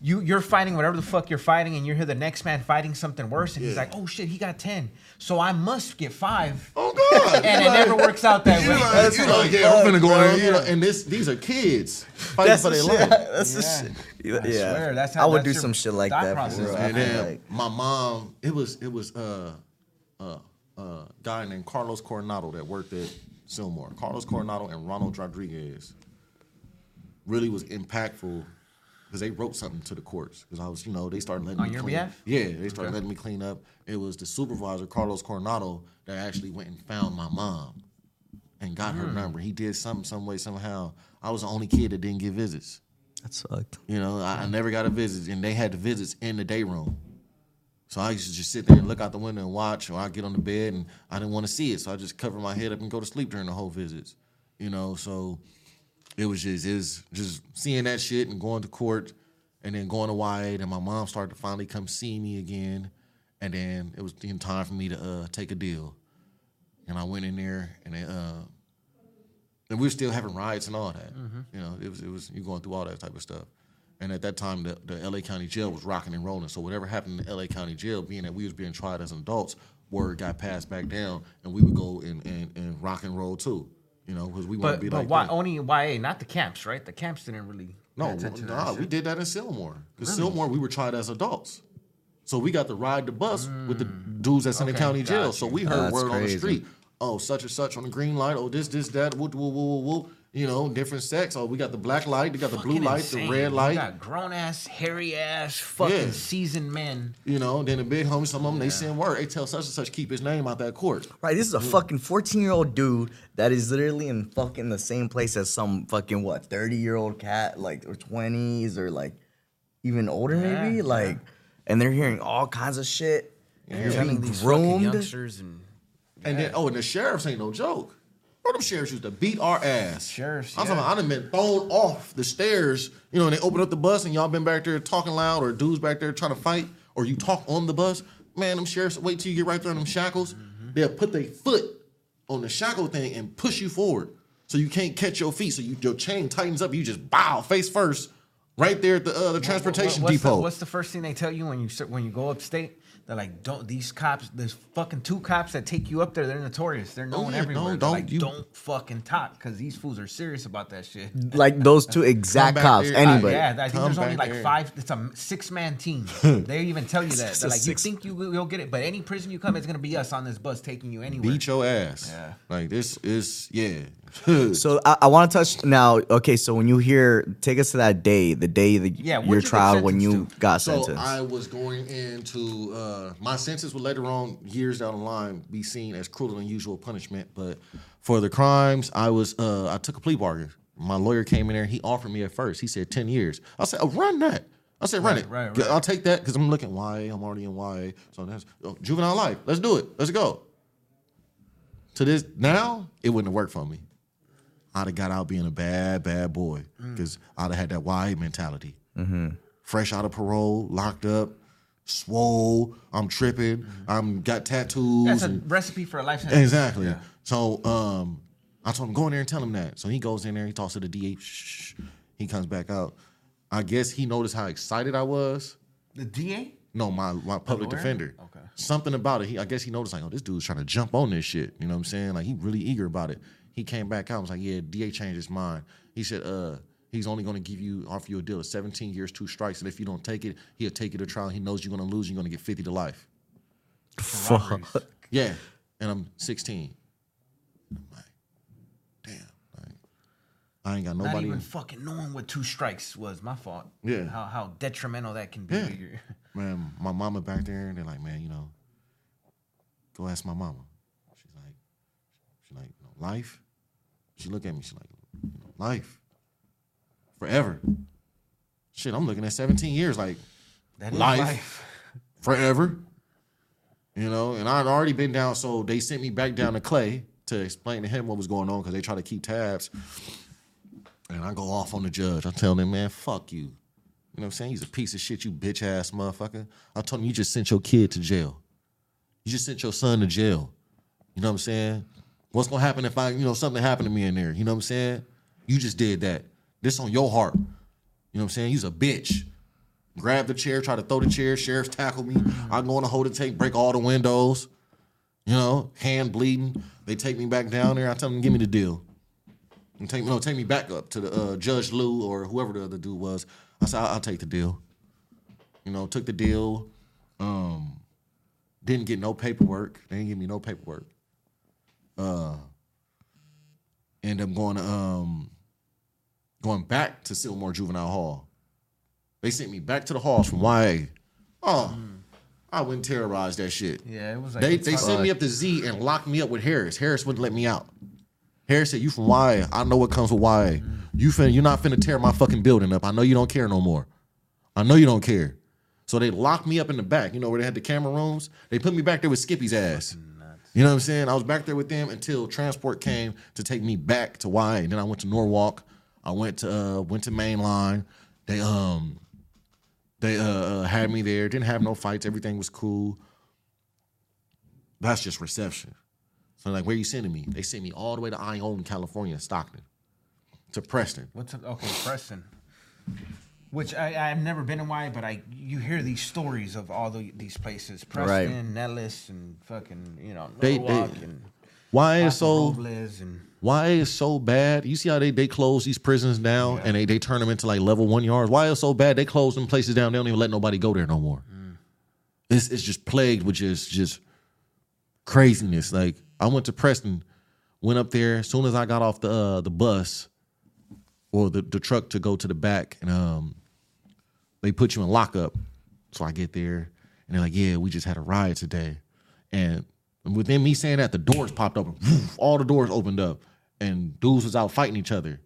you you're fighting whatever the fuck you're fighting and you hear the next man fighting something worse and he's like, oh shit, he got ten, so I must get five.
Oh God!
And
You
it never works out that way.
like,
That's
you
what
like, yeah, I'm gonna go
bro.
in, you know, and this these are kids fighting
That's
for their life.
That's the shit.
I
Yeah,
swear, that's how-
I would
that's
do some shit like that.
process.
For
And then
like-
my mom, it was it was uh uh uh guy named Carlos Coronado that worked at Sylmar. Carlos Coronado and Ronald Rodriguez really was impactful because they wrote something to the courts because I was you know they started letting
On
me
your
clean.
behalf?
Yeah, they started letting me clean up. It was the supervisor Carlos Coronado that actually went and found my mom and got
Hmm.
her number. He did something some way somehow. I was the only kid that didn't get visits.
That sucked.
You know, I, I never got a visit, and they had the visits in the day room. So I used to just sit there and look out the window and watch, or I get on the bed and I didn't want to see it, so I just cover my head up and go to sleep during the whole visits. You know, so it was just it was just seeing that shit and going to court, and then going to YA. And my mom started to finally come see me again, and then it was in time for me to uh, take a deal, and I went in there and they, uh, and we were still having riots and all that. You know, it was it was you going through all that type of stuff. And at that time, the, the LA County Jail was rocking and rolling. So whatever happened in the LA County Jail, being that we was being tried as adults, word got passed back down, and we would go and and, and rock and roll too. You know, because we want to
But
be
but
like
why
them.
only YA, not the camps, right? The camps didn't really pay
No,
to
nah,
that
we did that in Sylmar. Because Sylmar, we were tried as adults. So we got to ride the bus with the mm. dudes that's in the county jail.
got
So we
Oh,
heard
that's
word on the street. Oh, such and such on the green light. Oh, this, this, that. Whoop, whoop, whoop, whoop, whoop. You know, different sex. Oh, we got the black light. They got the blue light,
insane.
the red
You
light.
got grown ass, hairy ass, fucking
Yeah.
seasoned men.
You know, then the big homies, some of them, they send word. They tell such and such keep his name out that court.
Right, this is a fucking 14 year old dude that is literally in fucking the same place as some fucking what 30 year old cat, like or 20s or like even older maybe,
Yeah,
like, and they're hearing all kinds of shit.
You're
They're
telling
being
these
groomed.
youngsters and
And then, oh, and the sheriffs ain't no joke. Bro, them sheriffs used to beat our ass.
Sheriffs,
I'm
yeah.
talking about, I done been thrown off the stairs, you know, and they open up the bus and y'all been back there talking loud or dudes back there trying to fight or you talk on the bus, man, them sheriffs wait till you get right there in them shackles.
Mm-hmm.
They'll put their foot on the shackle thing and push you forward, so you can't catch your feet. So you, your chain tightens up. You just bow face first, right there at the uh, the transportation
what's
depot.
The, what's the first thing they tell you when you when you go upstate? They're like, don't these cops, there's fucking two cops that take you up there. They're notorious. They're known
yeah,
everywhere.
don't- don't
like,
you-
don't fucking talk because these fools are serious about that shit. [LAUGHS]
Like those two exact cops.
there.
Anybody.
Uh, yeah, I think
Come
there's only like
there.
five. It's a six man team. [LAUGHS] they even tell you that.
It's
They're like, you think you will you'll get it, but any prison you come, it's gonna be us on this bus taking you anywhere.
Beat your ass.
Yeah.
Like this is yeah.
So I, I want to touch now. Okay, so when you hear, take us to that day, the day that
Yeah,
your
you
trial when you
sentenced to?
got
So
sentenced.
I was going into uh, my sentence would later on years down the line be seen as cruel and unusual punishment, but for the crimes I was uh, I took a plea bargain. My lawyer came in there. He offered me at first. He said ten years. I said, oh, run that. I said, run
Right,
it.
right, right.
I'll take that because I'm looking YA. I'm already in YA. So that's oh, juvenile life. Let's do it. Let's go. To this now, it wouldn't have worked for me. I'd have got out being a bad, bad boy
Mm.
because I'd have had that YA mentality. Fresh out of parole, locked up, swole. I'm tripping. I'm got tattoos.
Mm-hmm. That's a
and-
recipe for a life sentence.
exactly.
Yeah.
So um, I told him go in there and tell him that. So he goes in there. He talks to the DA. Shh. He comes back out. I guess he noticed how excited I was.
The DA.
No, my my public defender.
Okay.
Something about it. He, I guess he noticed like, oh, this dude's trying to jump on this shit. You know what I'm saying? Like he really eager about it. He came back out. and was like, yeah, DA changed his mind. He said, uh, he's only going to give you offer you a deal of 17 years, two strikes, and if you don't take it, he'll take you to trial. He knows you're going to lose. You're going to get 50 to life.
Fuck.
Yeah, and I'm 16. I'm like, damn. Like, I ain't got nobody.
Not
nobody.
even fucking knowing what two strikes was my fault.
Yeah.
How how detrimental that can be.
Yeah. [LAUGHS] man, my mama back there, and they're like, man, you know, go ask my mama. She's like, she's like, you know, life. She look at me, she's like, life, forever. Shit, I'm looking at 17 years, like
That
Life.
life. [LAUGHS]
forever. You know, and I'd already been down, so they sent me back down to Clay to explain to him what was going on because they try to keep tabs. And I go off on the judge. I tell him, man, fuck you. You know what I'm saying? He's a piece of shit, you bitch ass motherfucker. I told him you just sent your kid to jail. You just sent your son to jail. You know what I'm saying? What's gonna happen if I, you know, something happened to me in there? You know what I'm saying? You just did that. This on your heart. You know what I'm saying? You's a bitch. Grab the chair, try to throw the chair. Sheriffs tackle me. I'm going to hold and take, break all the windows. You know, hand bleeding. They take me back down there. I tell them, give me the deal. And take no, take me back up to the uh, Judge Lou or whoever the other dude was. I said, I'll, I'll take the deal. You know, took the deal. Um, didn't get no paperwork. They didn't give me no paperwork. Uh, end up going to um, going back to Sylmar Juvenile Hall. They sent me back to the halls from YA. Oh, I wouldn't terrorize that shit.
Yeah, it was like
They they sent me up to Z and locked me up with Harris. Harris wouldn't let me out. Harris said, "You from YA? I know what comes with YA. You finna, you're not finna tear my fucking building up. I know you don't care no more. I know you don't care." So they locked me up in the back. You know where they had the camera rooms. They put me back there with Skippy's ass. You know what I'm saying? I was back there with them until transport came to take me back to YA. And then I went to Norwalk. I went to uh, went to Mainline. They um they uh, uh, had me there. Didn't have no fights. Everything was cool. That's just reception. So like, where you sending me? They sent me all the way to Ione, California, Stockton, to Preston.
What's up? Okay, Preston. Which I, I've never been in Y, but I you hear these stories of all the, these places,
Right.
Preston, Nelles, and fucking you know
They-
Norwalk
they-
and
Why is so
Robles and
why is so bad? You see how they, they close these prisons down and they, they turn them into like level one yards. Why is so bad? They close them places down. They don't even let nobody go there no more. It's it's just plagued with just just craziness. Like I went to Preston, went up there. As soon as I got off the uh, the bus or the, the truck to go to the back, and um, they put you in lockup. So I get there, and they're like, "Yeah, we just had a riot today," and within me saying that, the doors popped open. Woof, all the doors opened up, and dudes was out fighting each other. And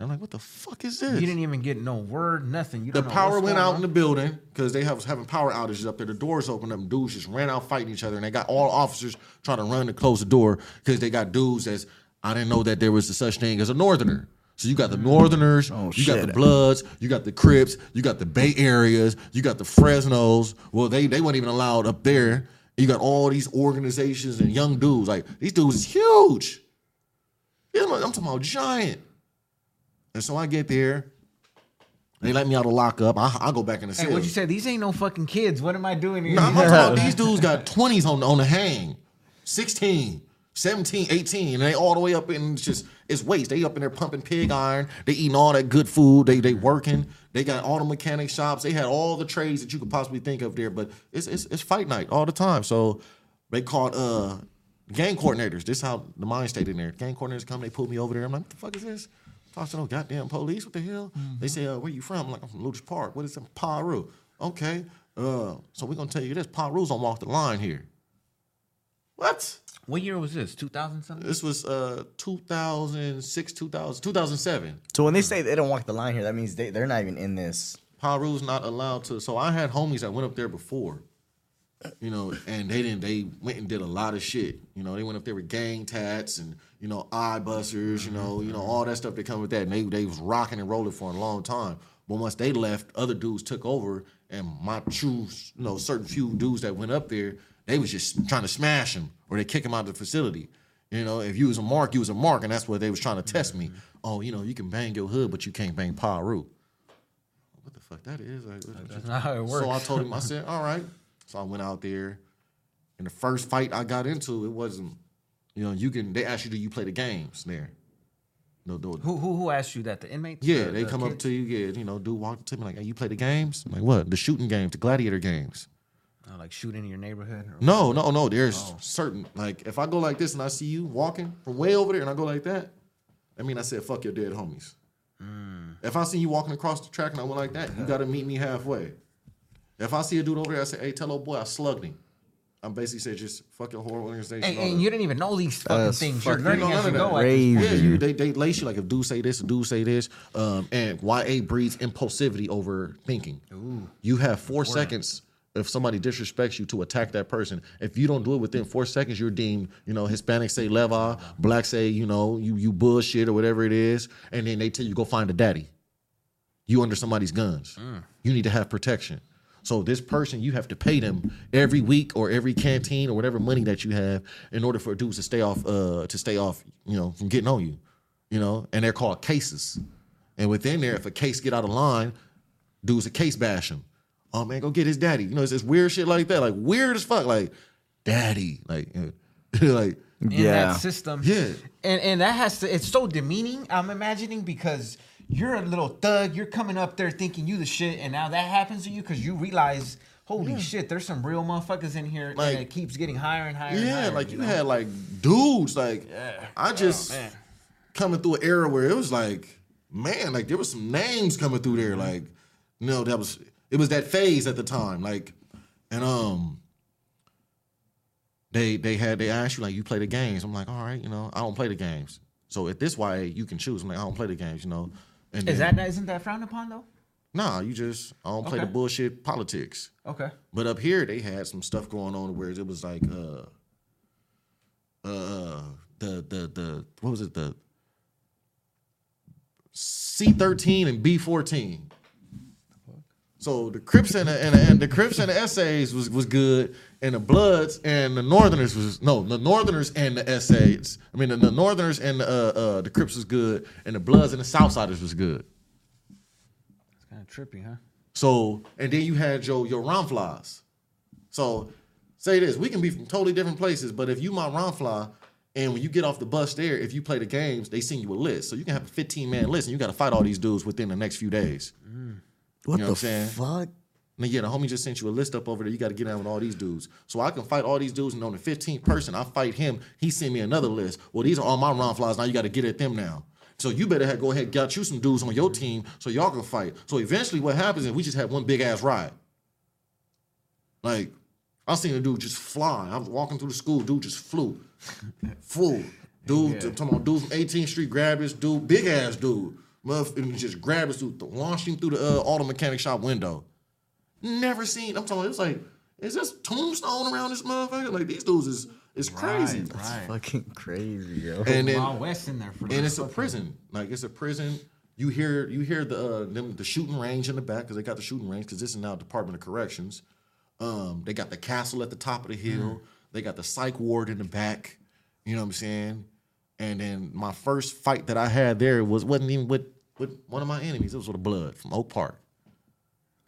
I'm like, "What the fuck is this?"
you didn't even get no word, nothing. You
the power went out
on.
in the building because they have, was having power outages up there. The doors opened up, and dudes just ran out fighting each other, and they got all officers trying to run to close the door because they got dudes that's I didn't know that there was a such thing as a northerner. So you got the Northerners,
Oh,
you got the. Bloods, you got the Crips, you got the Bay Areas, you got the Fresnos. Well, they they weren't even allowed up there. You got all these organizations and young dudes. Like these dudes is huge. I'm I'm talking about giant. And so I get there. They let me out of lockup. I, I go back in the
Hey,
cell.
what you say? These ain't no fucking kids. What am I doing here?
No, I'm talking about these [LAUGHS] dudes got 20s on, on the hang. 16, 17, 18, and they all the way up in it's just it's waste. They up in there pumping pig iron. They eating all that good food. They they working. They got all the mechanic shops. They had all the trades that you could possibly think of there. But it's it's, it's fight night all the time. So they called uh gang coordinators. This is how the mind stayed in there. Gang coordinators come. They pulled me over there. I'm like, what the fuck is this? Talk to no goddamn police. What the hell? They say, uh, where you from? I'm like, I'm from Lueders Park. What is it? Piru. Okay. Uh, so we're gonna tell you this. Piru's on walk the line here. What?
What year was this? 2000 something?
This was uh 2006, 2000, 2007.
So when they say they don't walk the line here, that means they, they're not even in this.
Piru's not allowed to. So I had homies that went up there before, you know, and they didn't. They went and did a lot of shit. You know, they went up there with gang tats and you know eye busters. You know, you know all that stuff that come with that. And they they was rocking and rolling for a long time. But once they left, other dudes took over, and my true, you know, certain few dudes that went up there, they was just trying to smash him or they kick him out of the facility. You know, if you was a mark, you was a mark, and that's what they was trying to test me. Mm-hmm. Oh, you know, you can bang your hood, but you can't bang Piru. What the fuck that is? Like,
That's not how it works.
so I told him, I [LAUGHS] said, all right. So I went out there. And the first fight I got into, it wasn't, you know, you can, they ask you, do you play the games there? No, no.
Who, who who asked you that? The inmates?
Yeah,
The-
they
the
come up to you, yeah, you know, dude walk to me like, hey, you play the games? I'm like, what? The shooting games, the gladiator games.
Uh, like shooting in your neighborhood? Or
No, no, no. There's certain, like, if I go like this and I see you walking from way over there and I go like that, I mean, I said, fuck your dead homies. If I see you walking across the track and I went like that, you got to meet me halfway. If I see a dude over there, I say, hey, tell old boy I slugged him. I'm basically saying just fuck your whole organization.
And, and you didn't even know these fucking
That's
things. You're
fucking-
learning
you know
as you go.
that.
at this
Crazy.
Yeah, you, they they lace you like if dude say this, a dude say this, um, and YA breeds impulsivity over thinking. You have four seconds if somebody disrespects you to attack that person. If you don't do it within four seconds, you're deemed, you know, Hispanics say leva, black say, you know, you you bullshit or whatever it is, and then they tell you go find a daddy. You under somebody's guns. You need to have protection. So this person, you have to pay them every week or every canteen or whatever money that you have in order for dudes to stay off, uh, to stay off, you know, from getting on you, you know. And they're called cases. And within there, if a case get out of line, dudes a case bash him. Oh man, go get his daddy. You know, it's this weird shit like that, like weird as fuck, like daddy, like, [LAUGHS] like
in
Yeah.
that system.
Yeah.
And and that has to it's so demeaning, I'm imagining, because you're a little thug, you're coming up there thinking you the shit, and now that happens to you because you realize, holy shit, there's some real motherfuckers in here
Like-
and it keeps getting higher and higher. and
yeah,
higher,
like you
know?
had like dudes, like
Yeah.
I just
Oh, man.
coming through an era where it was like, man, like there was some names coming through there, like, you know, that was it was that phase at the time, like, and um, they they had they asked you like you play the games. I'm like, all right, you know, I don't play the games. So at this way, you can choose. I'm like, I don't play the games, you know. And
Is
then-
that isn't that frowned upon though?
nah? You just I don't play the bullshit politics.
Okay.
But up here they had some stuff going on where it was like uh uh the the the what was it the C thirteen and B fourteen. So the Crips and the, and, the, and the Crips and the essays was, was good, and the Bloods and the Northerners was no the Northerners and the essays. I mean the, the Northerners and the, uh, uh, the Crips was good, and the Bloods and the Southsiders was good.
It's kind of trippy, huh?
So, and then you had your your Ronflies. So, say this: we can be from totally different places, but if you my Ronfly, and when you get off the bus there, if you play the games, they send you a list. So you can have a 15 man list, and you got to fight all these dudes within the next few days.
What
You know
the
what I'm saying?
fuck?
And yeah, the homie just sent you a list up over there. You got to get down with all these dudes. So I can fight all these dudes, and on the 15th person, I fight him. He send me another list. Well, these are all my round flies. Now you got to get at them now. So you better have, go ahead and got you some dudes on your team so y'all can fight. So eventually, what happens is we just have one big ass ride. Like I seen a dude just fly. I was walking through the school, dude just flew, [LAUGHS] flew. Dude,
Yeah.
talking about dude from 18th Street grabbed this dude, big ass dude, Motherf- and just grabbed this dude, launched him through the uh, auto mechanic shop window. Never seen. I'm talking. It's like, is this tombstone around this motherfucker? Like these dudes is It's crazy.
Right, right.
Fucking crazy, yo.
And then
Wild West in there for
and it's a prison. Like it's a prison. You hear you hear the uh, them the shooting range in the back because they got the shooting range because this is now Department of Corrections. Um, they got the castle at the top of the hill. They got the psych ward in the back. You know what I'm saying? And then my first fight that I had there was wasn't even with with one of my enemies. It was with a blood from Oak Park.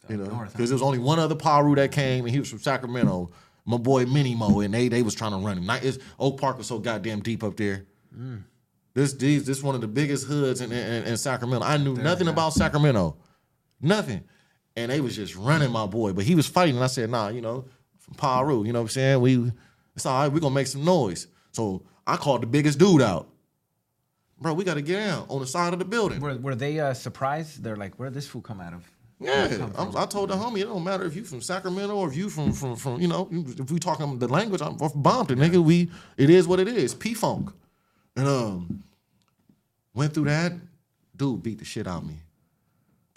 You know, because there was only one other Piru that came, and he was from Sacramento. My boy Mini Mo, and they they was trying to run him. It's- Oak Park was so goddamn deep up there. This these this one of the biggest hoods in, in, in Sacramento. I knew nothing about Sacramento, nothing, and they was just running my boy. But he was fighting. And I said, Nah, you know, from Piru. You know what I'm saying? We it's all right. We gonna make some noise. So I called the biggest dude out. Bro, we got to get down on the side of the building.
Were, were they uh, surprised? They're like, where did this fool come out of?
Yeah, I'm, I told the homie it don't matter if you from Sacramento or if you from from from you know if we talking the language I'm from Bompton, nigga. We it is what it is. P funk, and um went through that. Dude beat the shit out of me.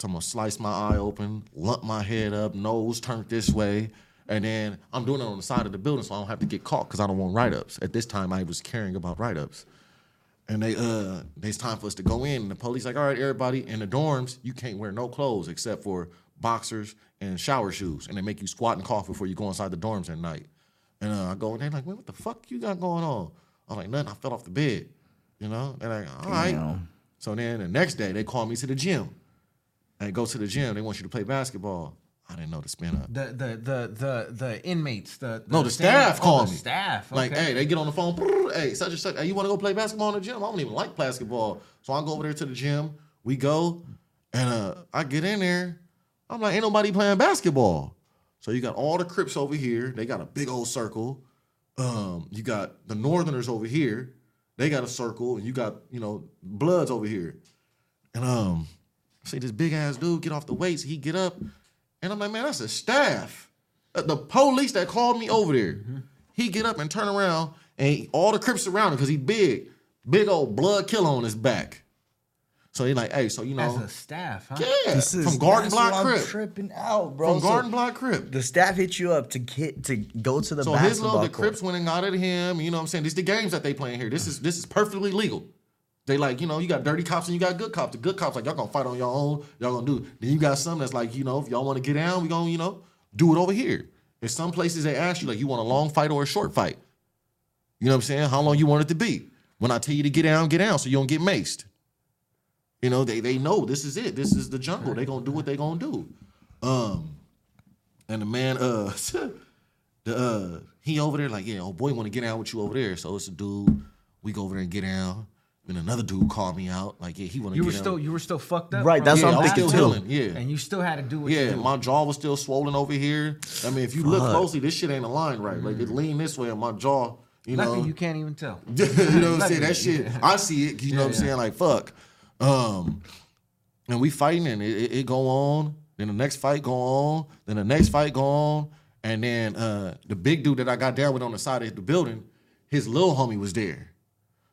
So I'm gonna slice my eye open, lump my head up, nose turned this way, and then I'm doing it on the side of the building so I don't have to get caught because I don't want write ups. At this time, I was caring about write ups. And they uh it's time for us to go in. And the police like, all right, everybody in the dorms, you can't wear no clothes except for boxers and shower shoes. And they make you squat and cough before you go inside the dorms at night. And uh, I go in there like, man, what the fuck you got going on? I'm like, nothing, I fell off the bed. You know? They're like, all right.
Damn.
So then the next day they call me to the gym. And go to the gym, they want you to play basketball. I didn't know the spin up.
The the the the the inmates. The,
No, the staff
oh,
called
the
me.
Staff. Okay.
Like, hey, they get on the phone. Hey, such and such. Hey, you want to go play basketball in the gym? I don't even like basketball. So I go over there to the gym. We go, and uh, I get in there. I'm like, ain't nobody playing basketball. So you got all the Crips over here. They got a big old circle. Um, you got the Northerners over here. They got a circle, and you got you know Bloods over here. And um, see this big ass dude get off the weights. He get up, and I'm like, man, that's a staff. Uh, The police that called me over there. He get up and turn around, and he- all the Crips around him because he big, big old blood killer on his back. So he like, hey, so you know,
As
know,
a staff, huh?
yeah,
This is
from Garden Block
what I'm
Crip,
tripping out, bro.
from
So
Garden Block Crip.
the staff hit you up to get to go to the
So
basketball
his little the
court.
Crips went and got at him. You know what I'm saying? These the games that they playing here. This is this is perfectly legal. They like, you know, you got dirty cops and you got good cops. The good cops like y'all gonna fight on your own. Y'all gonna do. Then you got some that's like, you know, if y'all want to get down, we gonna, you know, do it over here. In some places they ask you like, you want a long fight or a short fight. You know what I'm saying? How long you want it to be? When I tell you to get down, get down, so you don't get maced. You know, they they know this is it. This is the jungle. They gonna do what they gonna do. Um, and the man, uh, [LAUGHS] the uh, he over there like, yeah, oh boy, want to get down with you over there. So it's a dude. We go over there and get down. Then another dude called me out like, yeah, he want to.
You
get
were
down.
still you were still fucked up.
Right,
from
that's
yeah,
what I'm
I was
thinking
still
too.
healing. Yeah,
And you still had to do what you
yeah,
do.
my jaw was still swollen over here. I mean, if you look closely, this shit ain't aligned right. Like it lean this way, and my jaw, you
Lucky
know,
you can't even tell. [LAUGHS]
you know what I'm saying? That shit, I see it. You know what I'm
yeah.
saying? Like fuck. Um, and we fighting, and it, it, it go on. Then the next fight go on. Then the next fight go on. And then uh, the big dude that I got down with on the side of the building, his little homie was there.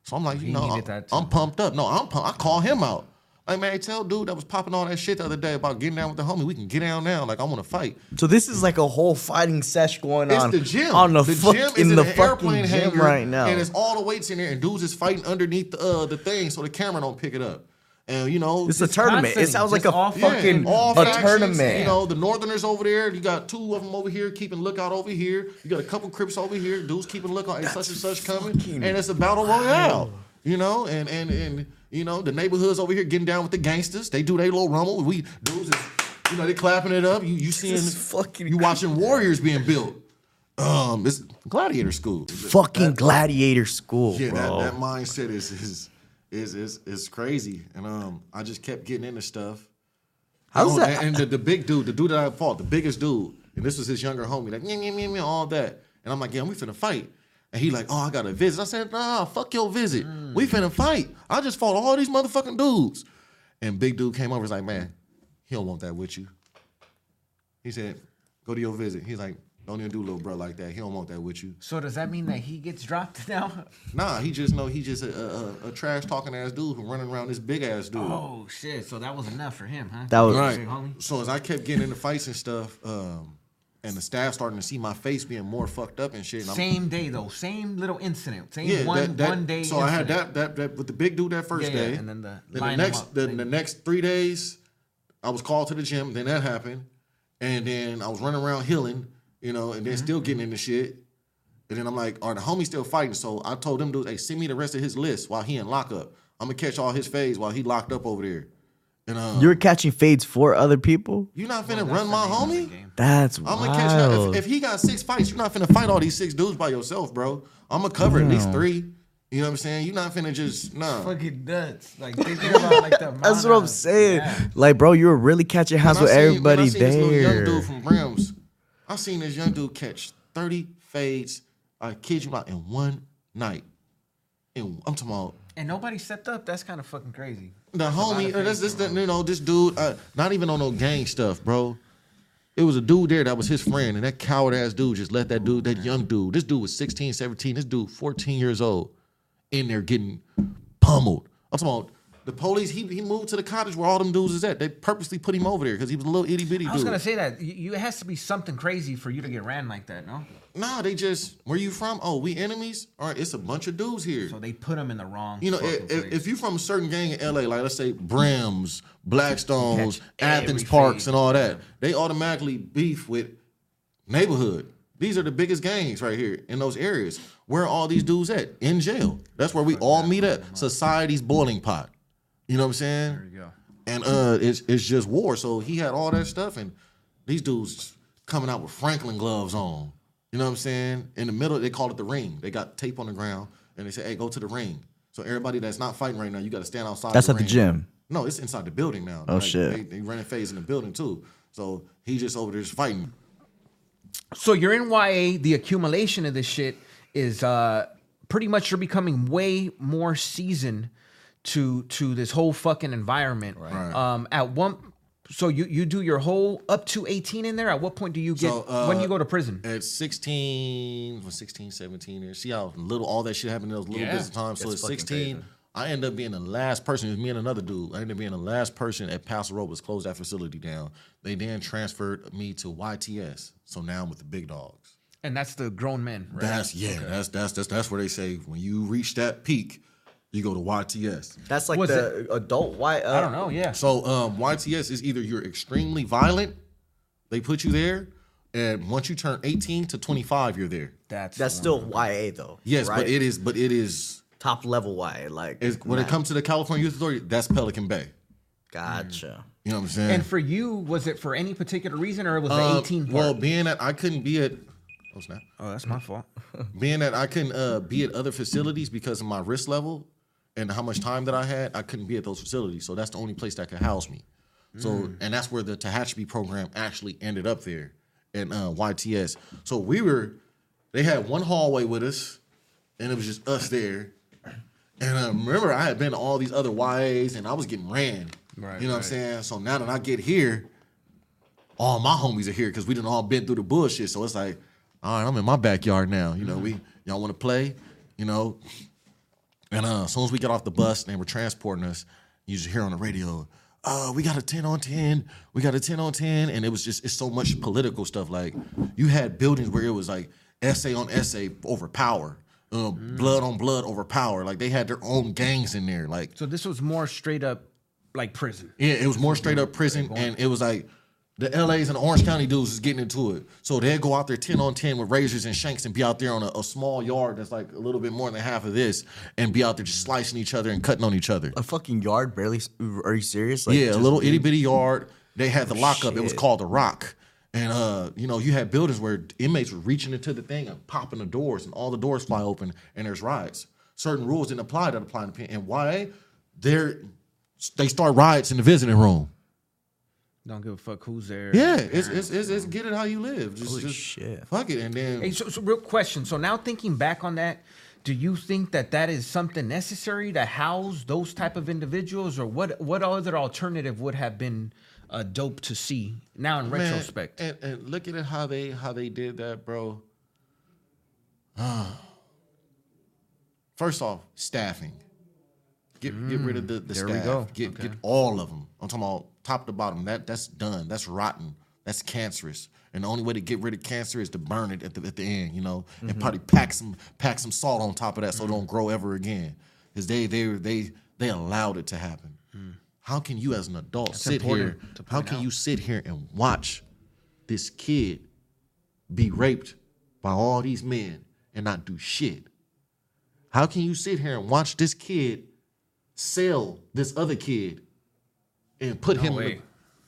So I'm like, you know, I'm. I'm pumped up. No, I'm pumped. I call him out. Like, man, tell dude that was popping all that shit the other day about getting down with the homie. We can get down now. Like, I want to fight.
So this is like a whole fighting sesh going
It's
on
the gym.
on the,
the
fuck,
gym is
in the
airplane
gym
hangar,
right now.
and it's all the weights in there, and dudes is fighting underneath the uh, the thing so the camera don't pick it up. And you know,
It's a tournament. It sounds like a
all
fucking
all
a
factions,
tournament.
You know, the Northerners over there. You got two of them over here keeping lookout over here. You got a couple Crips over here. Dudes keeping lookout. Ain't such and such coming, and it's a battle royale. You know, and and and you know the neighborhoods over here getting down with the gangsters. They do their little rumble. We dudes is, you know, they clapping it up. You you seeing
fucking
you watching warriors being built. Um, it's gladiator school.
fucking gladiator school,
Yeah, that, that mindset is is is is is crazy, and um, I just kept getting into stuff.
How's that?
And, and the, the big dude, the dude that I fought, the biggest dude, and this was his younger homie, like, yeah, yeah, yeah, all that. And I'm like, yeah, we finna fight. And he like, oh, I got a visit. I said, nah, fuck your visit. We finna fight. I just fought all these motherfucking dudes. And big dude came over, was like, man, he don't want that with you. He said, go to your visit. He's like, don't even do little bro like that. He don't want that with you.
So does that mean that he gets dropped [LAUGHS] now?
Nah, he just know he just a, a, a trash talking ass dude who running around this big ass dude.
Oh shit! So that was enough for him, huh?
That was-
Right.
Big homie.
So as I kept getting into fights and stuff, um, and the staff starting to see my face being more fucked up and shit. And I'm-
Same day though, same little incident, same
yeah,
one
that, that,
one day.
So I had that, that that with the big dude that first
Yeah, yeah,
day,
and then the-
then
line
the
'em
next the, the next three days, I was called to the gym. Then that happened, and then I was running around healing, you know, and then
Mm-hmm.
still getting into shit. And then I'm like, are the homies still fighting? So I told them dudes, hey, send me the rest of his list while he in lockup. I'm gonna catch all his fades while he locked up over there. And uh,
you're catching fades for other people.
You're not finna run my homie?
That's
I'm
wild.
gonna catch him. If, if he got six fights, you're not finna fight all these six dudes by yourself, bro. I'm gonna cover at least three. You know what I'm saying? You're not finna just nah.
fucking nuts. Like thinking about like the [LAUGHS]
That's what I'm saying.
Yeah.
Like, bro, you were really catching
house
with
I seen- when I
everybody
seen This little young dude from Brims. I seen this young dude catch 30 fades. I kid you not, in one night. And I'm talking about
And nobody stepped up. That's kind of fucking crazy.
the
lot
homie. uh, This, this, you know, this dude. Uh, not even on no gang stuff, bro. It was a dude there that was his friend, and that coward ass dude just let that dude, that young dude. This dude was 16, 17. This dude, 14 years old, in there getting pummeled. I'm talking about the police. He, he moved to the cottage where all them dudes is at. They purposely put him over there because he was a little itty bitty dude.
I was gonna say that you, you it has to be something crazy for you to get ran like that, no?
Nah, they just where you from? Oh, we enemies. All right, it's a bunch of dudes here.
So they put him in the wrong.
you know,
fucking
if,
place.
if you from a certain gang in LA, like let's say Brims, Blackstones,
Catch
Athens Parks, and all that, they automatically beef with neighborhood. These are the biggest gangs right here in those areas. Where are all these dudes at? In jail. That's where we all meet at. Society's boiling pot. You know what I'm saying?
there you go.
and uh, it's it's just war. So he had all that stuff, and these dudes coming out with Franklin gloves on. You know what I'm saying? In the middle, they call it the ring. They got tape on the ground, and they say, "Hey, go to the ring." So everybody that's not fighting right now, you got to stand outside.
That's
the
at the gym.
No, it's inside the building now.
Oh, shit.
They, they running phase in the building too. So he just over there just fighting.
So you're in YA. The accumulation of this shit is uh pretty much you're becoming way more seasoned to to this whole fucking environment.
Right.
Um, at one, so you you do your whole up to 18 in there. At what point do you get
So, uh,
when you go to prison?
At 16, was 16, 17 there. See how little all that shit happened in those little
Yeah.
bits of time. So
It's
at
fucking
16,
crazy.
I ended up being the last person. It was me and another dude. I ended up being the last person at Paso Robles, closed that facility down. They then transferred me to YTS. So now I'm with the big dogs.
And that's the grown men, right?
That's yeah, that's, that's that's that's where they say when you reach that peak, you go to YTS.
That's like
Was
the adult white. Uh,
I don't know. Yeah.
So um, YTS is either you're extremely violent, they put you there, and once you turn 18 to 25, you're there.
That's
That's still YA though.
Yes,
right?
but it is, but it is,
top level YA. Like
is when it comes to the California Youth Authority, that's Pelican Bay.
Gotcha.
You know what I'm saying?
And for you, was it for any particular reason, or was the
Uh,
18 part?
well, being that I couldn't be at, oh snap,
oh, that's my fault.
being that I couldn't uh, be at other facilities because of my risk level and how much time that I had, I couldn't be at those facilities. So that's the only place that could house me. So and that's where the Tehachapi program actually ended up there in uh, YTS. So we were, they had one hallway with us, and it was just us there. And uh, remember, I had been to all these other YAs, and I was getting ran.
Right,
you know what I'm saying? So now that I get here, all my homies are here because we didn't all been through the bullshit. So it's like, all right, I'm in my backyard now. You know, we y'all want to play, you know. And uh, as soon as we get off the bus, and they were transporting us. You just hear on the radio, uh, we got a 10 on 10, we got a 10 on 10. And it was just, it's so much political stuff. Like, you had buildings where it was like essay on essay over power, uh, blood on blood over power. Like, they had their own gangs in there. Like,
So this was more straight up like prison.
yeah, it was more straight up prison, and it was like the LA's and the Orange County dudes is getting into it. So they'd go out there 10 on 10 with razors and shanks and be out there on a, a small yard that's like a little bit more than half of this and be out there just slicing each other and cutting on each other.
A fucking yard, barely. Are you serious? Like,
yeah, a little itty bitty yard. They had the lockup. It was called the Rock. And uh, you know, you had buildings where inmates were reaching into the thing and popping the doors, and all the doors fly open, and there's riots. Certain rules didn't apply that apply in the pen. And why? They're they start riots in the visiting room.
Don't give a fuck who's there.
Yeah, it's it's, it's, it's get it how you live. Just,
Holy
just
shit.
fuck it, and then
Hey, so, so real question. So now thinking back on that, do you think that that is something necessary to house those type of individuals, or what? What other alternative would have been uh, dope to see now in
man,
retrospect?
and, and look at how they how they did that, bro. [SIGHS] First off, staffing. Get get rid of the, the
there we
staff.
go.
Get
Okay.
get all of them. I'm talking about top to bottom. That that's done. That's rotten. That's cancerous. and the only way to get rid of cancer is to burn it at the at the end, you know,
Mm-hmm.
and probably pack some pack some salt on top of that so it don't grow ever again. Because they they they they allowed it to happen. How can you as an adult sit here? How can
out.
you sit here and watch this kid be raped by all these men and not do shit? How can you sit here and watch this kid sell this other kid and put him
way.
in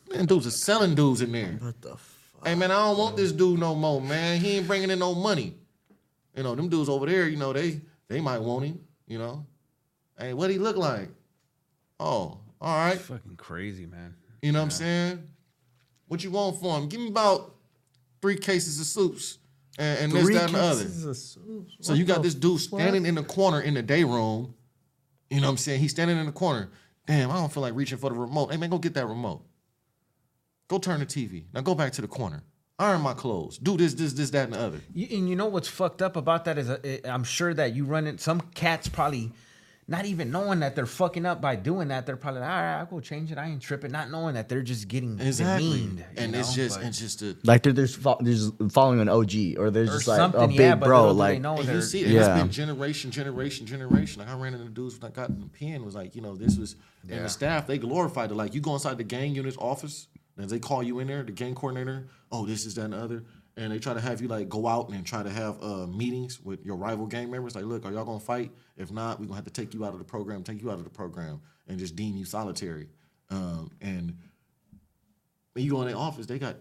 the, man, dudes are selling dudes in there.
What the fuck?
Hey man, I don't want this dude no more, man. He ain't bringing in no money. You know, them dudes over there, you know, they they might want him, you know. Hey, what he look like? Oh, all right.
Fucking crazy, man.
You know what I'm saying? What you want for him? Give me about three cases of soups and, and this,
Three
that, and the other.
of soup.
So you got this dude
fuck?
standing in the corner in the day room. You know what I'm saying? He's standing in the corner. Damn, I don't feel like reaching for the remote. Hey man, go get that remote. Go turn the TV. Now go back to the corner. Iron my clothes. Do this, this, this, that, and the other.
You, and you know what's fucked up about that is uh, I'm sure that you run in Some cats probably not even knowing that they're fucking up by doing that. They're probably like, all right, I'll go change it. I ain't tripping. Not knowing that they're just getting
Exactly.
demeaned. you
and it's
know?
just,
But-
it's just a.
Like they're just, fo- they're just following an OG, or they're
or
just like a big
yeah,
bro.
little do
Like
know
And
they're-
you see, it,
Yeah.
it's been generation, generation, generation. Like I ran into dudes that got in the pen was like, you know, this was, and the staff they glorified it. Like you go inside the gang unit's office, and they call you in there, the gang coordinator. Oh, this is that and the other, and they try to have you like go out and try to have uh, meetings with your rival gang members. Like, look, are y'all gonna fight? If not, we're gonna have to take you out of the program, take you out of the program, and just deem you solitary. Um, and when you go in their office, they got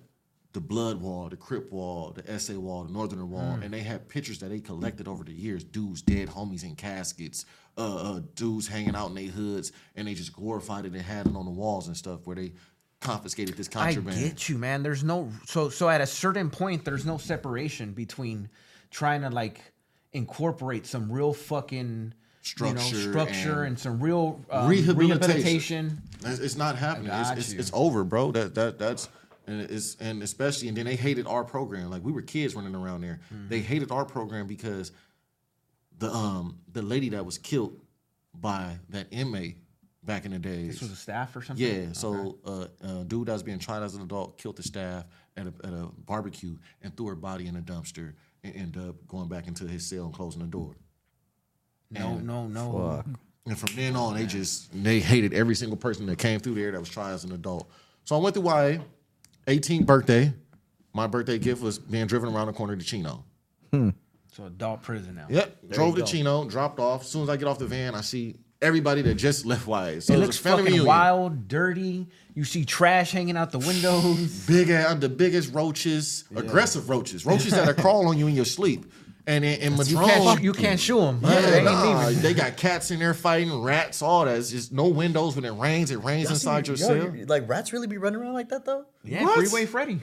the blood wall, the crip wall, the SA wall, the northerner wall, and they have pictures that they collected over the years. Dudes, dead homies in caskets, uh, uh, dudes hanging out in their hoods, and they just glorified it and had it on the walls and stuff where they confiscated this contraband.
I get you, man. There's no so so at a certain point, there's no separation between trying to like incorporate some real fucking
Structure
you know, structure and,
and
some real um,
Rehabilitation.
rehabilitation.
It's, it's not happening. It's, it's, it's over, bro. That that that's and it's and especially and then they hated our program. Like we were kids running around there.
Mm-hmm.
They hated our program because the um the lady that was killed by that inmate back in the days.
This was a staff or something.
Yeah, so uh, a dude that was being tried as an adult killed the staff at a, at a barbecue and threw her body in a dumpster and ended up going back into his cell and closing the door.
No, no, no. Fuck.
And from then on, they just they hated every single person that came through there that was tried as an adult. So I went through YA, 18th birthday. My birthday gift was being driven around the corner to Chino.
So adult prison now.
Yep, drove to. Chino, dropped off. As soon as I get off the van, I see everybody that just left Wise. So
It
it,
looks fucking
reunion.
wild, dirty. You see trash hanging out the windows. [LAUGHS]
Big ass, the biggest roaches, aggressive roaches, roaches that are crawl on you in your sleep. And in, in
you can't you can't shoo them.
yeah,
they ain't
nah, they got cats in there fighting, rats, all that. It's just no windows when it rains. It rains inside your cell.
Like rats really be running around like that though?
Yeah,
What?
Freeway Freddy.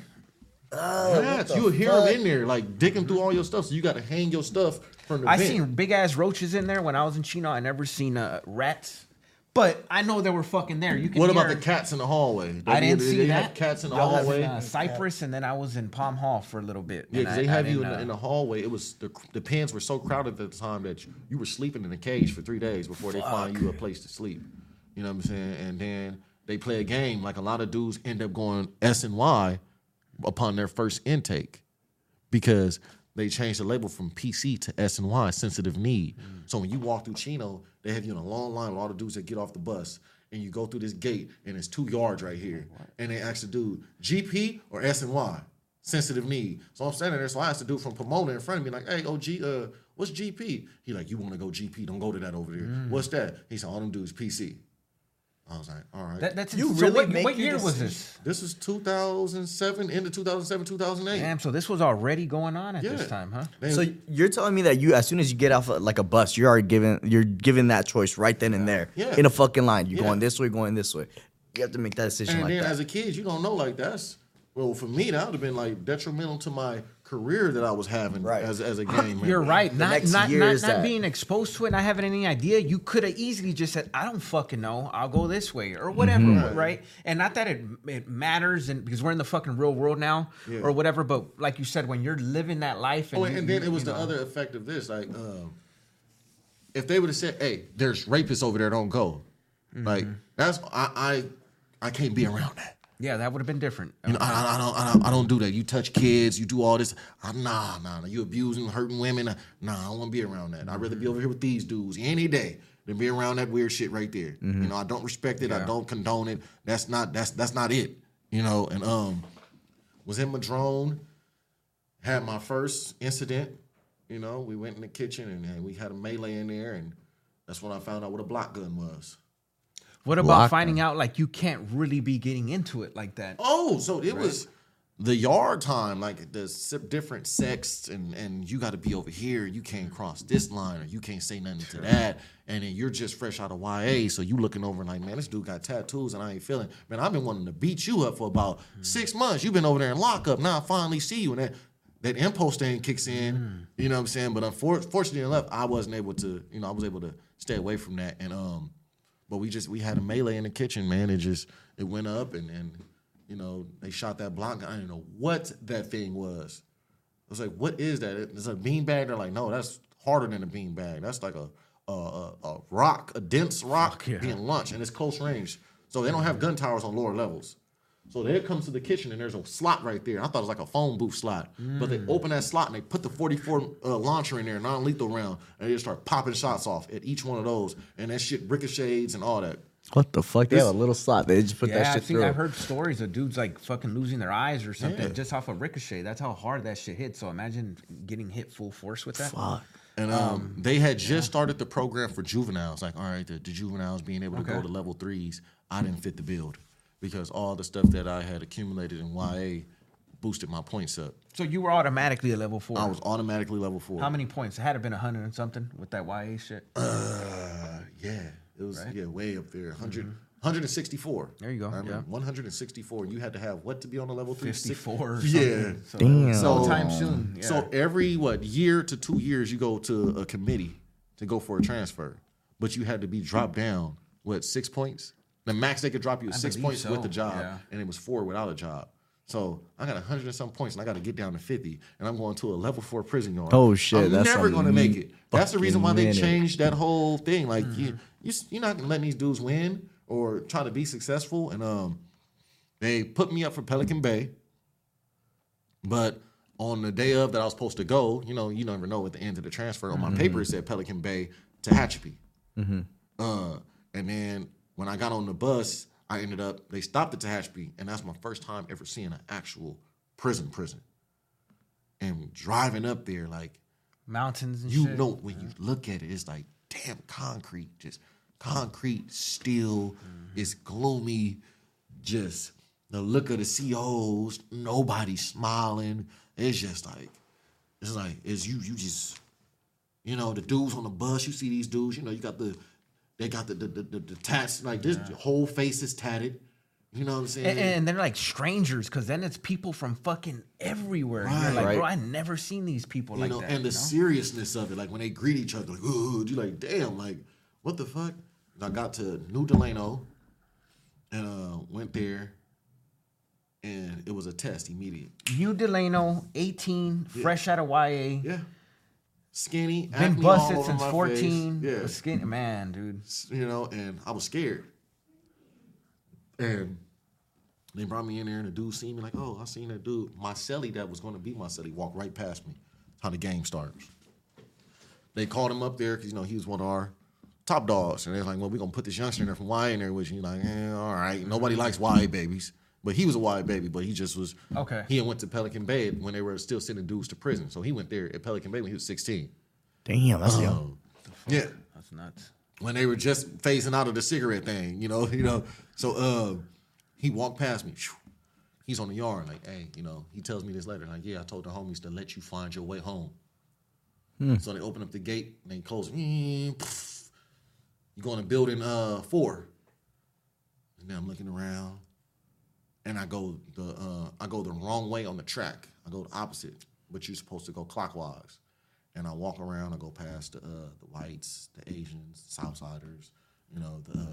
Uh, rats, you hear them in there, like digging through all your stuff. So you got to hang your stuff
I
vent.
seen big ass roaches in there when I was in Chino. I never seen uh, rats, but I know they were fucking there. You can.
What about
hear-
the cats in the hallway?
I didn't
they-
see
they
that.
cats in the
I was
hallway.
in uh, Cypress, and then I was in Palm Hall for a little bit.
Yeah, because they have you in the, in
uh,
the hallway. It was the the pens were so crowded at the time that you, you were sleeping in a cage for three days before they find you a place to sleep. You know what I'm saying? And then they play a game. Like a lot of dudes end up going S and Y upon their first intake because they changed the label from PC to S and Y, sensitive need. So when you walk through Chino, they have you in a long line with all the dudes that get off the bus. And you go through this gate, and it's two yards right here. And they ask the dude, GP or S and Y? Sensitive need. So I'm standing there, so I asked the dude from Pomona in front of me, like, hey, OG, uh, what's GP? He like, you want to go GP? Don't go to that over there. What's that? He said, all them dudes PC. I was like, all right.
That, that's
You
so
really
what,
make
what
your
year was this?
this is 2007, into 2007, 2008.
Damn, so this was already going on at
Yeah.
this time, huh?
They-
So you're telling me that you, as soon as you get off a, like a bus, you're already given you're given that choice right then and there
Yeah.
in a fucking line. You're
Yeah.
going this way, going this way. You have to make that decision
And
like
then
that.
as a kid, you don't know like that's well for me that would have been like detrimental to my career that I was having
Right.
as as a [LAUGHS] game. member.
You're right. Not
next
not
year
not,
is
not
that-
being exposed to it, and not having any idea. You could have easily just said, "I don't fucking know. I'll go this way or whatever."
Mm-hmm.
Right? And not that it it matters, and because we're in the fucking real world now
Yeah.
or whatever. But like you said, when you're living that life, and,
Oh,
you-
and then
you-
it was the
know.
other effect of this. Like, um, if they would have said, "Hey, there's rapists over there, don't go," like
Mm-hmm.
that's I I I can't be around that.
Yeah, that would have been different.
You know, I, I, don't, I don't, I don't do that. You touch kids, you do all this. I, nah, nah, nah. You abusing, hurting women. Nah, I don't want to be around that. I'd rather be over here with these dudes any day than be around that weird shit right there. You know, I don't respect it. I don't condone it. That's not, that's, that's not it. You know, and um, was in Madrone, had my first incident. You know, we went in the kitchen and, and we had a melee in there, and that's when I found out what a block gun was.
What about
Block
finding out like you can't really be getting into it like that?
Oh, so it was the yard time, like the different sects, and and you got to be over here. You can't cross this line, or you can't say nothing to that. And then you're just fresh out of YA, so you looking over like, man, this dude got tattoos, and I ain't feeling. Man, I've been wanting to beat you up for about six months. You've been over there in lockup. Now I finally see you, and that that impulse thing kicks in. You know what I'm saying? But unfortunately enough, I wasn't able to. You know, I was able to stay away from that, and um. But we just we had a melee in the kitchen, man. It just it went up and and you know they shot that block. I didn't know what that thing was. I was like, what is that? It's a bean bag. They're like, no, that's harder than a bean bag. That's like a a, a, a rock, a dense rock
yeah.
being launched, and it's close range. So they don't have gun towers on lower levels. So they come to the kitchen and there's a slot right there. I thought it was like a phone booth slot, but they open that slot and they put the 44 uh, launcher in there, non-lethal round, and they just start popping shots off at each one of those, and that shit ricochets and all that.
What the fuck? They have a little slot. They just put
Yeah,
that shit
I've seen.
through.
I've heard stories of dudes like fucking losing their eyes or something
Yeah.
just off a ricochet. That's how hard that shit hits. So imagine getting hit full force with that.
Fuck.
And um, they had just started the program for juveniles. Like, all right, the, the juveniles being able to go to level threes, I didn't fit the build because all the stuff that I had accumulated in YA boosted my points up.
So you were automatically a level four.
I was automatically level four.
How many points? It had to been a hundred and something with that YA shit.
Uh, yeah, it was
Right?
yeah way up there. 100, 164.
There you go,
I remember
yeah.
164. You had to have what to be on the level three? Six-
54 or
Yeah.
something. So
Damn.
Sometime soon. Yeah.
So every what year to two years, you go to a committee to go for a transfer, but you had to be dropped down what six points? The max they could drop you is
I
six points with the job,
yeah.
and it was four without a job. So I got hundred and some points, and I got to get down to fifty, and I'm going to a level four prison yard.
Oh, shit,
I'm
that's
never going to make it. That's the reason why they changed that whole thing. Like
Mm-hmm.
you, you, you're not gonna let these dudes win or try to be successful, and um, they put me up for Pelican Bay. But on the day of that I was supposed to go, you know, you never know at the end of the transfer. On my paper, it said Pelican Bay to Tehachapi. Uh, and then when I got on the bus, I ended up, they stopped at Tehachapi, and that's my first time ever seeing an actual prison prison. And driving up there, like,
mountains and
you
shit.
know, when you look at it, it's like, damn, concrete, just concrete, steel, mm-hmm. it's gloomy, just the look of the COs, nobody smiling. It's just like, it's like, it's you, you just, you know, the dudes on the bus, you see these dudes, you know, you got the, they got the, the, the, the, the tats, like this whole face is tatted. You know what I'm saying?
And, and they're like strangers because then it's people from fucking everywhere. And you're
Right.
like,
Right.
bro, I never seen these people
you
like
know,
that.
and the
you know?
seriousness of it, like when they greet each other, like, ooh, you like, damn, like, what the fuck? And I got to New Delano and uh, went there, and it was a test immediate.
New Delano, 18, fresh out of YA,
Yeah, skinny,
been busted since 14.
Face. Yeah,
skinny man, dude.
you know, and I was scared. And they brought me in there, and the dude seen me like, oh, I seen that dude. My celly that was going to be my celly walked right past me. How the game starts. They called him up there because you know he was one of our top dogs, and they're like, well, we're gonna put this youngster in there from Y in there with you. Like, eh, all right. Nobody likes Y babies, but he was a Y baby, but he just was.
Okay.
He had went to Pelican Bay when they were still sending dudes to prison, so he went there at Pelican Bay when he was 16.
Damn, that's young.
Um, yeah
That's nuts.
when they were just phasing out of the cigarette thing, you know, [LAUGHS] you know. So uh, he walked past me. He's on the yard, like, hey, you know, he tells me this later, like, yeah, I told the homies to let you find your way home. So they open up the gate and they close it. Mm, pff. You go in building uh four. And then I'm looking around and I go the uh I go the wrong way on the track. I go the opposite, but you're supposed to go clockwise. And I walk around, I go past the uh, the whites, the Asians, Southsiders, you know, the, uh,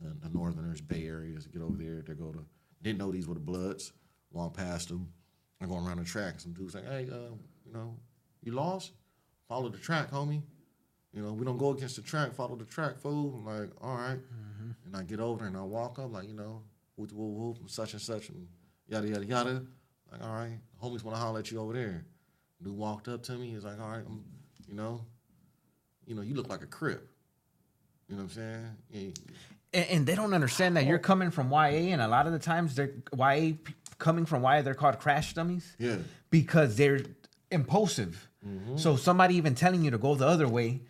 the the Northerners, Bay Areas. Get over there, they go to didn't know these were the Bloods. Walk past them. I go around the track. Some dudes like, hey, uh, you know, you lost? Follow the track, homie. You know, we don't go against the track. Follow the track, fool. I'm like, all right. And I get over and I walk up, like, you know, whoop, whoop, whoop, such and such, and yada yada yada. Like, all right, homies want to holler at you over there. Dude walked up to me. He's like, all right, I'm, you know, you know, you look like a crip. You know what I'm saying? Yeah.
and, and they don't understand that you're coming from YA, and a lot of the times they're YA coming from YA. They're called crash dummies.
Yeah.
because they're impulsive.
Mm-hmm.
So somebody even telling you to go the other way,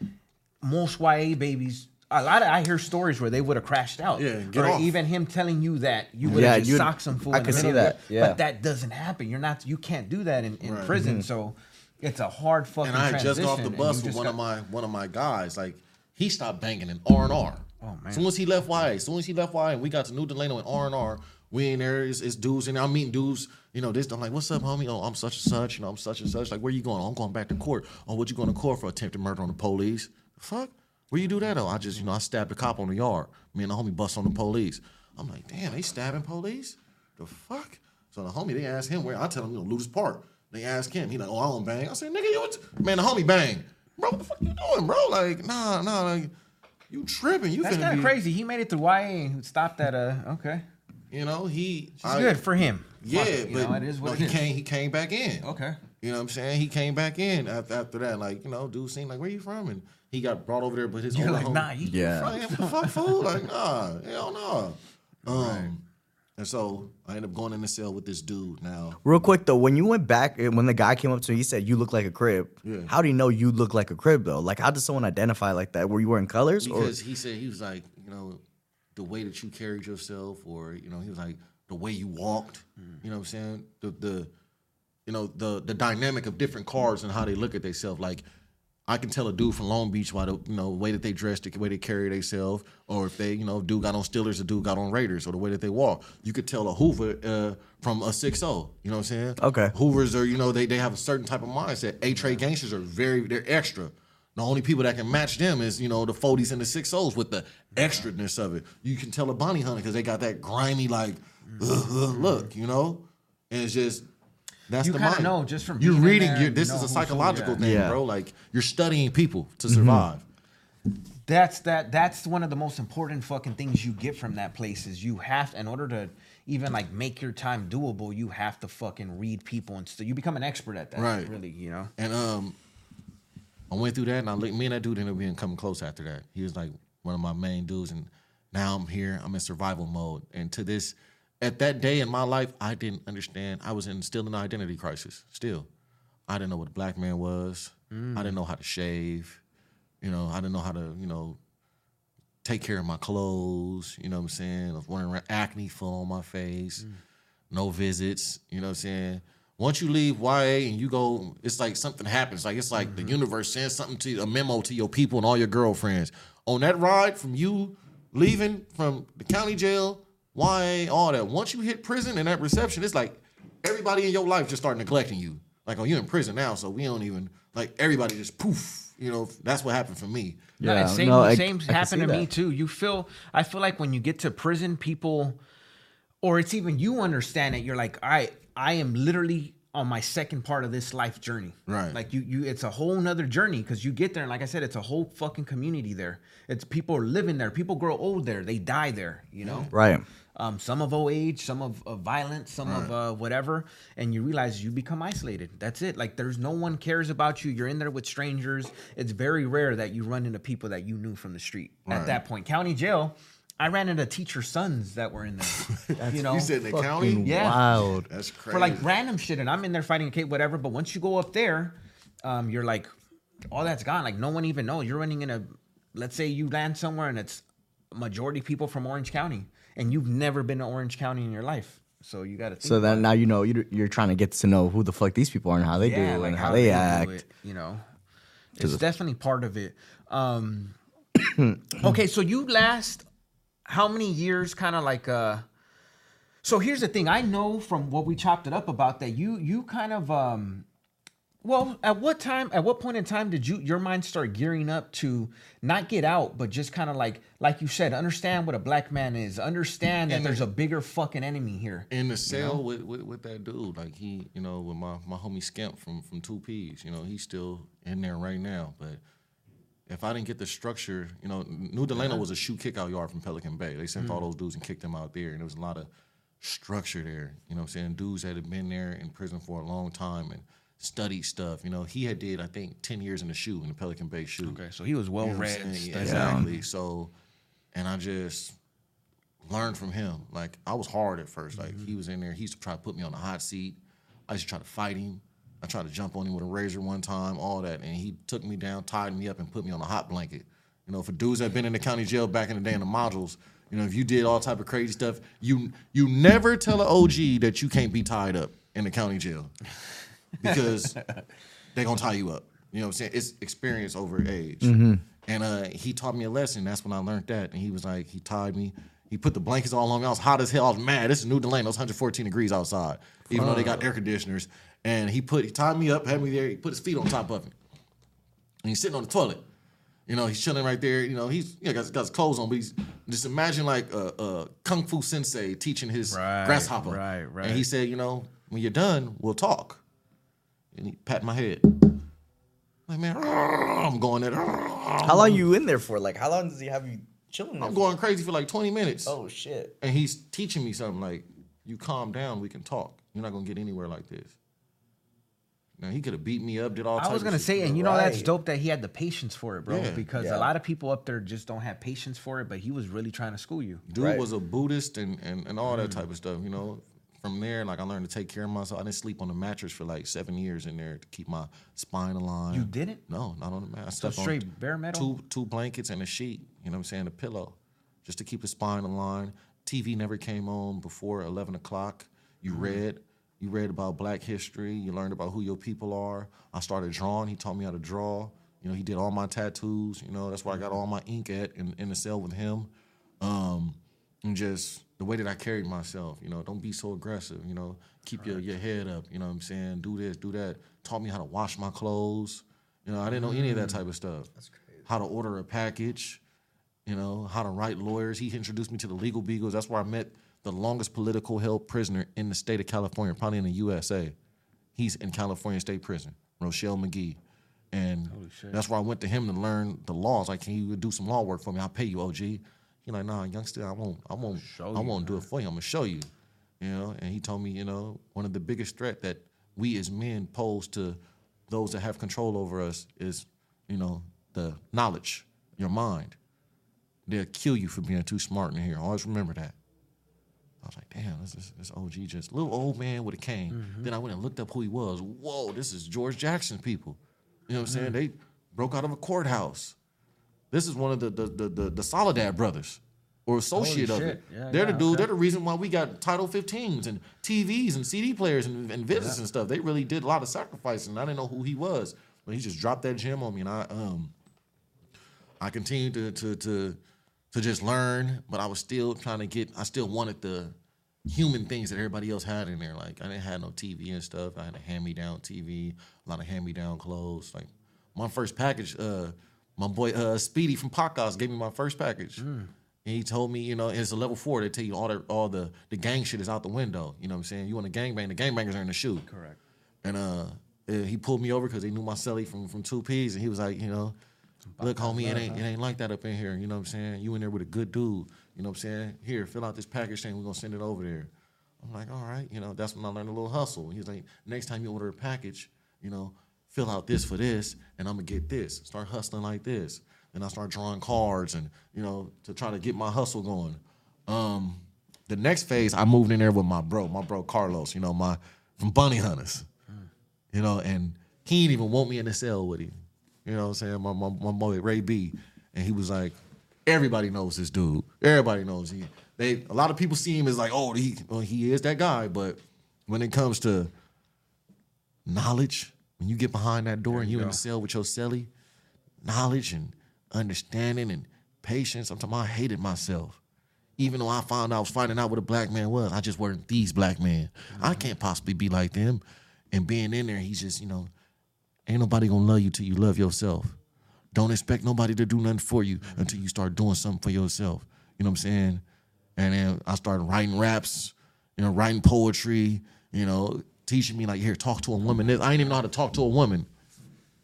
most YA babies. A lot of I hear stories where they would have crashed out.
Yeah, get
or
off.
even him telling you that you would
Yeah,
have just
you'd-
socked some fool.
I
in the
could see
middle of
that, yeah.
but that doesn't happen. You're not. You can't do that in, in
Right.
prison.
Mm-hmm.
So it's a hard fucking.
And I had just off the bus with
just
one of my one of my guys. Like he stopped banging in R and R.
Oh, man.
Soon as he left YA, as soon as he left YA, and we got to New Delano and R and R. We in there, it's, it's dudes, and I'm meeting dudes. You know, this. I'm like, what's up, homie? Oh, I'm such and such. You know, I'm such and such. Like, where you going? Oh, I'm going back to court. Oh, what you going to court for? Attempted murder on the police. Fuck? Where you do that? Oh, I just, you know, I stabbed a cop on the yard. Me and the homie bust on the police. I'm like, damn, they stabbing police? The fuck? So the homie, they ask him where. I tell him, you know, Lueders Park. They ask him. He like, oh, I don't bang. I said, nigga, you, man, the homie bang. Bro, what the fuck you doing, bro? Like, nah, nah, like, you tripping. You
That's kind of crazy. He made it through YA and stopped at a okay.
You know, he.
It's good for him.
Yeah,
Fuck
but
know, it is what
no,
it
he
is.
came. He came back in.
Okay.
You know what I'm saying? He came back in after, after that. Like, you know, dude seemed like, where you from? And he got brought over there, but his
You're like,
homie-
nah, you
Yeah.
Like, what the fuck, fool? Like, nah, hell no. Um, and so I ended up going in the cell with this dude. Now,
Real quick though, when you went back, eh, when the guy came up to you, he said you look like a Crip.
Yeah.
How do you know you look like a Crip though? Like, how does someone identify like that? Were you wearing colors? Or
because he said he was like, you know, the way that you carried yourself, or you know, he was like the way you walked. You know what I'm saying? The the you know the the dynamic of different cars and how they look at themselves. Like I can tell a dude from Long Beach by the you know way that they dress, the way they carry themselves, or if they you know dude got on Steelers, a dude got on Raiders, or the way that they walk. You could tell a Hoover uh, from a six zero. You know what I'm saying?
Okay.
Hoovers are you know they they have a certain type of mindset. Eight Trey gangsters are very they're extra. The only people that can match them is you know the 40s and the six O's with the extraness of it. You can tell a Bounty Hunter because they got that grimy like ugh, ugh, look, you know, and it's just that's
You
the
kinda
mind.
know just from
you're reading.
there,
You're,
you
this
know
is a psychological thing,
Yeah.
bro. Like you're studying people to survive.
That's that. That's one of the most important fucking things you get from that place is you have in order to even like make your time doable. You have to fucking read people and so you become an expert at that.
Right.
Really, you know.
And um, I went through that, and I looked, me and that dude ended up being coming close after that. He was like one of my main dudes, and now I'm here. I'm in survival mode, and to this, at that day in my life, I didn't understand. I was in still in an identity crisis. Still, I didn't know what a black man was. Mm. I didn't know how to shave. You know, I didn't know how to, you know, take care of my clothes. You know what I'm saying? I was running around acne full on my face, mm. no visits. You know what I'm saying? Once you leave YA and you go, it's like something happens. Like it's like the mm-hmm. universe sends something to you, a memo to your people and all your girlfriends. On that ride from you leaving from the county jail, YA, all that. Once you hit prison and that reception, it's like everybody in your life just start neglecting you. Like, oh, you're in prison now, so we don't even like everybody just poof. You know, that's what happened for me.
No,
Yeah,
and same,
no, I-
same
I
happened
see
to me too. You feel, I feel like when you get to prison, people, or it's even you understand it. You're like, I, I am literally on my second part of this life journey.
Right.
Like you, you, it's a whole nother journey because you get there, and like I said, it's a whole fucking community there. It's people are living there. People grow old there. They die there. You know.
right.
Um, some of old age, some of, of violence, some of uh, whatever, and you realize you become isolated. That's it. Like there's no one cares about you. You're in there with strangers. It's very rare that you run into people that you knew from the street. At that point, county jail, I ran into teacher sons that were in there. [LAUGHS] you know,
You said in the county?
Fucking
Yeah.
Wild.
That's crazy.
for like random shit, and I'm in there fighting a kid, whatever. But once you go up there, um, you're like, all that's gone. Like no one even knows. You're running in a, let's say you land somewhere and it's majority people from Orange County, and you've never been to Orange County in your life. So you got to.
So then now you know you're, you're trying to get to know who the fuck these people are and how they do and how, they, act.
it, you know, it's definitely part of it. Um, [COUGHS] okay, so you last how many years? Kind of like uh. So here's the thing. I know from what we chopped it up about that you you kind of um. Well, at what time? At what point in time did you your mind start gearing up to not get out, but just kind of like like you said, understand what a black man is, understand that there's a bigger fucking enemy here.
in the cell with, with with that dude. Like he, you know, with my my homie Skimp from from Two P's. You know, he's still in there right now. But if I didn't get the structure, you know, New Delano was a SHU kick out yard from Pelican Bay. They sent
Mm.
all those dudes and kicked them out there, and there was a lot of structure there. You know what I'm saying? Dudes that had been there in prison for a long time and studied stuff. You know, he had did I think ten years in the SHU in the Pelican Bay SHU.
Okay, so he was well
You know
read. Studied.
exactly. So, and I just learned from him. Like I was hard at first. Like
Mm-hmm.
he was in there. He used to try to put me on the hot seat. I used to try to fight him. I tried to jump on him with a razor one time, all that, and he took me down, tied me up, and put me on a hot blanket. You know, for dudes that been in the county jail back in the day in the modules, you know, if you did all type of crazy stuff, you you never tell an OG that you can't be tied up in the county jail [LAUGHS] because [LAUGHS] they're gonna tie you up. You know what I'm saying? It's experience over age. And uh, he taught me a lesson. That's when I learned that. And he was like, he tied me. He put the blankets all on me. I was hot as hell. I was mad. This is New Delano. It's 114 degrees outside, even though they got air conditioners. And he put he tied me up, had me there. He put his feet on top of me, and he's sitting on the toilet. You know, he's chilling right there. You know, he's you know, got, got his clothes on, but he's just imagine like a, a kung fu sensei teaching his
Right,
grasshopper.
right, right.
And he said, you know, when you're done, we'll talk. And he pat my head. Like man, [LAUGHS] I'm going there. [LAUGHS]
How long you in there for? Like, how long does he have you chilling there?
I'm
for?
going crazy for like 20 minutes.
Oh shit.
And he's teaching me something like, you calm down, we can talk. You're not gonna get anywhere like this. Now he could have beat me up, did all.
I was gonna
shit.
say, and you know that's dope that he had the patience for it, bro.
Yeah.
because
Yeah.
a lot of people up there just don't have patience for it, but he was really trying to school you.
Dude
Right.
was a Buddhist and, and, and all that mm. type of stuff, you know. From there, like I learned to take care of myself. I didn't sleep on the mattress for like seven years in there to keep my spine aligned.
You didn't?
No, not on the mattress.
So straight bare metal.
two two blankets and a sheet. You know what I'm saying? A pillow, just to keep the spine aligned. TV never came on before eleven o'clock. You
Mm-hmm.
read, you read about Black history. You learned about who your people are. I started drawing. He taught me how to draw. You know, he did all my tattoos. You know, that's where I got all my ink at in, in the cell with him. Um, and just the way that I carried myself. You know, don't be so aggressive. You know, keep your, your head up. You know what I'm saying? Do this, do that. Taught me how to wash my clothes. You know, I didn't know any of that mm. type of stuff. That's crazy. How to order a package. You know, how to write lawyers. He introduced me to the legal beagles. That's where I met the longest political held prisoner in the state of California, probably in the USA. He's in California State Prison, Ruchell Magee. And that's where I went to him to learn the laws. Like, can you do some law work for me? I'll pay you, OG. He like, nah, youngster, I won't, I won't,
Show
I won't do it for you. I'm gonna show you. You know, and he told me, you know, one of the biggest threat that we as men pose to those that have control over us is, you know, the knowledge, your mind. They'll kill you for being too smart in here. Always remember that. I was like, damn, this, this, this OG just little old man with a cane. Mm-hmm. Then I went and looked up who he was. Whoa, this is George Jackson people. You know what I'm saying? Mm-hmm. They broke out of a courthouse. This is one of the the the, the, the Soledad brothers or associate of
shit.
it.
Yeah,
they're the
yeah,
dude.
okay.
They're the reason why we got Title 15s and TVs and CD players and, and visits and stuff. They really did a lot of sacrificing. I didn't know who he was, but he just dropped that gem on me, and I um I continued to to to to just learn, but I was still trying to get. I still wanted the human things that everybody else had in there. Like I didn't have no TV and stuff. I had a hand me down TV, a lot of hand me down clothes. Like my first package, uh, my boy uh, Speedy from Podcast gave me my first package. And he told me, you know, it's a level four. They tell you all the all the the gang shit is out the window. You know what I'm saying? You want a gangbang, the gangbangers are in the SHU.
Correct.
And uh, he pulled me over because he knew my celly from from two P's, and he was like, you know, look, homie, it ain't it ain't like that up in here. You know what I'm saying? You in there with a good dude. You know what I'm saying? Here, fill out this package thing. We're gonna send it over there. I'm like, all right. You know, that's when I learned a little hustle. He was like, next time you order a package, you know, fill out this for this, and I'm gonna get this. Start hustling like this. And I start drawing cards, and you know, to try to get my hustle going. Um, the next phase, I moved in there with my bro, my bro Carlos. You know, my from Bounty Hunters you know, and he didn't even want me in the cell with him. You know what I'm saying? My, my, my boy Ray B. And he was like, everybody knows this dude. Everybody knows he. They a lot of people see him as like, oh, he well, he is that guy. But when it comes to knowledge, when you get behind that door and you in the cell with your celly, knowledge and understanding and patience. I'm talking. About I hated myself. Even though I found out I was finding out what a black man was, I just weren't these black men. I mm-hmm. can't possibly be like them. And being in there, he's just, you know, ain't nobody gonna love you till you love yourself. Don't expect nobody to do nothing for you mm-hmm. until you start doing something for yourself. You know what I'm saying? And then I started writing raps, you know, writing poetry, you know, teaching me like, here, talk to a woman. I didn't even know how to talk to a woman.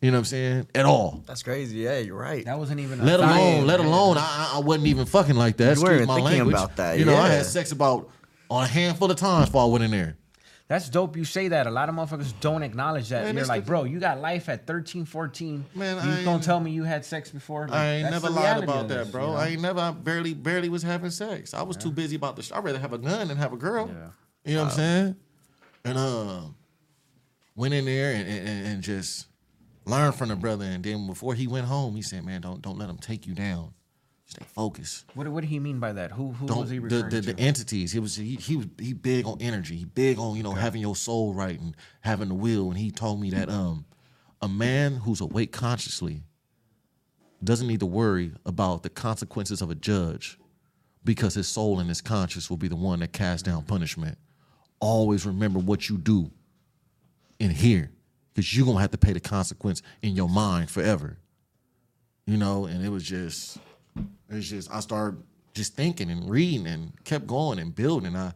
You You know what I'm saying? At all.
That's crazy. Yeah, you're right.
That wasn't even. a
Let
thought.
alone, let alone, I, I- I wasn't even fucking like that.
You
Excuse
weren't even
my
thinking
language.
about that,
You know, I had sex about on a handful of times before I went in there.
That's dope. You say that. A lot of motherfuckers don't acknowledge that.
Man,
You're like,
the-
bro, you got life at 13, 14.
Man,
you
I
gonna tell me you had sex before? Like,
I ain't never lied about that, bro.
you know?
I ain't never, I barely, barely was having sex. I was too busy about the. sh- I'd rather have a gun than have a girl.
Yeah.
You know what I'm saying? And um, went in there and, and, and just learned from the brother. And then before he went home, he said, "Man, don't don't let him take you down. Stay focused."
What, what did he mean by that? Who who
don't
was he
the,
referring
the,
to?
the entities. He was he, he was he big on energy. He big on you know having your soul right and having the will. And he told me that um a man who's awake consciously doesn't need to worry about the consequences of a judge because his soul and his conscience will be the one that casts down punishment. Always remember what you do in here because you're gonna have to pay the consequence in your mind forever. You know, and it was just it's just I started just thinking and reading and kept going and building. I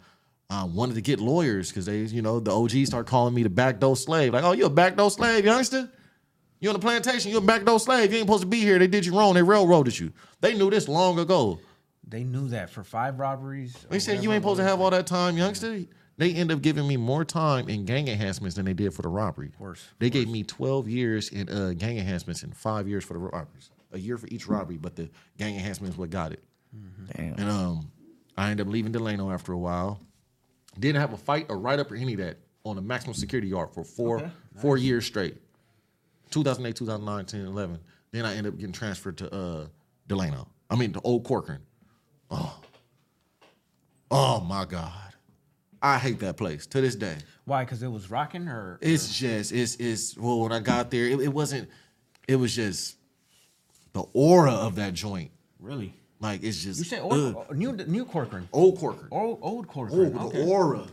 I wanted to get lawyers because they, you know, the OGs start calling me the backdoor slave. Like, oh, you a backdoor slave, youngster? You on the plantation? You a backdoor slave? You ain't supposed to be here. They did you wrong. They railroaded you. They knew this long ago.
they knew that for five robberies.
They said you ain't supposed to have all that time, youngster. They end up giving me more time in gang enhancements than they did for the robbery.
Worse,
They gave me 12 years in uh, gang enhancements and five years for the robberies. A year for each robbery, but the gang enhancements what got it.
Damn.
And um, I ended up leaving Delano after a while. Didn't have a fight or write up or any of that on a maximum security yard for four
Okay,
four years straight. 2008, 2009, 10, 11. Then I ended up getting transferred to uh, Delano. I mean, to Old Corcoran. Oh. Oh my God. I hate that place to this day.
Why? Because it was rocking, or
It's just, it's, it's, well, when I got there, it, it wasn't, it was just the aura of that joint.
really?
Like, it's just,
You said
ugh.
old, new new Corcoran,
Old Corcoran.
old old Corcoran.
the
okay.
aura.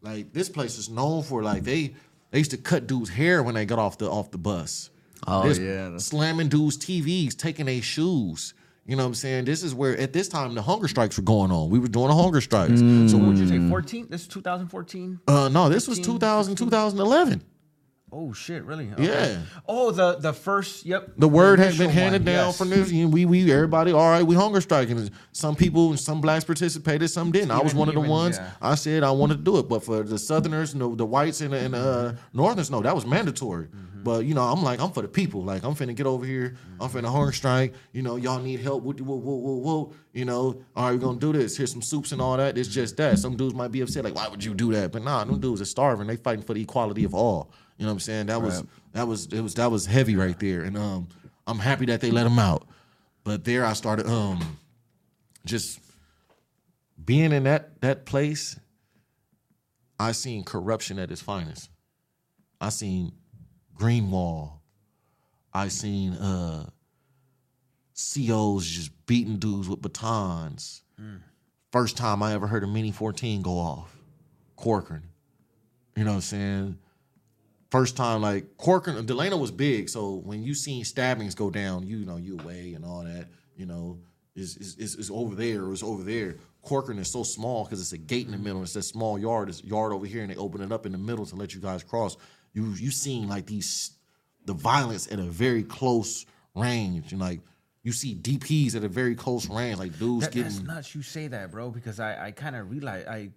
Like this place is known for like they they used to cut dudes' hair when they got off the off the bus.
Oh,
This-
yeah,
slamming dudes' TVs, taking their shoes. You know what I'm saying? This is where at this time the hunger strikes were going on. We were doing the hunger strikes.
So
So
would you say 14? This is 2014.
uh no, this was
15,
2000, 2011.
Oh shit, really? Okay.
Yeah.
Oh, the the first. Yep.
The word has been handed
one,
down
yes.
from this. You know, we we everybody all right. We hunger striking. Some people, some blacks participated, some didn't. I was
Even-
one of the ones.
yeah.
I said I wanted to do it, but for the Southerners, no, the whites and the, and the uh, Northerners, no, that was mandatory.
Mm-hmm.
But you know, I'm like, I'm for the people. Like I'm finna get over here. I'm finna hunger strike. You know, y'all need help. Whoop, whoop, whoop, whoop, whoop. You know, all right, we're gonna do this. Here's some soups and all that. It's just that. Some dudes might be upset, like, why would you do that? But nah, them dudes are starving. They fighting for the equality of all. You know what I'm saying? That was that was it was that was heavy right there. And um I'm happy that they let him out. But there I started um just being in that that place, I seen corruption at its finest. I seen Greenwall. I seen uh COs just beating dudes with batons. First time I ever heard a Mini 14 go off. Corcoran. You know what I'm saying? First time, like Corcoran, Delano was big, so when you seen stabbings go down, you know, you away and all that, you know, is is is is over there or is over there. Corcoran is so small because it's a gate in the middle. It's that small yard, it's yard over here, and they open it up in the middle to let you guys cross. You you seen like these the violence at a very close range, and like you see DPs at a very close range, like dudes
That,
getting
that's nuts. You say that, bro, because I I kind of realize I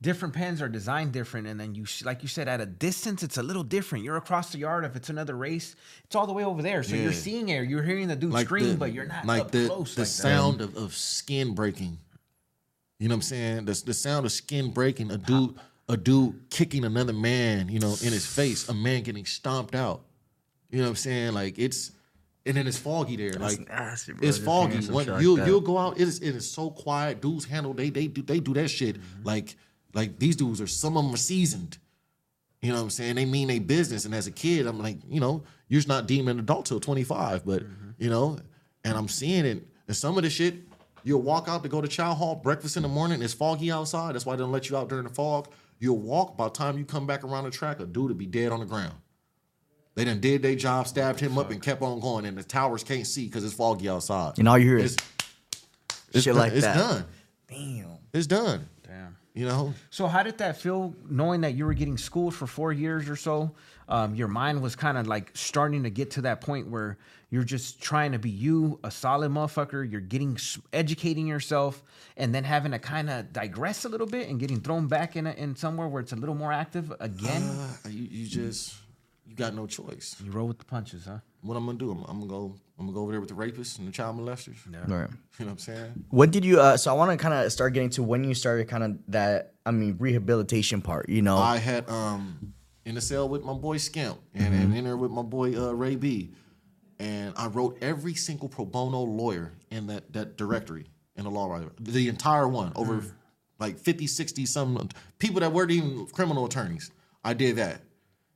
different pens are designed different, and then you like you said at a distance it's a little different. You're across the yard. If it's another race, it's all the way over there, so you're seeing it. You're hearing the dude scream,
the,
but you're not
like
up
the
close.
the
like that.
sound of, of skin breaking. You know what I'm saying? The the sound of skin breaking. A dude a dude kicking another man. You know, in his face. A man getting stomped out. You know what I'm saying? Like it's and then it's foggy there. like
nasty, bro,
it's
just
foggy.
hearing
When
shit like
You you'll go out. It is it is so quiet. Dudes handle they they do they do that shit
Mm-hmm.
like like these dudes are some of them are seasoned. You know what I'm saying? They mean they business. And as a kid, I'm like, you know, you're just not deemed an adult till 25. But,
Mm-hmm.
you know, and I'm seeing it. And some of the shit, you'll walk out to go to chow hall, breakfast in the morning, it's foggy outside. That's why they don't let you out during the fog. You'll walk, by the time you come back around the track, a dude will be dead on the ground. They done did their job, stabbed him up, and kept on going. And the towers can't see because it's foggy outside.
And all you hear
it's,
is
it's
shit
done.
like
it's
that.
done.
damn.
It's done. You know,
So how did that feel, knowing that you were getting schooled for four years or so? Um, your mind was kind of like starting to get to that point where you're just trying to be you, a solid motherfucker. You're getting educating yourself, and then having to kind of digress a little bit and getting thrown back in a, in somewhere where it's a little more active again.
uh, you, you just you got no choice.
you roll with the punches, huh?
What I'm gonna do? I'm, I'm gonna go. I'm gonna go over there with the rapists and the child molesters.
Yeah.
Right.
You know what I'm saying?
What did you? Uh, so I want to kind of start getting to when you started kind of that. I mean, rehabilitation part. You know.
I had um in the cell with my boy Skimp and, and in there with my boy uh, Ray B. And I wrote every single pro bono lawyer in that, that directory in the law writer. The entire one, over like 50, 60 some people that weren't even criminal attorneys. I did that.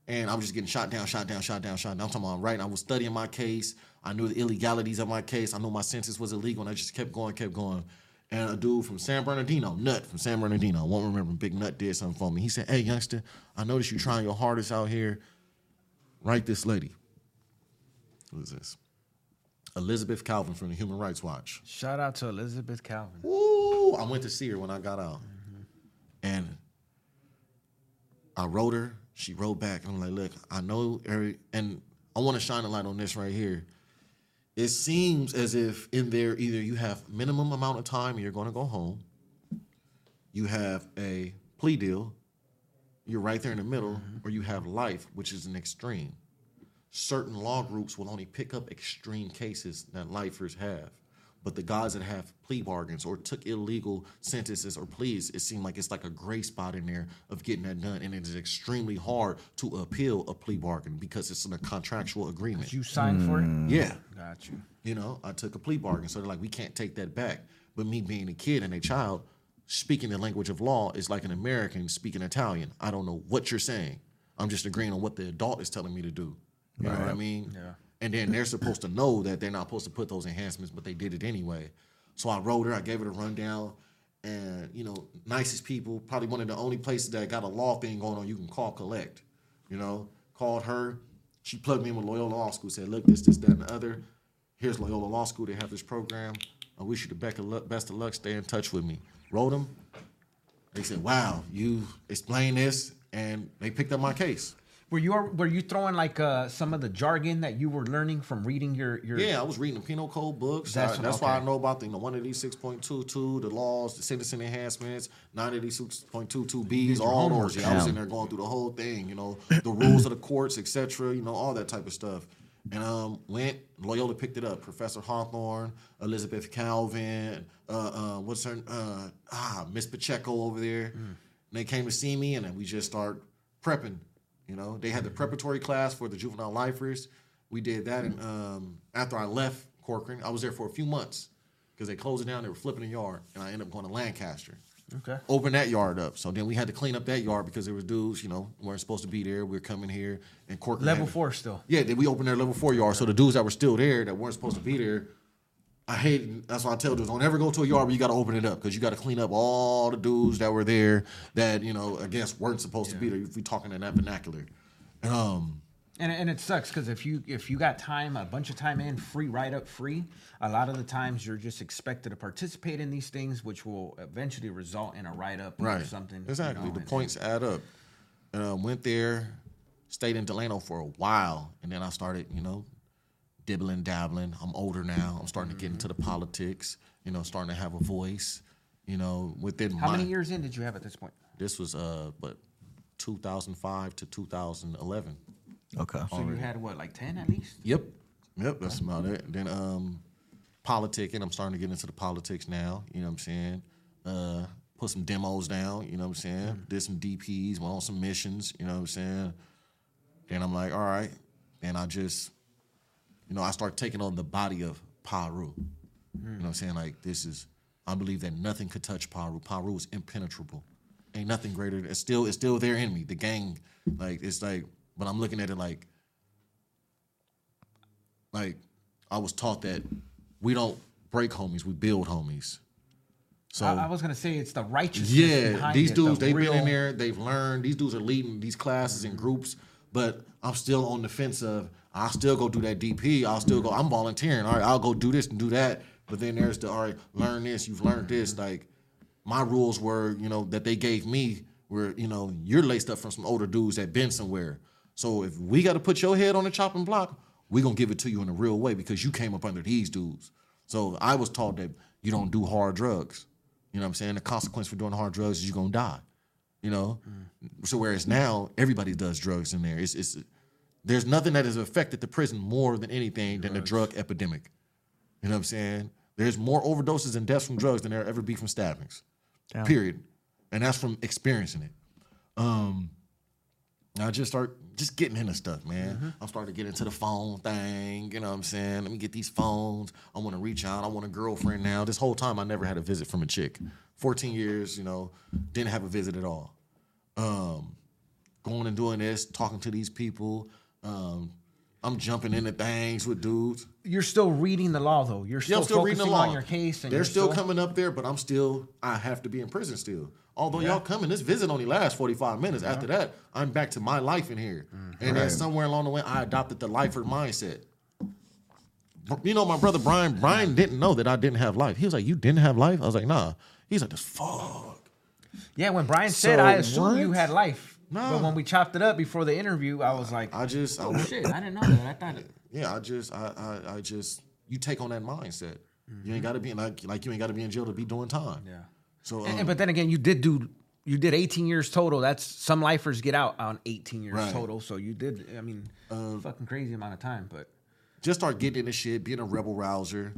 And I was just getting shot down, shot down, shot down, shot down. I'm talking about right. I was studying my case. I knew the illegalities of my case. I knew my sentence was illegal, and I just kept going, kept going. And a dude from San Bernardino, Nut from San Bernardino, I won't remember. Big Nut did something for me. He said, "Hey, youngster, I noticed you trying your hardest out here. Write this lady. Who is this? Elizabeth Calvin from the Human Rights Watch.
Shout out to Elizabeth Calvin.
Woo! I went to see her when I got out. Mm-hmm. And I wrote her. She wrote back. I'm like, look, I know every, and I want to shine a light on this right here. It seems as if in there, either you have minimum amount of time and you're going to go home, you have a plea deal, you're right there in the middle, mm-hmm. or you have life, which is an extreme certain law groups will only pick up extreme cases that lifers have. But the guys that have plea bargains or took illegal sentences or pleas, it seemed like it's like a gray spot in there of getting that done. And it is extremely hard to appeal a plea bargain because it's in a contractual agreement.
You signed for it? Mm.
yeah.
Got you.
You know, I took a plea bargain. So they're like, we can't take that back. But me being a kid and a child, speaking the language of law is like an American speaking Italian. I don't know what you're saying. I'm just agreeing on what the adult is telling me to do. You know what I mean?
Yeah.
And then they're supposed to know that they're not supposed to put those enhancements, but they did it anyway. So I wrote her, I gave her the rundown, and you know, nicest people, probably one of the only places that got a law thing going on you can call collect. You know, called her. She plugged me in with Loyola Law School, said, look, this, this, that, and the other. Here's Loyola Law School. They have this program. I wish you the best of luck. Stay in touch with me. Wrote them. They said, wow, you explain this, and they picked up my case.
Were you were you throwing like uh, some of the jargon that you were learning from reading your your
Yeah, I was reading the penal code books.
That's-
That's, that's why I know about the you know, one these six point two two, the laws, the sentencing enhancements, nine these six point two two Bs, all those. Yeah, I was in there going through the whole thing. You know, the rules of the courts, etc. You know, all that type of stuff. And um, went Loyola picked it up. Professor Hawthorne, Elizabeth Calvin, uh, uh, what's her uh, ah Miss Pacheco over there. And they came to see me, and then we just start prepping. You know, they had the preparatory class for the juvenile lifers. We did that, and um, after I left Corcoran, I was there for a few months because they closed it down. They were flipping the yard, and I ended up going to Lancaster.
Okay.
Open that yard up. So then we had to clean up that yard because there was dudes, you know, weren't supposed to be there. We were coming here, and Corcoran
level
had-
four still?
yeah, then we opened their level four yard. So the dudes that were still there that weren't supposed to be there, I hate. That's why I tell dudes don't ever go to a yard where you got to open it up because you got to clean up all the dudes that were there that you know I guess weren't supposed to be there. If we talking in that vernacular, um,
And, and it sucks because if you if you got time, a bunch of time in, free write up, free. A lot of the times you're just expected to participate in these things, which will eventually result in a write up or
right,
something. you
exactly.
know,
the
and-
points add up. Um, went there, stayed in Delano for a while, and then I started, you know, dibbling, dabbling. I'm older now. I'm starting to get into the politics. You know, starting to have a voice. You know, within
How
my
many years in did you have at this point?
This was uh, but 2005 to 2011.
okay.
So you had what, like ten at least?
Yep, yep, that's about it. Then um, politicking. I'm starting to get into the politics now. You know what I'm saying? Uh, put some demos down. You know what I'm saying? Did some DPs, went on some missions. You know what I'm saying? Then I'm like, all right. And I just, you know, I start taking on the body of Piru. You know what I'm saying? Like this is, I believe that nothing could touch Piru. Piru is impenetrable. Ain't nothing greater. It's still, it's still there in me. The gang, like it's like, but I'm looking at it like, like I was taught that we don't break homies, we build homies. So
I, I was gonna say it's the righteousness.
yeah, these
it,
dudes
the
they've
real-
been in there, they've learned. These dudes are leading these classes and groups, but I'm still on the fence of I'll still go do that DP. I'll still go. I'm volunteering. All right, I'll go do this and do that. But then there's the all right, learn this. You've learned this. Like my rules were, you know, that they gave me were, you know, you're laced up from some older dudes that been somewhere. So if we got to put your head on the chopping block, we gonna give it to you in a real way because you came up under these dudes. So I was taught that you don't do hard drugs. You know what I'm saying? The consequence for doing hard drugs is you're gonna die. You know? Mm. So whereas now everybody does drugs in there. It's it's there's nothing that has affected the prison more than anything than the drug epidemic. You know what I'm saying? There's more overdoses and deaths from drugs than there ever be from stabbings.
Damn.
Period. And that's from experiencing it. Um, I just start just getting into stuff, man. I'm starting to get into the phone thing. You know what I'm saying? Let me get these phones. I want to reach out. I want a girlfriend now. This whole time, I never had a visit from a chick. 14 years, you know, didn't have a visit at all. Um, going and doing this, talking to these people. Um, I'm jumping into things with dudes.
You're still reading the law though. You're
Yeah,
still,
I'm still reading the
focusing
law.
on your case, and
They're
you're
still, coming up there, but I'm still. I have to be in prison still. Although y'all coming, this visit only lasts 45 minutes. After that, I'm back to my life in here. And then somewhere along the way, I adopted the lifer mindset. You know, my brother Brian. Brian didn't know that I didn't have life. He was like, "You didn't have life." I was like, "Nah." He's like, "This fuck."
Yeah, when Brian said,
So
I assumed you had life.
No.
But when we chopped it up before the interview, I was like,
I just, I,
oh shit, I didn't know that. I thought it. [LAUGHS]
yeah, I just, I, I, I just, you take on that mindset. You ain't got to be like, like you ain't got to be in jail to be doing time.
Yeah.
So,
And-
um,
and- but then again, you did do you did 18 years total. That's some lifers get out on 18 years
Right.
total. So you did. I mean, fucking crazy amount of time. But
just start getting into shit, being a rebel rouser,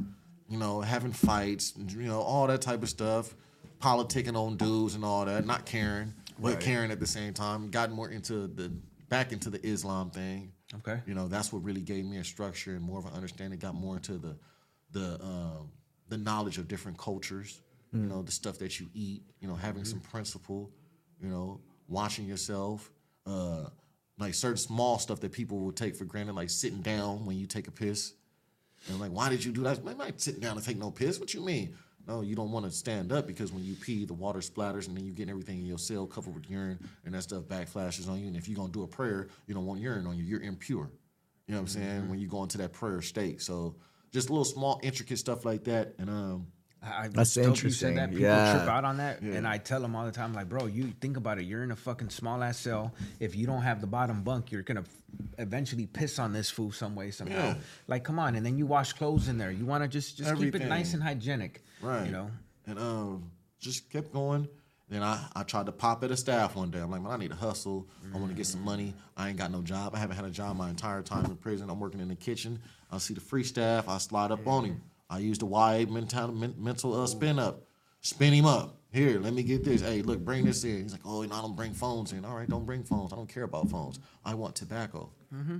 you know, having fights, you know, all that type of stuff, politicking on dudes and all that, not caring, but caring at the same time. Got more into the back into the Islam thing.
Okay.
You know, that's what really gave me a structure and more of an understanding. Got more into the the um, the knowledge of different cultures. You know, the stuff that you eat. You know, having some principle. You know, watching yourself. Uh, like certain small stuff that people will take for granted, like sitting down when you take a piss. And like, why did you do that? I'm not sitting down and take no piss. What you mean? No, you don't want to stand up because when you pee, the water splatters and then you get everything in your cell covered with urine and that stuff backflashes on you. And if you're gonna do a prayer, you don't want urine on you. You're impure. You know what I'm saying? When you go into that prayer state. So just little small intricate stuff like that. And um
I,
That's
dope
interesting.
Said that. People
Yeah.
trip out on that, and I tell them all the time, like, bro, you think about it. You're in a fucking small ass cell. If you don't have the bottom bunk, you're gonna f- eventually piss on this food some way somehow.
Yeah.
Like, come on, and then you wash clothes in there. You want to just just keep it nice and hygienic.
Right.
You know.
And um, just kept going. Then I, I tried to pop at a staff one day. I'm like, man, I need to hustle. I want to get some money. I ain't got no job. I haven't had a job my entire time in prison. I'm working in the kitchen. I see the free staff. I slide up on him. I use the YA mental, mental uh, spin up. Spin him up. Here, let me get this. Hey, look, bring this in. He's like, oh, no, I don't bring phones in. All right, don't bring phones. I don't care about phones. I want tobacco.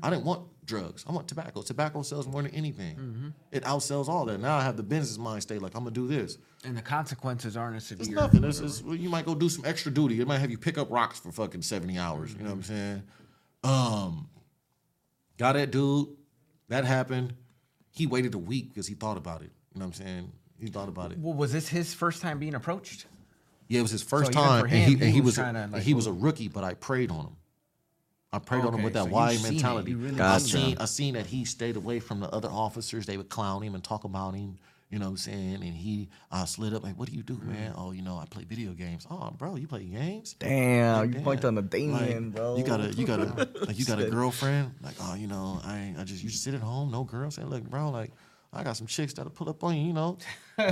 I didn't want drugs. I want tobacco. Tobacco sells more than anything. It outsells all that. Now I have the business mind state like I'm gonna do this.
And the consequences aren't as
It's
severe.
nothing. It's, it's, well, you might go do some extra duty. It might have you pick up rocks for fucking 70 hours. You know what I'm saying? Um, got that dude. That happened. He waited a week because he thought about it. You know what I'm saying? He thought about it.
Well, was this his first time being approached?
Yeah, it was his first
even
time,
for
and he,
he
and he
was
was,
tryna, like,
he was a rookie, but I prayed on him. I prayed on him
Okay,
with that
so
YA
you've seen it.
mentality.
You really
I
seen
seen I seen that he stayed away from the other officers. They would clown him and talk about him. You know what I'm saying? And he uh, slid up like, "What do you do, man? Oh, you know, I play video games. Oh, bro, you play games?
Damn, you point on the
Like,
bro.
You got a you got a [LAUGHS] like you got a girlfriend. Like, oh, you know, I ain't- I just you just sit at home, no girl. Say, look, bro, like I got some chicks that'll pull up on you, you know,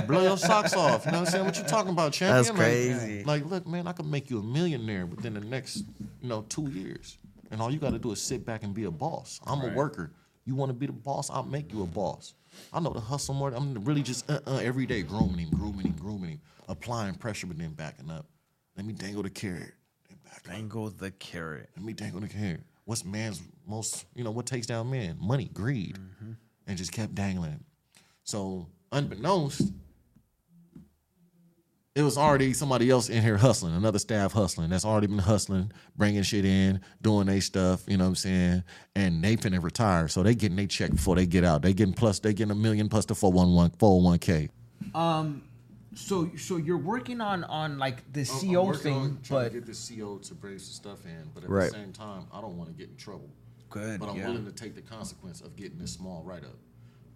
blow your socks off. You know what I'm saying? What you talking about, champion?
That's
Like-
crazy.
Like, look, man, I could make you a millionaire within the next, you know, two years. And all you got to do is sit back and be a boss. I'm a worker. You want to be the boss? I'll make you a boss. I know the hustle more. I'm really just uh, uh, every day grooming him, grooming him, grooming him, applying pressure, but then backing up. Let me dangle the carrot. Then back up.
Dangle the carrot.
Let me dangle the carrot. What's man's most, you know, what takes down man? Money, greed. And just kept dangling. So, unbeknownst, it was already somebody else in here hustling, another staff hustling that's already been hustling, bringing shit in, doing their stuff, you know what I'm saying? And they finna retire. So they getting their check before they get out. They getting plus, they getting a million plus the 411, 401k.
Um, so so you're working on on like the
I'm
CO
working
thing,
on trying
but
to get the CO to bring some stuff in, but at
Right.
the same time, I don't want to get in trouble.
Good,
But I'm
yeah.
willing to take the consequence of getting this small write up.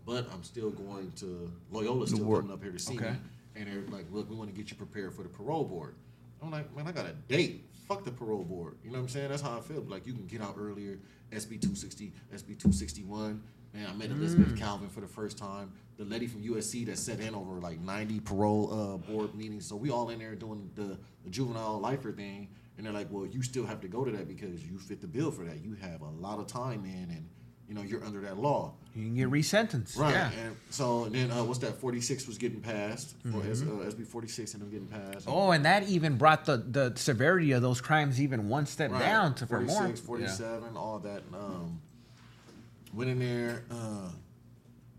But I'm still going to Loyola's still
work.
coming up here to see
Okay.
me, and they're like, look, we want to get you prepared for the parole board. I'm like, man, I got a date. Fuck the parole board. You know what I'm saying? That's how I feel. Like you can get out earlier. SB 260, SB 261. Man, I met Elizabeth Calvin for the first time. The lady from USC that sat in over like 90 parole uh, board meetings. So we all in there doing the, the juvenile lifer thing. And they're like, well, you still have to go to that because you fit the bill for that. You have a lot of time in, and you know you're under that law.
You can get resentenced.
Right.
Yeah.
And so and then uh, what's that? 46 was getting passed. Or S, uh, SB 46 and them getting passed.
Oh, and that even brought the, the severity of those crimes even one step
Right.
down to for more.
46, 47, all that. Um, went in there uh,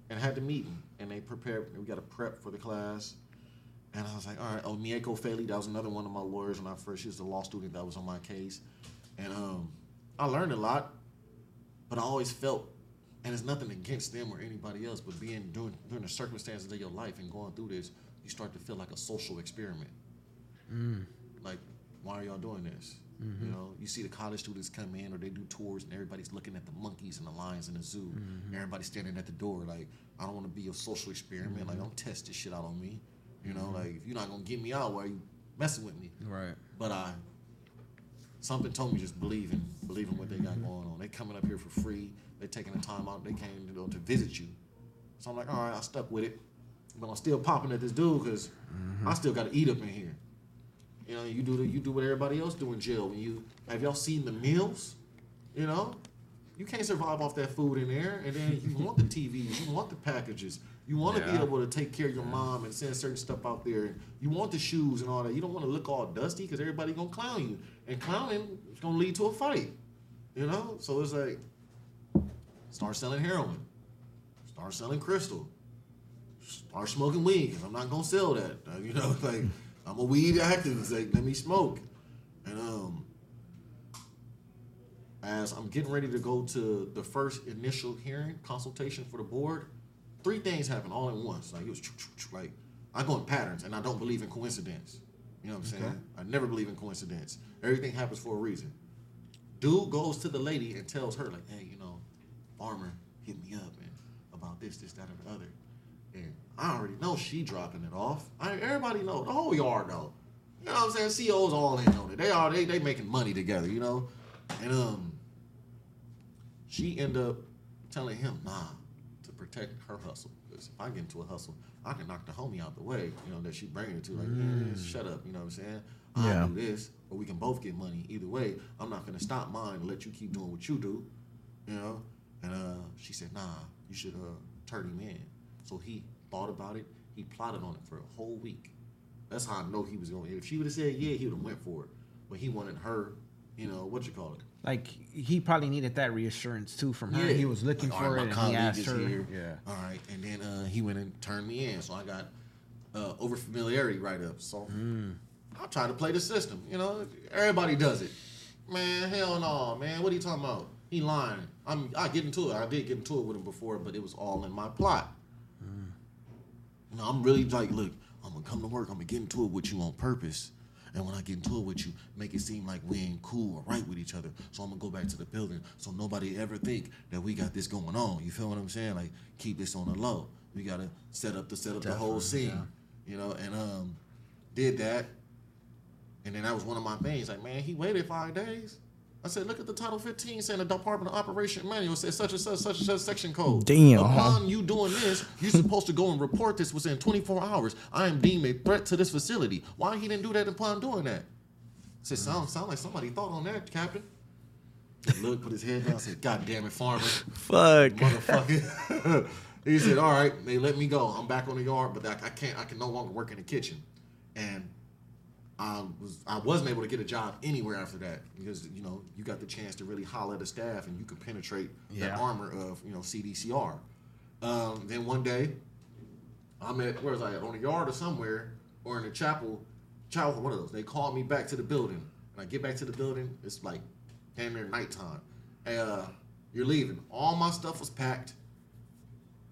and had the meeting, and they prepared. We got a prep for the class, and I was like, all right. Oh, Mieko Faley, that was another one of my lawyers when I first. She was the law student that was on my case, and um, I learned a lot, but I always felt. And it's nothing against them or anybody else, but being during during the circumstances of your life and going through this, you start to feel like a social experiment mm. like, why are y'all doing this? Mm-hmm. You know, you see the college students come in or they do tours and everybody's looking at the monkeys and the lions in the zoo. Mm-hmm. Everybody's standing at the door like, I don't want to be a social experiment. Like, mm-hmm. don't test this shit out on me. You know, like if you're not gonna get me out, why are you messing with me?
Right.
But I, something told me just believe in, believe in what they got mm-hmm. going on. They coming up here for free. They taking the time out. They came you know, to visit you. So I'm like, all right, I stuck with it. But I'm still popping at this dude because I mm-hmm. still got to eat up in here. You know, you do the, you do what everybody else do in jail. When you have y'all seen the meals, you know, you can't survive off that food in there. And then you want the [LAUGHS] TVs, you want the packages, you want to be able to take care of your mom and send certain stuff out there. You want the shoes and all that. You don't want to look all dusty because everybody gonna clown you, and clowning is gonna lead to a fight. You know, so it's like start selling heroin, start selling crystal, start smoking weed. Cause I'm not gonna sell that. [LAUGHS] You know, like I'm a weed activist. Like let me smoke, and um, as I'm getting ready to go to the first initial hearing consultation for the board, three things happen all at once. Like it was like I go in patterns, and I don't believe in coincidence. You know what I'm saying? I never believe in coincidence. Everything happens for a reason. Dude goes to the lady and tells her like, "Hey, you know, farmer hit me up and about this, this, that, or the other." And I already know she dropping it off. I, everybody know the whole yard know. You know what I'm saying? COs all in on it. They are they they making money together. You know, and um, she end up telling him nah protect her hustle. Because if I get into a hustle, I can knock the homie out the way. You know that she bringing it to like, yeah, shut up. You know what I'm saying? I
Yeah.
do this, or we can both get money. Either way, I'm not gonna stop mine and let you keep doing what you do. You know. And uh, she said, nah, you should uh, turn him in. So he thought about it. He plotted on it for a whole week. That's how I know he was going. To. If she would have said yeah, he would have went for it. But he wanted her, you know, what you call it?
Like he probably needed that reassurance too from her. Yeah. He was looking
Like,
for
right,
it, and he asked her.
here.
Yeah.
All right, and then uh, he went and turned me in, so I got uh, over familiarity right up. So
Hmm.
I try to play the system. You know, everybody does it. Man, hell no, man. What are you talking about? He lying. I'm. I get into it. I did get into it with him before, but it was all in my plot. You know, I'm really like, look, I'm gonna come to work. I'm gonna get into it with you on purpose. And when I get into it with you, make it seem like we ain't cool or right with each other. So I'm gonna go back to the building so nobody ever think that we got this going on. You feel what I'm saying? Like keep this on the low. We gotta set up the set up the whole scene. You know, and um did that. And then that was one of my things. Like, man, he waited five days. I said, look at the Title 15 saying the Department of Operation Manual says such and such, such and such section code.
Damn.
Upon you doing this, you're supposed to go and report this within 24 hours. I am deemed a threat to this facility. Why he didn't do that upon doing that? I said, sound, sound like somebody thought on that, Captain. Look, put his head down. said, God damn it, farmer.
Fuck.
Motherfucker. [LAUGHS] he said, all right, they let me go. I'm back on the yard, but I, I can't, I can no longer work in the kitchen. And I was I wasn't able to get a job anywhere after that because you know you got the chance to really holler at the staff and you could penetrate the armor of you know CDCR. Um, then one day, I'm at where was I at on a yard or somewhere or in a chapel, chapel one of those. They called me back to the building, and I get back to the building. It's like damn near nighttime. Hey, uh, you're leaving. All my stuff was packed,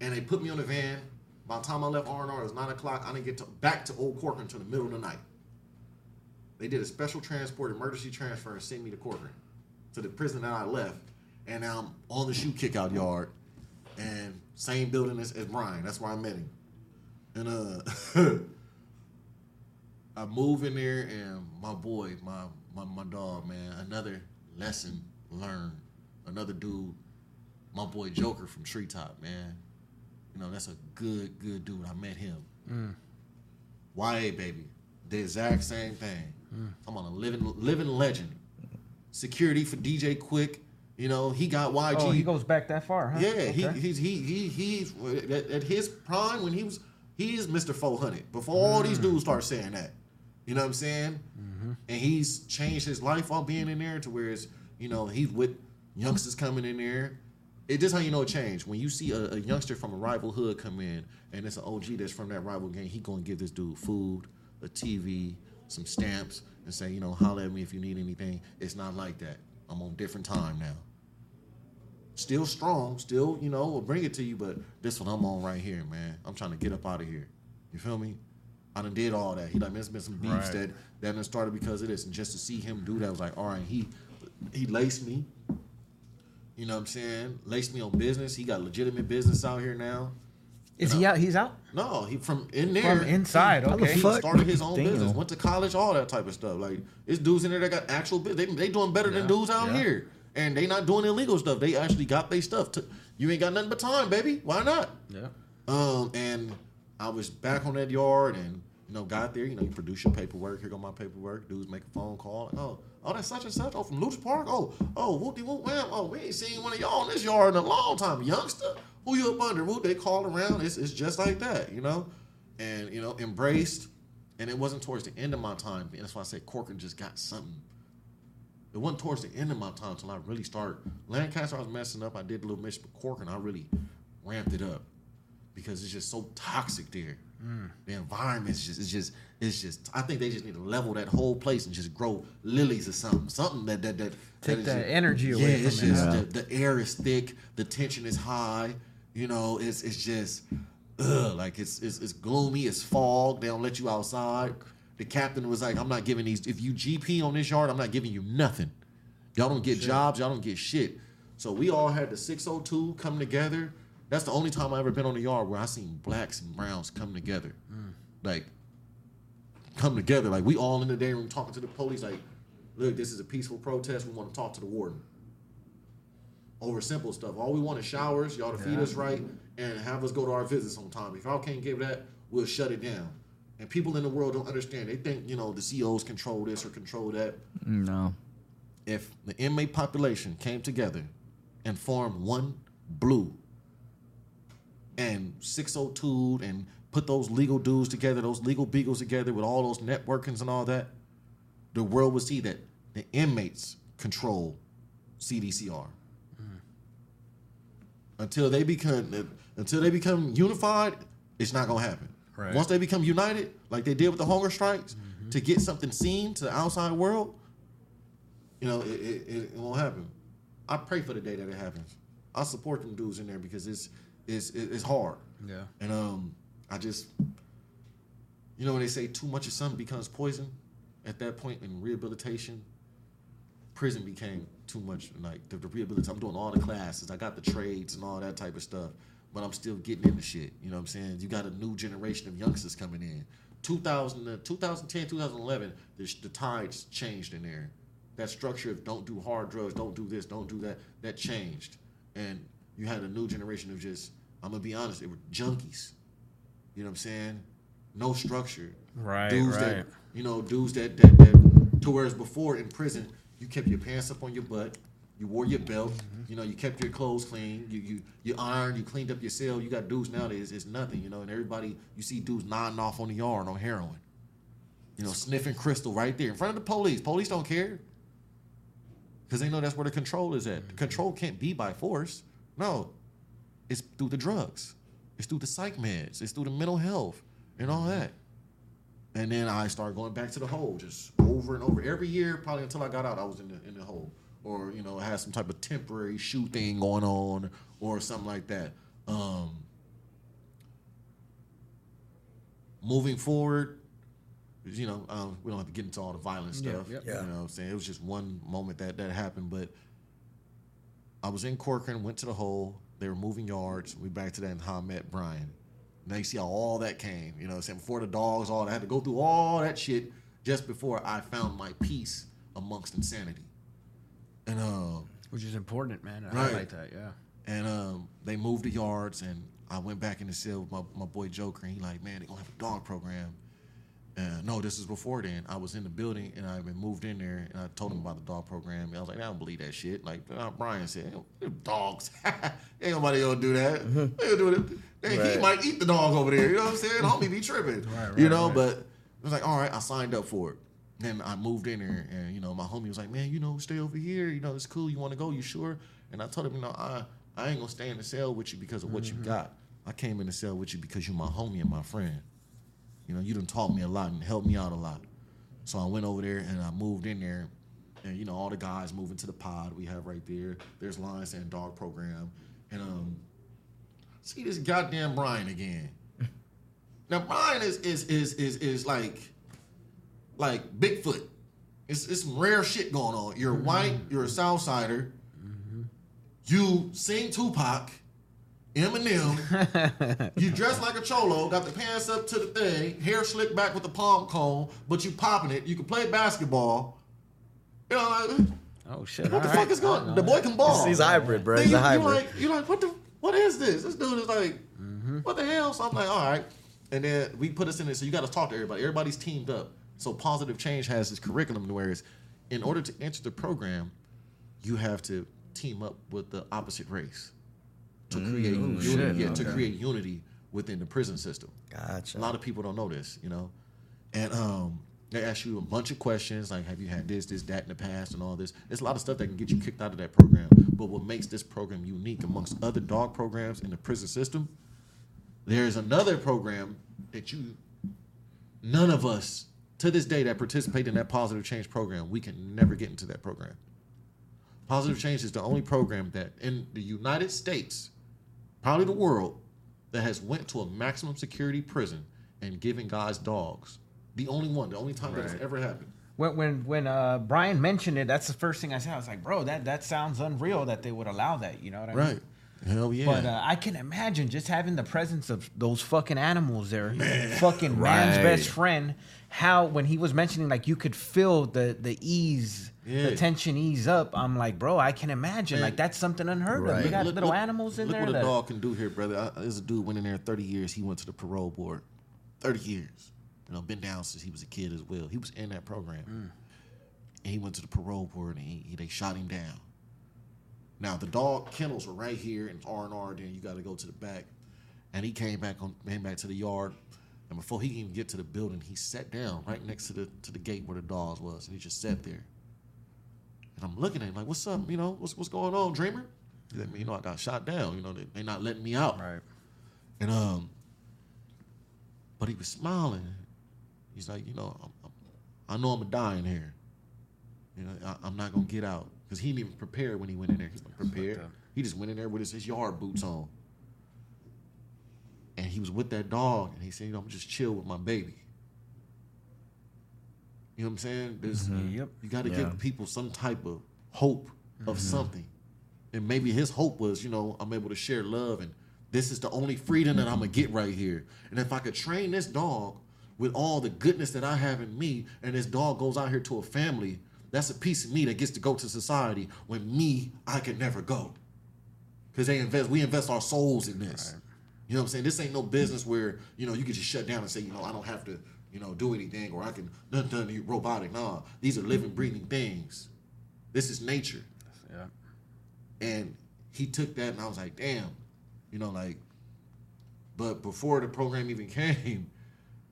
and they put me on the van. By the time I left R and R, it was nine o'clock. I didn't get to, back to Old Corcoran until the middle of the night. They did a special transport, emergency transfer, and sent me to Corcoran, to the prison that I left. And now I'm on the SHU kickout yard, and same building as, as Brian. That's where I met him. And uh, [LAUGHS] I move in there and my boy, my my, my dog, man, another lesson learned. Another dude, my boy Joker from Treetop, man. You know, that's a good, good dude. I met him. YA baby. The exact same thing. I'm on a living living legend. Security for DJ Quik. You know, he got YG.
Oh, he goes back that far, huh?
Yeah,
Okay.
he he's he he he's at, at his prime when he was he is Mr. 400 before all these mm. dudes start saying that. You know what I'm saying? Mm-hmm. And he's changed his life while being in there to where it's you know he's with youngsters coming in there. It just how you know it changed when you see a, a youngster from a rival hood come in and it's an OG that's from that rival gang. He gonna give this dude food, a TV, some stamps, and say you know holler at me if you need anything. It's not like that. I'm on different time now still strong, still, you know, will bring it to you, but this one I'm on right here, man. I'm trying to get up out of here. You feel me? I done did all that. He like, there's been some beefs
Right.
that that done started because of this. And just to see him do that was like, all right, he he laced me. You know what I'm saying? Laced me on business. He got legitimate business out here now.
Is he out? He's out
No, he from in there.
from inside.
How the
Okay.
He started his own
Damn.
business, went to college, all that type of stuff. Like it's dudes in there that got actual. They, they doing better
Yeah,
than dudes out
yeah.
here, and they not doing illegal stuff. They actually got their stuff. To, you ain't got nothing but time, baby. Why not?
Yeah.
Um, and I was back on that yard, and you know, got there. You know, you produce your paperwork. Here go my paperwork. Dudes make a phone call. Like, oh, oh, that's such and such. Oh, from Lueders Park. Oh, oh, whoop whoop wham. Oh, we ain't seen one of y'all in this yard in a long time, youngster. Who you up under? Whoop. They call around. It's it's just like that, you know. And you know, embraced. And it wasn't towards the end of my time. And that's why I said Corcoran just got something. It wasn't towards the end of my time until I really started. Lancaster, I was messing up. I did a little mission, but Corcoran, I really ramped it up because it's just so toxic there. Mm. The environment is just, it's just, it's just. I think they just need to level that whole place and just grow lilies or something, something that that that
Take
is
that
just-
energy away
Yeah,
from
it's just
Yeah.
the, the air is thick, the tension is high. You know, it's it's just, ugh, like it's it's it's gloomy, it's fog. They don't let you outside. The captain was like, "I'm not giving these. If you GP on this yard, I'm not giving you nothing. Y'all don't get jobs. Y'all don't get shit." So we all had the 602 come together. That's the only time I ever been on the yard where I seen blacks and browns come together, mm. like come together. Like we all in the day room talking to the police. Like, look, this is a peaceful protest. We want to talk to the warden over simple stuff. All we want is showers, y'all to feed us right, and have us go to our visits on time. If y'all can't give that, we'll shut it down. And people in the world don't understand. They think you know the COs control this or control that.
No.
If the inmate population came together and formed one blue and 602 and put those legal dudes together, those legal beagles together with all those networkings and all that, the world would see that the inmates control CDCR. Until they become until they become unified, it's not gonna happen.
Right.
Once they become united, like they did with the hunger strikes, to get something seen to the outside world, you know, it, it, it, it won't happen. I pray for the day that it happens. I support them dudes in there because it's it's it's hard.
Yeah.
And um, I just, you know, when they say too much of something becomes poison, at that point in rehabilitation, prison became too much. Like the, the rehabilitation, I'm doing all the classes, I got the trades and all that type of stuff, but I'm still getting into shit. You know what I'm saying? You got a new generation of youngsters coming in. 2000, uh, 2010, 2011, the, the tides changed in there. That structure of don't do hard drugs, don't do this, don't do that, that changed. And you had a new generation of just, I'm gonna be honest, they were junkies. You know what I'm saying? No structure.
Right,
Dudes
right.
that you know, dudes that that that to whereas before in prison, you kept your pants up on your butt, you wore your belt,
Mm-hmm.
you know, you kept your clothes clean, you you you ironed, you cleaned up your cell. You got dudes nowadays, it's nothing, you know, and everybody you see dudes nodding off on the yard on heroin. You know, sniffing crystal right there in front of the police. Police don't care. Because they know that's where the control is at. The control can't be by force. No. It's through the drugs. It's through the psych meds. It's through the mental health and all that. And then I started going back to the hole, just over and over. Every year, probably until I got out, I was in the in the hole. Or, you know, had some type of temporary SHU thing going on or something like that. Um moving forward, you know, um, we don't have to get into all the violent
Yeah,
stuff.
yep.
You know what I'm saying? It was just one moment that that happened, but I was in Corcoran, went to the hole. They were moving yards. We back to that and how I met Brian. Now you see how all that came. You know, what I'm saying before the dogs, all that I had to go through all that shit just before I found my peace amongst insanity. And um,
Which is important, man. I
Right.
like that. Yeah.
and um, they moved the yards, and I went back in the cell with my, my boy Joker, and he like, man, they gonna have a dog program. No, this is before then. I was in the building, and I been moved in there, and I told him about the dog program. And I was like, I don't believe that shit. Like uh, Brian said, "Them dogs. [LAUGHS] Ain't nobody gonna do that. They gonna do it. Hey, He might eat the dog over there. You know what I'm saying? Homie be tripping.
Right,
you know,
right.
but I was like, all right, I signed up for it. Then I moved in there, and you know, my homie was like, "Man, you know, stay over here. You know, it's cool. You want to go? You sure?" And I told him, "You know, I I ain't gonna stay in the cell with you because of what
Mm-hmm.
you got. I came in the cell with you because you're my homie and my friend. You know, you done taught me a lot and helped me out a lot. So I went over there and I moved in there, and you know, all the guys moving to the pod we have right there. There's lines and dog program, and um, see this goddamn Brian again. [LAUGHS] Now Brian is is is is is like like Bigfoot. It's it's some rare shit going on. You're white, you're a Southsider. You sing Tupac, Eminem. [LAUGHS] you dress like a cholo, got the pants up to the thing, hair slicked back with the palm cone, but you popping it. You can play basketball. You know, like,
Oh shit.
what the fuck is going? The boy can ball.
He's hybrid, bro.
Then
He's
you,
a hybrid.
You like, you like, what the, what is this? This dude is like,
Mm-hmm.
what the hell? So I'm like, all right. And then we put us in there. So you got to talk to everybody. Everybody's teamed up. So positive change has this curriculum where it's, in order to enter the program, you have to team up with the opposite race to create unity.
shit.
Yeah, to create unity within the prison system.
Gotcha.
A lot of people don't know this, you know. And um, they ask you a bunch of questions like, have you had this, this, that in the past, and all this. There's a lot of stuff that can get you kicked out of that program. But what makes this program unique amongst other dog programs in the prison system, there's another program that you, none of us to this day that participate in that positive change program, we can never get into that program. Positive Change is the only program that in the United States, probably the world, that has went to a maximum security prison and given guys dogs. The only one, the only time that has ever happened.
When when when uh, Brian mentioned it, that's the first thing I said. I was like, bro, that that sounds unreal that they would allow that. You know what I mean?
Right. Hell yeah.
But uh, I can imagine just having the presence of those fucking animals there, fucking man's best friend. How when he was mentioning like you could feel the the ease,
Yeah.
the tension ease up. I'm like, bro, I can imagine
Man.
like that's something unheard of.
Right.
You got
Look-
little
look-
animals in
look
there.
what a dog can do here, brother. I, there's a dude went in there 30 years. He went to the parole board. 30 years. You know, been down since he was a kid as well. He was in that program.
Mm.
And he went to the parole board and he, he- they shot him down. Now the dog kennels were right here in R and R. Then you got to go to the back, and he came back on came back to the yard, and before he can even get to the building, he sat down right next to the to the gate where the dogs was, and he just sat there. And I'm looking at him like, "What's up? You know, what's what's going on, Dreamer?" He let me, you know, I got shot down. You know, they they not letting me out.
Right.
And um, but he was smiling. He's like, you know, I'm, I'm, I know I'm gonna die in here. You know, I, I'm not gonna get out because he didn't even prepare when he went in there. He wasn't prepared. He just went in there with his, his yard boots on. And he was with that dog, and he said, you know, I'm just chill with my baby. You know what I'm saying? There's, mm-hmm.
Yep.
You got to
Yeah.
give people some type of hope of mm-hmm. something. And maybe his hope was, you know, I'm able to share love and this is the only freedom that I'm gonna get right here. And if I could train this dog with all the goodness that I have in me, and this dog goes out here to a family, that's a piece of me that gets to go to society when me, I could never go. Cause they invest, we invest our souls in this. You know what I'm saying? This ain't no business where, you know, you can just shut down and say, you know, I don't have to, you know, do anything or I can done done you robotic. Nah, these are living, breathing things. This is nature.
Yeah.
And he took that and I was like, damn, you know, like, but before the program even [LAUGHS] came,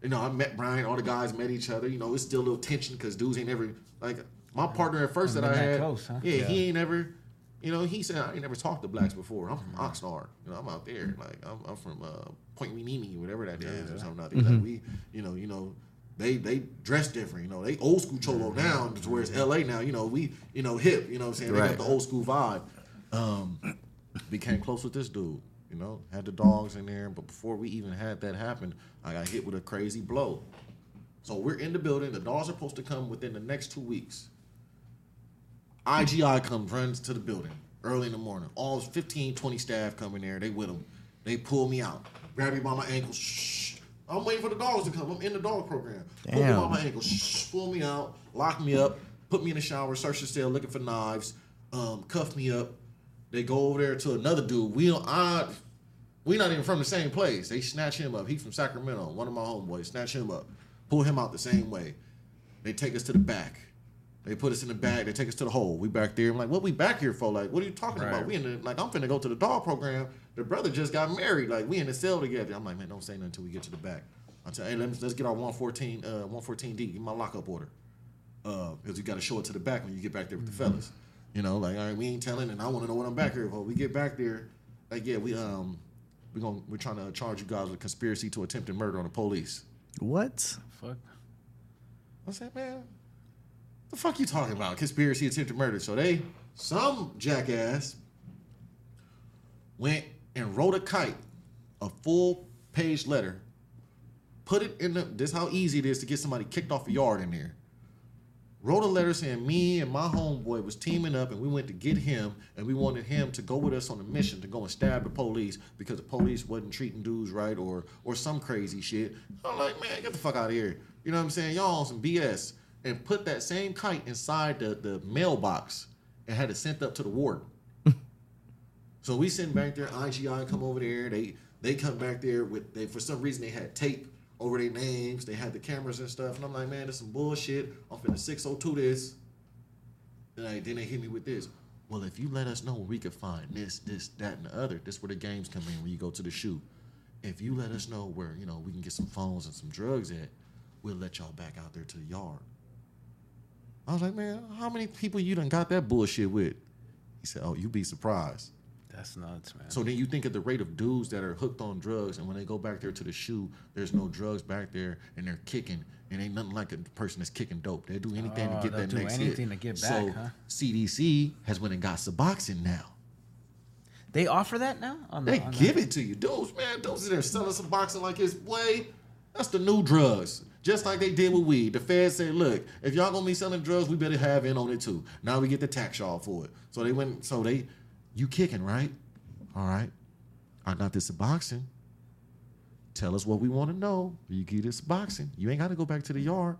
you know, I met Brian, all the guys met each other. You know, it's still a little tension because dudes ain't ever like, my partner at first that I
Been that
had,
close, huh?
yeah,
Yeah.
he ain't ever, you know, he said, I ain't never talked to blacks before. I'm from Oxnard. You know, I'm out there. Like, I'm, I'm from uh, Point Winini, whatever that is, or something out there. Like, we, you know, you know, they they dress different. You know, they old school cholo now, to where it's LA now. You know, we, you know, hip. You know what I'm saying? They
Right.
got the old school vibe. Um, became close with this dude. You know, had the dogs in there, but before we even had that happen, I got hit with a crazy blow. So we're in the building. The dogs are supposed to come within the next two weeks. IGI comes runs to the building early in the morning. All 15, 20 staff come in there. They with them. They pull me out. Grab me by my ankle. Shh. I'm waiting for the dogs to come. I'm in the dog program. Pull me by my ankle. Shh. Pull me out. Lock me up. Put me in the shower. Search the cell looking for knives. Um, cuff me up. They go over there to another dude. We don't. I. We not even from the same place. They snatch him up. He from Sacramento. One of my homeboys. Snatch him up. Pull him out the same way. They take us to the back. They put us in the bag. They take us to the hole. We back there. I'm like, what we back here for? Like, what are you talking
Right.
about? We in the like, I'm finna go to the dog program. The brother just got married. Like, we in the cell together. I'm like, man, don't say nothing until we get to the back. I tell, hey, let's, let's get our 114, uh, 114D. Give me my lockup order. Uh, because you got to show it to the back when you get back there with the fellas. You know, like, all right, we ain't telling, and I want to know what I'm back here for. We get back there, like, yeah, we um, we going we're trying to charge you guys with conspiracy to attempted murder on the police.
What?
Fuck.
I said, man, the fuck you talking about? Conspiracy, attempted murder. So they, some jackass, went and wrote a kite, a full page letter, put it in the. This is how easy it is to get somebody kicked off a yard in there. Wrote a letter saying me and my homeboy was teaming up and we went to get him and we wanted him to go with us on a mission to go and stab the police because the police wasn't treating dudes right or or some crazy shit. I'm like, man, get the fuck out of here. You know what I'm saying? Y'all on some BS. And put that same kite inside the, the mailbox and had it sent up to the warden. So we sitting back there, IGI come over there. They they come back there with they for some reason they had tape over their names. They had the cameras and stuff. And I'm like, man, this some bullshit. I'm finna 602 this. And like, then they hit me with this. Well, if you let us know where we could find this, this, that, and the other, this where the games come in when you go to the SHU. If you let us know where, you know, we can get some phones and some drugs at, we'll let y'all back out there to the yard. I was like, man, how many people you done got that bullshit with? He said, oh, you'd be surprised.
That's nuts, man.
So then you think of the rate of dudes that are hooked on drugs, and when they go back there to the SHU, there's no drugs back there, and they're kicking, and ain't nothing like a person that's kicking dope. They do anything
Oh,
to get
they'll
that
do
next
anything
hit.
to get
so
back, huh?
CDC has went and got Suboxone now.
they offer that now? On the,
They
on the-
give it to you, dudes. Man, dudes in there selling Suboxone like it's way. That's the new drugs. Just like they did with weed. The feds said, look, if y'all gonna be selling drugs, we better have in on it too. Now we get the tax y'all for it. So they went, so they, you kicking, right? All right. I got Suboxone. Tell us what we want to know. You get Suboxone. You ain't got to go back to the yard.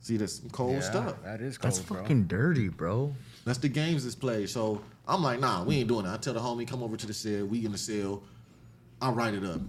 See, that's some cold
Yeah,
stuff.
That is cold,
That's
bro.
fucking dirty, bro.
That's the games that's played. So I'm like, nah, we ain't doing that. I tell the homie, come over to the cell. We in the cell. I write it up.